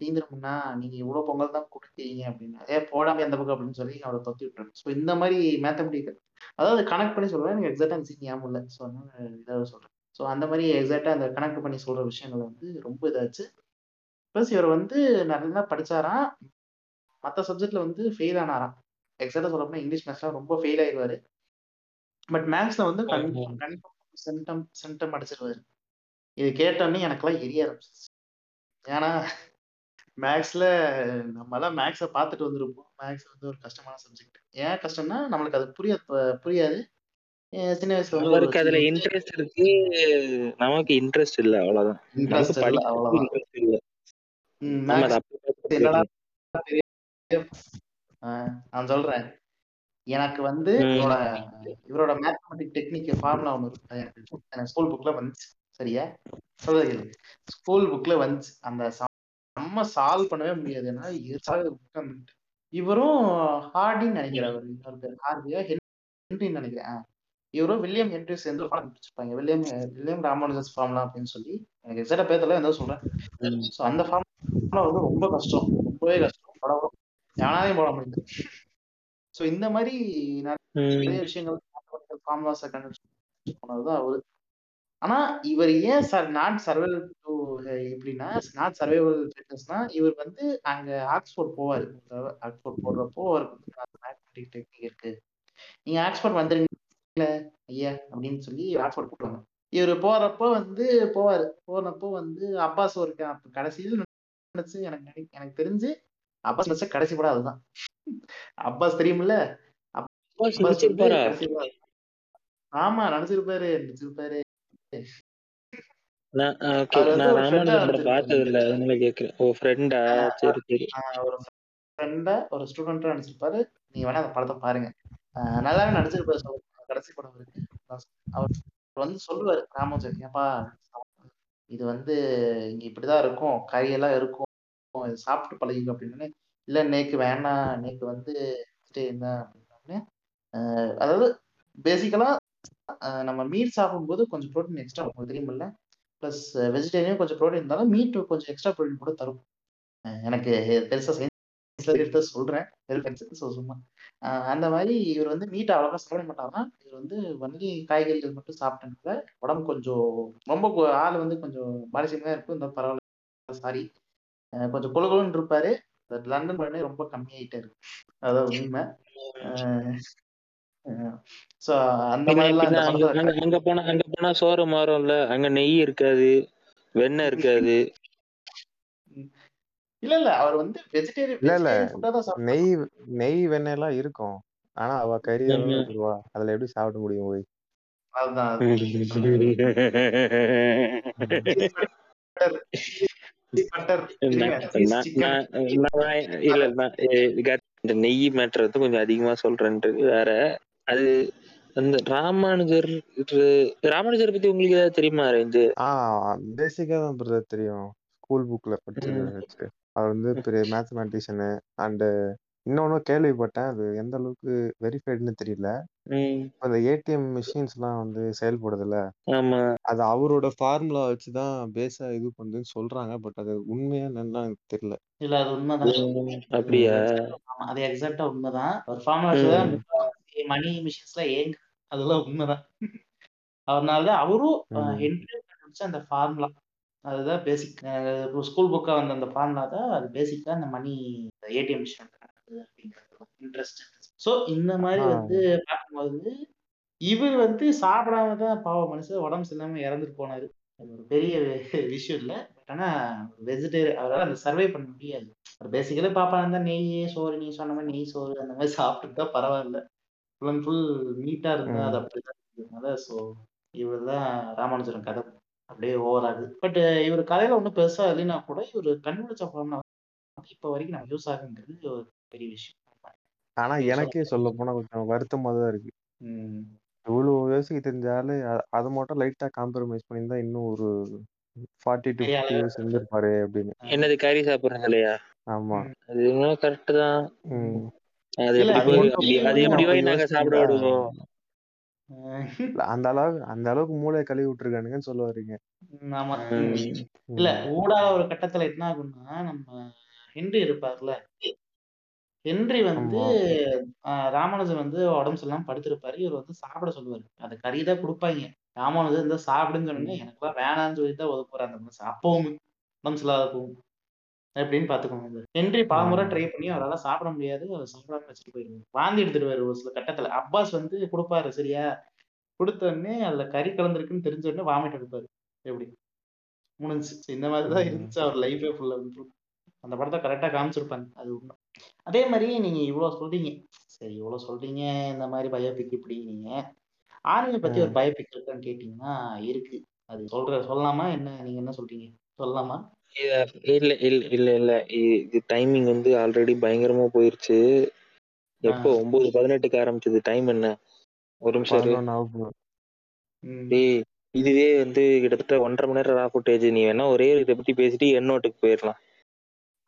தீந்துருமுன்னா நீங்க இவ்வளவு பொங்கல் தான் கொடுத்தீங்க அப்படின்னா ஏ போடாம எந்த பக்கம் அப்படின்னு சொல்லி அவரை தொத்தி விட்டுரு ஸோ இந்த மாதிரி மேத்தமெட்டிக்கல் அதாவது கனெக்ட் பண்ணி சொல்றேன். எனக்கு எக்ஸாக்டா சீன் ஞாபகம் இல்லை. ஸோ அதனால இதாக சொல்றேன். ஸோ அந்த மாதிரி எக்ஸாக்டா அந்த கனெக்ட் பண்ணி சொல்ற விஷயங்கள் வந்து ரொம்ப இதாச்சு. ப்ளஸ் இவர் வந்து நல்லா படிச்சாராம். மற்ற சப்ஜெக்ட்ல வந்து ஃபெயில் ஆனாராம். எக்ஸாக்டா சொல்ல போனா இங்கிலீஷ் மேக்ஸ்ல ரொம்ப ஃபெயில் ஆயிடுவாரு பட் மேக்ஸ்ல வந்து கன்ஃபார்ம் சென்டம் சென்டம் அடிச்சிருவாரு. இது கேட்டோன்னே எனக்கெல்லாம் எரிய ஆரம்பிச்சிச்சு ஏன்னா மேக்ஸ்ல நம்மலாம் மேக்ஸை பார்த்துட்டு வந்திருப்போம். மேக்ஸ் வந்து ஒரு கஷ்டமான சப்ஜெக்ட் ஏன் கஷ்டம்னா நம்மளுக்கு அது புரிய புரியாது. சின்ன வயசுல அவருக்கு அதுல இன்ட்ரெஸ்ட் இருக்கு. நமக்கு இன்ட்ரெஸ்ட் இல்ல அவ்வளவுதான். இன்ட்ரெஸ்ட் இல்லை அவ்வளவுதான். இல்ல. நம்ம என்னடா நான் சொல்றேன். எனக்கு வந்து. இவரோட இவரோட மேத்தமெட்டிக் டெக்னிக் ஃபார்முலா ஒன்று இருக்கு. எனக்கு ஸ்கூல் புக்ல வந்துச்சு. சரியா? சொல்றது ஸ்கூல் புக்ல வந்துச்சு. அந்த செம்ம சால்வ் பண்ணவே முடியாது. ஏன்னா இவரும் ஹார்டின்னு நினைக்கிறேன் அவர். இன்னொரு பேர் ஹார்டியா ஹென்ரின்னு நினைக்கிறேன். இவரும் வில்லியம் ஹென்ரி சேர்ந்து படம் பிடிச்சிருப்பாங்க வில்லியம் வில்லியம் ராமானுஜஸ் ஃபார்ம்லா அப்படின்னு சொல்லி. எனக்கு எக்ஸாக்டா பேர்ல என்ன சொல்றேன். ஸோ அந்த ஃபார்ம்ல வந்து ரொம்ப கஷ்டம். ரொம்பவே கஷ்டம். படம் யானாலையும் போட முடியுது ஸோ இந்த மாதிரி நிறைய விஷயங்கள் ஃபார்ம்லாஸை கண்டுபிடிச்சு போனதுதான் அவரு. ஆனா இவர் ஏன் சார் நாட் சர்வைவல் டு எப்படின்னா நாட் சர்வைவல் ஃபிட்னஸ்னா இவர் வந்து அங்க ஆக்ஸ்போர்ட் போவாரு. ஆக்ஸ்போர்ட் போடுறப்போ அவருக்கு மேத்தமெட்டிக் டெக்னிக் இருக்கு. நீங்க ஆக்ஸ்போர்ட் வந்துருங்க ஐயா அப்படின்னு சொல்லி ஆக்ஸ்போர்ட் கூப்பிடுவாங்க இவர் போறப்போ வந்து போவாரு. போனப்போ வந்து அப்பாஸ் ஒரு கடைசியில் நினைச்சு எனக்கு எனக்கு தெரிஞ்சு அப்பாஸ் நினைச்ச கடைசி படம் அதுதான். அப்பாஸ் தெரியுமில்ல? ஆமா நடிச்சிருப்பாரு நடிச்சிருப்பாரு நான் ஓகே. அவர் வந்து நான் ஒரு ஃப்ரெண்டா ராமானுஜன் படம் பார்த்தது இல்ல நடிச்சிருப்பாரு அதனால கேக்குறேன் ஓ ஃப்ரெண்டா சரி சரி. ஆஹ் ஒரு ஃப்ரெண்டா ஒரு ஸ்டூடெண்டா நடிச்சிருப்பாரு. நீங்க வேணா அந்த படத்தை பாருங்க. ஆஹ் நல்லாவே நடிச்சிருப்பாரு. சொல்ல கடைசி படம் இருக்கு அவர் வந்து சொல்லுவாரு ராமோஜன் ஏப்பா இது வந்து இங்க இப்படிதான் இருக்கும். கறியெல்லாம் இருக்கும். இது சாப்பிட்டு பழகிங்க அப்படின்னு இல்ல நேக்கு வேணாம். நேக்கு வந்து வந்துட்டு என்ன? அப்படின்னோடனே ஆஹ் அதாவது பேசிக்கலா நம்ம மீட் சாப்பிடும்போது கொஞ்சம் ப்ரோட்டீன் எக்ஸ்ட்ரா உங்களுக்கு தெரியுமில்ல. ப்ளஸ் வெஜிடேரியன் கொஞ்சம் ப்ரோட்டீன் இருந்தாலும் மீட் கொஞ்சம் எக்ஸ்ட்ரா ப்ரோட்டீன் கூட தரும். எனக்கு பெருசாக சயின்ஸ்ல எடுத்து சொல்கிறேன் ஸோ சும்மா. அந்த மாதிரி இவர் வந்து மீட் அவ்வளோக்கா சாப்பிட மாட்டாங்கன்னா இவர் வந்து வண்டி காய்கறிகள் மட்டும் சாப்பிட்டனால உடம்பு கொஞ்சம் ரொம்ப ஆள் வந்து கொஞ்சம் பாலிசியமாக இருக்கும். இந்த பரவாயில்ல சாரி கொஞ்சம் கொழுகுன்னு கொழுன்னு இருப்பாரு. லண்டன் பண்ணி ரொம்ப கம்மியாயிட்டாரு அதான் உண்மை. அந்த பின்ன மாதிரிலாம் அங்க படத்துல அங்க அங்க போனா அங்க போனா சோறு மாறும்ல. அங்க நெய் இருக்காது வெண்ணெய் இருக்காது. இல்ல இல்ல. அவர் வந்து வெஜிடேரியன் இல்ல இல்ல. வெஜிடேரியன் ஃபுட்டா தான் சாப்பிடுவாரு. நெய் நெய் வெண்ணெய்லாம் இருக்கும். ஆனா அவ கறி தானே வச்சிருவா அதுல எப்படி சாப்பிட முடியும் போய்? அதுதான் அதுதான். பட்டர். இருங்க நான் சீஸ் நான் சிக்கன் நான் நான் இல்ல நான் இந்த நெய் மேட்ரு வந்து கொஞ்சம் அதிகமா சொல்றேன்றது வேற. அது அந்த ராமானுஜர் இது- ராமானுஜர் பத்தி உங்களுக்கு ஏதாவது தெரியுமா ரேஞ்சு? ஆஹ் பேசிக்கா தான் பிரதர் தெரியும். ஸ்கூல் புக்ல படிச்சது வச்சு. அவர் வந்து பெரிய மேத்தமேட்டிஷியனு அண்ட் இன்னொன்னு கேள்விப்பட்டேன். அது எந்த அளவுக்கு வெரிஃபைடுன்னு தெரியல. ம். இப்ப இந்த ஏடிஎம் மிஷின்ஸ் எல்லாம் வந்து செயல்படுதுல்ல. ஆமா. அது அவரோட ஃபார்முலா வச்சுதான் பேஸா இது பண்ணுதுன்னு சொல்றாங்க. பட் அது உண்மையா என்னன்னு எனக்கு தெரியல. இல்ல அது உண்மைதான். ம், அப்படியா? ஆமா, அது எக்ஸாக்டா உண்மைதான். ஒரு ஃபார்முலா ம். மணி மிஷின்ஸ்ல ஏங்கு. அதெல்லாம் உண்மைதான். அதனாலதான் அவரும் கண்டுபிடிச்ச அந்த ஃபார்முலா அதுதான் பேசிக் ஸ்கூல் புக்கா வந்த அந்த ஃபார்முலா தான் அது பேசிக்கா அந்த money ATM machine interest so இந்த மாதிரி. வந்து பார்க்கும்போது இவர் வந்து சாப்பிடாம தான் பாவம் மனுஷன். உடம்பு சரியில்லாம இறந்துட்டு போனாரு. அது ஒரு பெரிய விஷயம் இல்லை. பட் ஆனா வெஜிடேரியன் அவரால் அந்த சர்வை பண்ண முடியாது. ஒரு பேசிக்கலி பாப்பா இருந்தா நெய் சோறு நீ சொன்ன மாதிரி நெய் சோறு அந்த மாதிரி சாப்பிட்டுட்டா பரவாயில்ல. ஃபுல் அண்ட் ஃபுல் நீட்டா இருந்தா அது. அப்படிதான் இருந்ததுனால ஸோ இவர் தான் ராமானுஜரன் கதை அப்படியே ஓவர் ஆகுது. பட் இவர் கதையில ஒன்றும் பெருசா இல்லைன்னா கூட இவர் கண்டுபிடிச்ச ஃபார்ம்ல வந்து இப்போ வரைக்கும் நம்ம யூஸ் ஆகுங்கிறது ஒரு பெரிய விஷயம். ஆனா எனக்கே சொல்ல போனா கொஞ்சம் வருத்தமா தான் இருக்கு. ம். இவ்வளவு யோசிக்க தெரிஞ்சாலே அதை மட்டும் லைட்டா காம்ப்ரமைஸ் பண்ணியிருந்தா இன்னும் ஒரு ஃபார்ட்டி டு ஃபிஃப்டி இயர்ஸ் இருந்திருப்பாரு அப்படின்னு. என்னது கறி சாப்பிடுறது இல்லையா? ஆமா. அது இன்னும் கரெக்ட் தான். ம். அது எப்படி நாங்க சாப்பிட விடுவோம். அந்த அளவுக்கு அந்த அளவுக்கு மூளையை கழுவி விட்டுருக்கானுங்கன்னு சொல்ல வர்றீங்க ஆமா. ம். இல்ல ம். ஊடா ஒரு கட்டத்துல என்ன ஆகும்னா நம்ம ஹென்றி இருப்பார்ல. ஹென்றி வந்து ராமானுஜன் வந்து உடம்பு சரியில்லாம படுத்திருப்பாரு. இவர் வந்து சாப்பிட சொல்லுவாரு. அந்த கறி தான் கொடுப்பாங்க. ராமானுஜன் இந்த சாப்பிடுன்னு சொன்னோடனே எனக்குலாம் வேணாம்னு சொல்லி தான் ஒதுக்குறாரு அந்த அப்பவும் உடம்பு சரியில்லாத போகும் எப்படின்னு பாத்துக்கோங்க ஹென்றி பலமுறை. ட்ரை பண்ணி அவரால் சாப்பிட முடியாது. அவர் சாப்பிடாம வச்சுட்டு போயிருவாரு. வாந்தி எடுத்துடுவாரு ஒரு சில கட்டத்துல. அப்பாஸ் வந்து கொடுப்பாரு சரியா? கொடுத்த உடனே அதுல கறி கலந்துருக்குன்னு தெரிஞ்ச உடனே வாமிட் எடுப்பாரு. எப்படி? முடிஞ்சு இந்த மாதிரி தான் ம். இருந்துச்சு. அவர் லைஃபே ஃபுல்லா அந்த படத்தை கரெக்டா காமிச்சிருப்பாங்க அது உண்மை. அதே மாதிரி நீங்க இவ்வளவு சொல்றீங்க. சரி இவ்வளவு சொல்றீங்க. இந்த மாதிரி பயோபிக் இப்படிங்க ஆர்மி பத்தி ஒரு. பயோபிக் இருக்கான்னு கேட்டீங்கன்னா இருக்கு. அது சொல்ற சொல்லலாமா என்ன நீங்க என்ன சொல்றீங்க? சொல்லலாமா? இல்ல இல்ல இல்ல இல்ல. இ- இது டைமிங் வந்து ஆல்ரெடி பயங்கரமா போயிருச்சு. எப்போ? ஒன்பது பதினெட்டுக்கு ஆரம்பிச்சது. டைம் என்ன? ஒரு நிமிஷம் இரு. டேய் இதுவே வந்து கிட்டத்தட்ட ஒன்றரை மணி நேரம் ரா ஃபுட்டேஜ் நீ வேணா ஒரே இதை பத்தி பேசிட்டு எண்ணோட்டுக்கு போயிடலாம்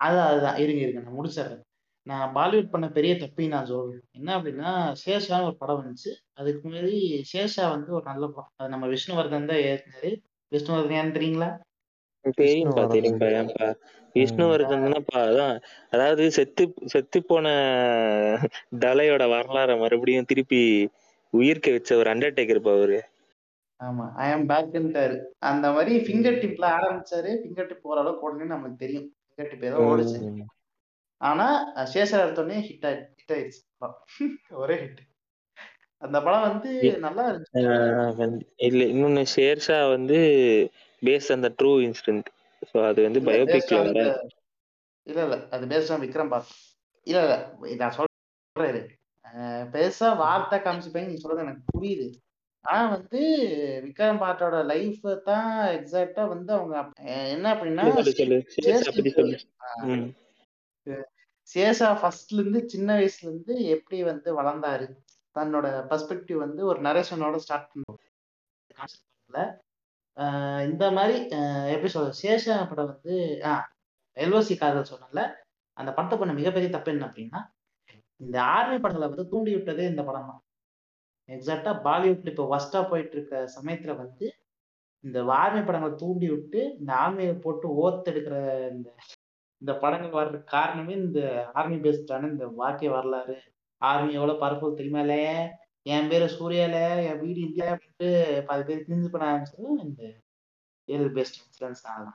அதான் அதுதான் இருங்க இருங்க. நான் முடிச்சிடுறேன். நான் பாலிவுட் பண்ண பெரிய தப்பையும் நான் சொல்றேன். என்ன அப்படின்னா சேஷான்னு ஒரு படம் வந்துச்சு. அதுக்கு முன்னாடி சேஷா வந்து ஒரு நல்ல படம். அது நம்ம விஷ்ணுவர்தன் தான் ஏற்கனவே விஷ்ணுவர்தன் ஏன்னு தெரியுங்களா? தெரியும்பா தெரியும்பா ஏன்பா விஷ்ணுவர்தன்ப்பா அதான். அதாவது செத்து செத்து போன தலையோட வரலாற மறுபடியும் திருப்பி உயிர்க்க வச்ச ஒரு அண்டர்டேக்கர் அவரு. ஆமா ஐ ஆம் பேக்ன்ட்டாரு அந்த மாதிரி ஃபிங்கர் டிப்ல ஆரம்பிச்சாரு. ஃபிங்கர் டிப் ஓரளவுக்கு உடனே நமக்கு தெரியும். ஃபிங்கர் டிப் ஏதோ ஓடுச்சு. ஆனா சேஷா எடுத்தோடனே ஹிட் ஆயி ஹிட் ஆயிடுச்சு படம். ஒரே ஹிட் அந்த படம் வந்து நல்லா இருந்துச்சு. ஆஹ் வந்து- இல்ல இன்னொன்னு ஷேர்ஷா வந்து பேஸ்ட் அந்த ட்ரூ இன்சிடென்ட் ஸோ அது வந்து பயோபிக்ல வர இல்ல இல்ல அது பேஸ்ட் ஆன் விக்ரம் பாத் இல்ல இல்ல நான் சொல்றேன் பெருசா வார்த்தை காமிச்சுப்பேன் நீ சொல்றது எனக்கு புரியுது. ஆனா வந்து விக்ரம் பாட்டோட லைஃப் தான் எக்ஸாக்டா வந்து அவங்க என்ன அப்படின்னா சேஷா ஃபர்ஸ்ட்ல இருந்து சின்ன வயசுல இருந்து எப்படி வந்து வளர்ந்தாரு? தன்னோட பெர்ஸ்பெக்டிவ் வந்து ஒரு நரேஷனோட ஸ்டார்ட் பண்ணுவோம் இந்த மாதிரி எப்படி சொல்றது? சேஷா படம் வந்து ஆஹ் எல்ஓசி காதல் சொன்னல அந்த படத்தை பண்ண மிகப்பெரிய தப்பு என்ன அப்படின்னா இந்த ஆர்மி படங்களை வந்து தூண்டி விட்டதே இந்த படம் தான். எக்ஸாக்டா பாலிவுட்ல இப்போ ஒஸ்டா போயிட்டு இருக்க சமயத்துல வந்து இந்த ஆர்மி படங்களை தூண்டி விட்டு இந்த ஆர்மியை போட்டு ஓத்தெடுக்கிற இந்த இந்த படங்கள் வர்ற காரணமே இந்த ஆர்மி பேஸ்டான இந்த வாக்கிய வரலாறு. ஆர்மி எவ்வளவு பரப்புல் தெரியுமாலே என் பேரு சூர்யால என் வீடு இந்தியா அப்படின்ட்டு பாதி பேர் கிழிஞ்சு பண்ண ஆரம்பிச்சது இந்த ஏழு பெஸ்ட் இன்சூரன்ஸ் தான்.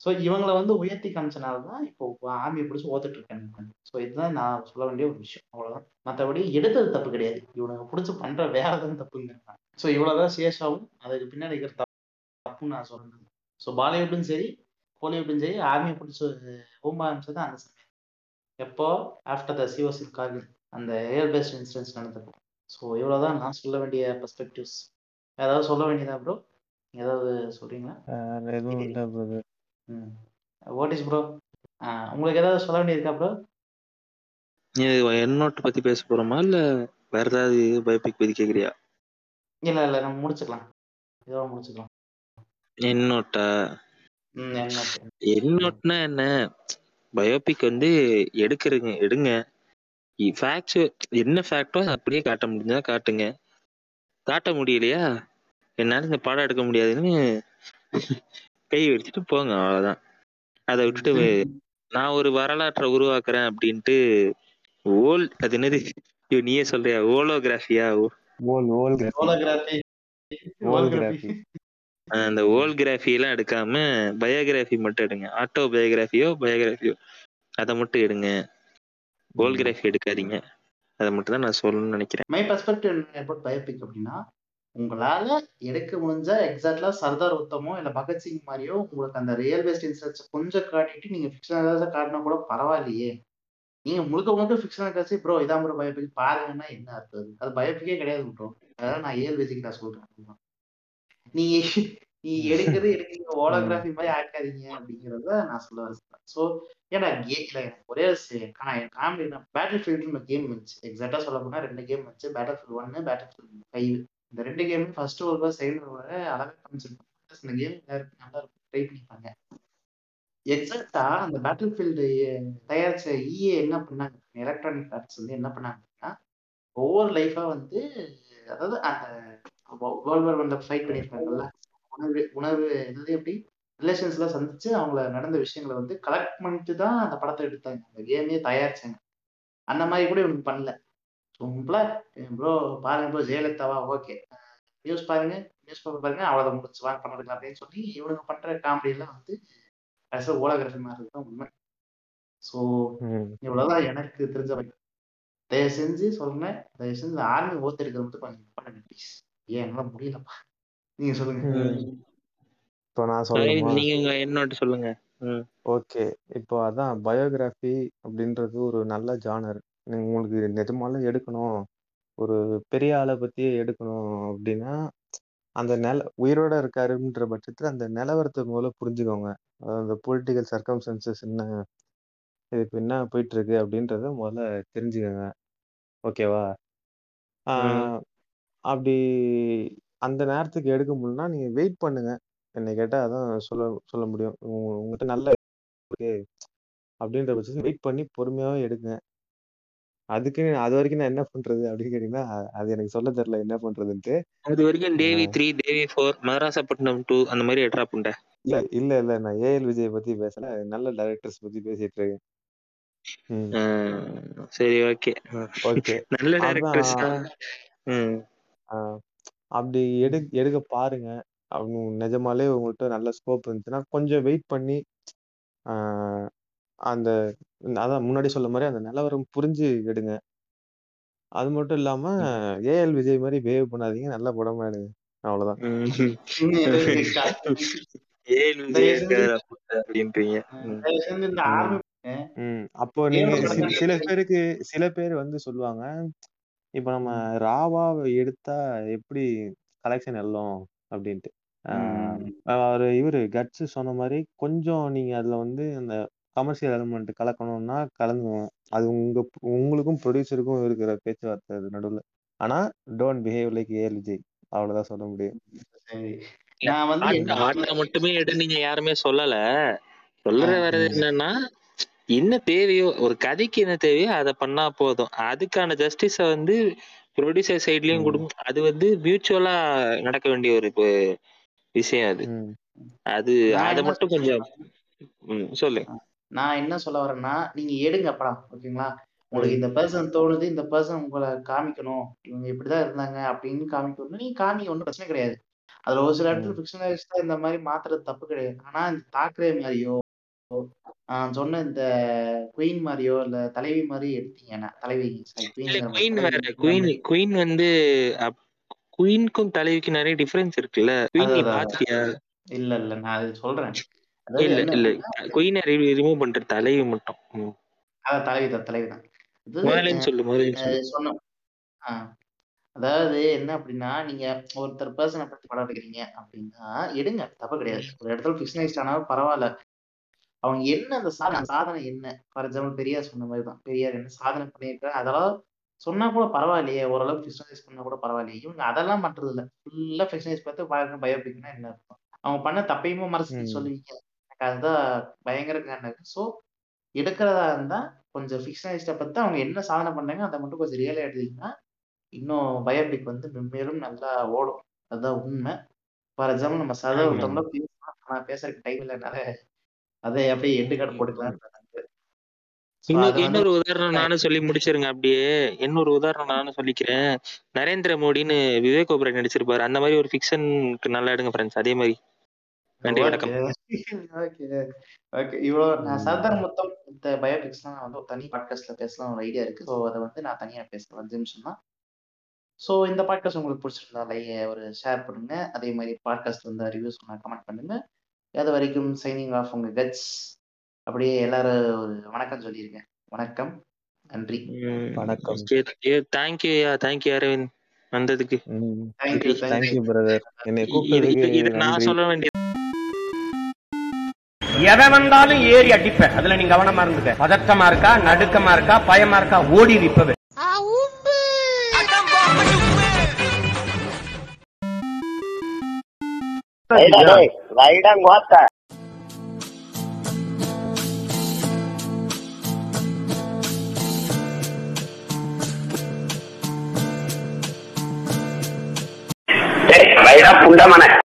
ஸோ இவங்களை வந்து உயர்த்தி காமிச்சனால தான் இப்போ ஆர்மியை பிடிச்சி ஓத்துட்டு இருக்காங்க ஸோ இதுதான் நான் சொல்ல வேண்டிய ஒரு விஷயம். அவ்வளோதான் மற்றபடி எடுத்தது தப்பு கிடையாது. இவனுங்க பிடிச்சி பண்ற வேலை தான் தப்புங்க. ஸோ இவ்வளோதான் சேஷாவும் அதுக்கு பின்னாடி இருக்கிற தப்பு தப்புன்னு நான் சொல்றேன் ஸோ பாலிவுட்டும் சரி கோலிவுட்டும் சரி ஆர்மியை பிடிச்சி ரொம்ப ஆரம்பிச்சது அந்த சமயம். எப்போ? ஆஃப்டர் த சிஓசி கார்கில் அந்த ஏர் பேஸ்ட் இன்சிடென்ட்ஸ் நடந்தது ஸோ இவ்வளவுதான் நான் சொல்ல வேண்டிய பெர்ஸ்பெக்டிவ்ஸ் ஏதாவது சொல்ல வேண்டியதா ப்ரோ ஏதாவது சொல்றீங்களா? எதுவும் இல்ல. ம். வாட் இஸ் ப்ரோ உங்களுக்கு ஏதாவது சொல்ல வேண்டியிருக்கா ப்ரோ என்னோட்ட பத்தி பேச போறோமா? இல்ல வேற ஏதாவது பயோபிக் பத்தி கேக்குறியா? இல்ல இல்ல நம்ம முடிச்சுக்கலாம். இதோட முடிச்சுக்கலாம். என்ன என்னோட்னா என்ன? பயோபிக் வந்து எடுக்கிறீங்க எடுங்க. ஃபேக்ட்ஸ் என்ன ஃபேக்டோ அப்படியே காட்ட முடிஞ்சா காட்டுங்க. காட்ட முடியலையா? என்னால இந்த படம் எடுக்க முடியாதுன்னு கை வச்சுட்டு போங்க அவ்வளவுதான். அதை விட்டுட்டு நான் ஒரு வரலாற்றை உருவாக்குறேன் அப்படின்ட்டு ஓல் அது என்னது? ஐயோ, நீயே சொல்றியா? ஓலோகிராஃபியா? அந்த ஓல்கிராஃபி. எல்லாம் எடுக்காம பயோகிராஃபி மட்டும் எடுங்க. ஆட்டோ பயோகிராஃபியோ பயோகிராஃபியோ அதை மட்டும் எடுங்க. கோல் கிராஃபி எடுக்காதீங்க. அதை மட்டும் தான் நான் சொல்லணும்னு நினைக்கிறேன். மை பெர்ஸ்பெக்டிவ் அபவுட் பயோபிக் அப்படின்னா உங்களால எடுக்க முடிஞ்ச எக்ஸாக்ட்லா சர்தார் உத்தமோ இல்ல பகத்சிங் மாதிரியோ உங்களுக்கு அந்த ரியல் பேஸ்ட் கொஞ்சம் காட்டிட்டு நீங்க ஃபிக்ஷனல் காட்டினா கூட பரவாயில்லையே. நீங்க முழுக்க முழுக்க ஃபிக்ஷனல் காட்சி ப்ரோ இதான் ப்ரோ பயோபிக் பாருங்கன்னா என்ன அர்த்தம்? அது? பயோபிக்கே கிடையாது ப்ரோ அதாவது நான் ரியல் பேசிக் நான் சொல்றேன். நீ நீ எடுக்கிறது எடுக்கிறீங்க ஓலோகிராஃபி மாதிரி ஆக்காதீங்க அப்படிங்கிறத நான் சொல்ல வரேன். ஸோ ஏன்னா கே இல்லை எனக்கு ஒரே காமெடி பேட்டில் ஃபீல்டு கேம் இருந்துச்சு. எக்ஸாக்டா சொல்ல போனா ரெண்டு கேம் இருந்துச்சு. பேட்டில் ஃபீல்ட் ஒன்னு பேட்டில் ஃபீல்ட் ஃபைவ் இந்த ரெண்டு கேம் ஃபர்ஸ்ட் ஒரு செகண்ட் ஒரு அழகா காமிச்சிருப்பாங்க இந்த கேம் எல்லாருக்கும் நல்லா இருக்கும். ட்ரை பண்ணிப்பாங்க எக்ஸாக்டா அந்த பேட்டில் ஃபீல்டு தயாரிச்ச இஏ என்ன பண்ணாங்க? எலக்ட்ரானிக் ஆர்ட்ஸ் வந்து என்ன பண்ணாங்கன்னா ஒவ்வொரு லைஃபா வந்து அதாவது அந்த வேர்ல்ட் வார் ஒன்ல ஃபைட் பண்ணியிருக்காங்கல்ல உணர்வு உணர்வு என்னது எப்படி? ரிலேஷன்ஸ்லாம் சந்திச்சு அவங்கள நடந்த விஷயங்களை வந்து கலெக்ட் பண்ணிட்டு தான் அந்த படத்தை எடுத்தாங்க. அந்த கேமே தயாரிச்சாங்க. அந்த மாதிரி கூட இவனுக்கு பண்ணல. சிம்பிளா ப்ரோ பாருங்க ப்ரோ ஜெயலலிதாவா? ஓகே. நியூஸ் பாருங்க நியூஸ் பேப்பர் பாருங்க அவ்வளோ முடிச்சு வாங்க பண்ணுறதுக்கு அப்படின்னு சொல்லி இவனுங்க பண்ற காமெடி எல்லாம் வந்து ஆஸ் ஓலோகிராஃபி மாதிரி தான் உண்மை. ஸோ ம். இவ்வளவுதான் எனக்கு தெரிஞ்ச வரைக்கும் தயவு செஞ்சு சொல்றேன். தயவு செஞ்சு ஆர்மி ஓத்து எடுக்கிறது மட்டும் கொஞ்சம் பண்ணுங்க ப்ளீஸ் ஏன்? என்னால முடியலப்பா. நீங்க சொல்லுங்க. இப்போ நான் சொல்லணுமா நீங்க உங்க என்னோட்ட சொல்லுங்க. ம். ஓகே. இப்போ அதான் பயோகிராஃபி அப்படின்றது ஒரு நல்ல ஜானர். உங்களுக்கு நிஜமாலும் எடுக்கணும். ஒரு பெரிய ஆளை பத்தியே எடுக்கணும் அப்படின்னா அந்த நில உயிரோட இருக்காருன்ற பட்சத்துல அந்த நிலவரத்தை முதல்ல புரிஞ்சுக்கோங்க. அதாவது அந்த பொலிட்டிக்கல் சர்க்கம்ஸ்டன்சஸ் என்ன இது இப்போ என்ன போயிட்டு இருக்கு அப்படின்றத முதல்ல தெரிஞ்சுக்கோங்க. ஓகேவா? அப்படி அந்த நேரத்துக்கு எடுக்க முடியலன்னா நீங்க வெயிட் பண்ணுங்க. என்னை கேட்டா அதான் சொல்ல சொல்ல முடியும். உங்க- உங்ககிட்ட நல்ல இருக்கு. அப்படின்ற பட்சத்தில் வெயிட் பண்ணி பொறுமையாவே எடுங்க. அதுக்கு அது வரைக்கும் நான் என்ன பண்றது அப்படின்னு கேட்டீங்கன்னா அது எனக்கு சொல்ல தெரியல என்ன பண்றதுன்ட்டு. அது வரைக்கும் Devi three Devi four Madrasapattinam two அந்த மாதிரி எட்ரா புண்டை. இல்ல இல்ல இல்ல. நான் ஏஎல் விஜய் பத்தி பேசல. நல்ல டைரக்டர்ஸ் பத்தி பேசிட்டு இருக்கேன். ம். சரி ஓகே ஓகே. நல்ல அதான். டேரக்டர்ஸ் ம். ஆஹ் அப்படி எடு எடுக்க பாருங்க. அவங்க நிஜமாலே உங்கள்கிட்ட நல்ல ஸ்கோப் இருந்துச்சுன்னா கொஞ்சம் வெயிட் பண்ணி ஆஹ் அந்த அதான் முன்னாடி சொல்ல மாதிரி அந்த நிலவரம் புரிஞ்சு எடுங்க. அது மட்டும் இல்லாம ஏஎல் விஜய் மாதிரி பிஹேவ் பண்ணாதீங்க நல்ல படமா எடுங்க. விஜய் செஞ்சு அப்படின்றீங்க. ம். தயவு செஞ்சு இந்த ம். ஆர்மி ம். அப்போ நீங்க சி- சில பேருக்கு சில பேர் வந்து சொல்லுவாங்க இப்ப நம்ம ராவா எடுத்தா எப்படி கலெக்ஷன் எல்லாம் அப்படின்ட்டு. ஆஹ் ம், அவரு இவரு கட்ஸ் சொன்ன மாதிரி கொஞ்சம் நீங்க அதுல வந்து அந்த கமர்ஷியல் எலிமெண்ட் கலக்கணும்னா கலந்துக்கணும் அது உங்க உங்களுக்கும் ப்ரொடியூசருக்கும் இருக்கிற பேச்சுவார்த்தை அது நடுவுல. ஆனா don't behave like A L Vijay அவ்வளவுதான் சொல்ல முடியும். சரி. இல்ல நான் வந்து ஆட்ட என்ன ஆட்டை சொல்ல மட்டுமே எடு நீங்க யாருமே சொல்லல. ஆஹ் வர்றது ம் என்னன்னா என்ன தேவையோ ஒரு கதைக்கு என்ன தேவையோ அதை பண்ணா போதும். அதுக்கான ஜஸ்டிஸ வந்து ப்ரொடியூசர் சைட்லயும் கொடுக்கும். அது வந்து மியூச்சுவலா நடக்க வேண்டிய ஒரு விஷயம் அது. அது அதை மட்டும் கொஞ்சம் சொல்லு. நான் என்ன சொல்ல வரேன்னா நீங்க எடுங்க படம் ஓகேங்களா? உங்களுக்கு இந்த பர்சன் தோணுது இந்த பர்சன் உங்களை காமிக்கணும். இவங்க இப்படிதான் இருந்தாங்க அப்படின்னு காமிக்கணும் நீங்க காமிக்க ஒன்றும் பிரச்சனை கிடையாது. அதுல ஒரு சில இடத்துல ஃபிக்ஷனலிஸ்டா இந்த மாதிரி மாத்துறது தப்பு கிடையாது. ஆனா இந்த தாக்கரே மாதிரியோ ஆஹ் சொன்ன இந்த குயின் மாதிரியோ இல்ல தலைவி மாதிரி எடுத்தீங்கன்னா தலைவி குயின் வேற குயின் குயின் வந்து குயின்க்கும் தலைவிக்கும் நிறைய டிஃபரன்ஸ் இருக்குல்ல? குயின் நீ பாத்தியா? இல்ல இல்ல நான் அது சொல்றேன். இல்ல இல்ல. குயினை ரிமூவ் பண்ற தலைவி மட்டும். அதான் தலைவி தான் தலைவி தான். இது முதலேன்னு சொல்லு முதலேன்னு சொல்லு. அஹ் சொன்ன ஆஹ் அதாவது என்ன அப்படின்னா நீங்க ஒருத்தர் பர்சனை பத்தி படம் எடுக்கிறீங்க அப்படின்னா எடுங்க தப்பு கிடையாது. ஒரு இடத்துல ஃபிக்ஷனைஸ்ட் ஆனாலும் பரவாயில்ல. அவங்க என்ன அந்த சாதனை சாதனை என்ன? ஃபார் எக்ஸாம்பிள் பெரியார் சொன்ன மாதிரி தான் பெரியார் என்ன சாதனை பண்ணியிருக்காங்க அதெல்லாம் சொன்னா கூட பரவாயில்லையே. ஓரளவுக்கு ஃபிக்ஷனைஸ் பண்ணா கூட பரவாயில்லையே. இவங்க அதெல்லாம் பண்றது இல்ல. ஃபுல்லா ஃபிக்ஷனைஸ் பார்த்து பாருங்க பயோபிக்னா என்ன அர்த்தம்? அவங்க பண்ண தப்பையுமே மறைச்சு சொல்லுவீங்க. எனக்கு அதுதான் பயங்கர காரணம் ஸோ எடுக்கிறதா இருந்தா கொஞ்சம் ஃபிக்ஷனைஸ்ட பத்தி அவங்க என்ன சாதனை பண்ணாங்க அதை மட்டும் கொஞ்சம் ரியலா எடுத்தீங்கன்னா இன்னும் பயோபிக் வந்து மென்மேலும் நல்லா ஓடும். அதுதான் உண்மை. ஃபார் எக்ஸாம்பிள் நம்ம சதா ஆமா ஒருத்தவங்கள பேசலாம் ஆனா பேசுறதுக்கு டைம் இல்லைனால அதை அப்படியே எண்டு கார்டு போட்டுக்கலாம் ஸோ இன்னொரு உதாரணம் நானும் சொல்லி முடிச்சிருங்க அப்படியே. இன்னொரு உதாரணம் நானும் சொல்லிக்கிறேன். நரேந்திர மோடின்னு விவேக் ஓபராய் நடிச்சிருப்பாரு. அந்த மாதிரி ஒரு ஃபிக்ஷனுக்கு நல்லா எடுங்க ஃப்ரெண்ட்ஸ் அதே மாதிரி. நன்றி வணக்கம். இவ்வளோ நான் சர்தார் மொத்தம் இந்த பயோபிக்ஸ்லாம் நான் வந்து தனி பாட்காஸ்ட்ல பேசலாம் ஒரு ஐடியா இருக்கு. ஸோ அதை வந்து நான் தனியா பேசுறேன் அஞ்சு நிமிஷம் தான் ஸோ இந்த பாட்காஸ்ட் உங்களுக்கு பிடிச்சிருந்தா லைக் ஒரு ஷேர் பண்ணுங்க. அதே மாதிரி பாட்காஸ்ட் வந்து ரிவ்யூஸ் கமெண்ட் பண்ணுங்க. அது வரைக்கும் சைனிங் ஆஃப் உங்க கட்ஸ் அப்படியே எல்லாரும் ஒரு வணக்கம் சொல்லியிருக்கேன் வணக்கம். நன்றி. வணக்கம். தேங்க்யூ தேங்க்யூ அரவிந்த் வந்ததுக்கு. தேங்க்யூ தேங்க்யூ பிரதர் என்னை கூப்பிட்டதுக்கு இது நான் சொல்ல வேண்டிய எதை வந்தாலும் ஏறி அடிப்பேன். அதுல நீ கவனமா இருந்துக்க. பதட்டமா இருக்கா நடுக்கமா இருக்கா பயமா இருக்கா ஓடி Đây đây, vậy đang quá ta. Đấy, vậy đang Waidang Wata. Waidang Pundamana.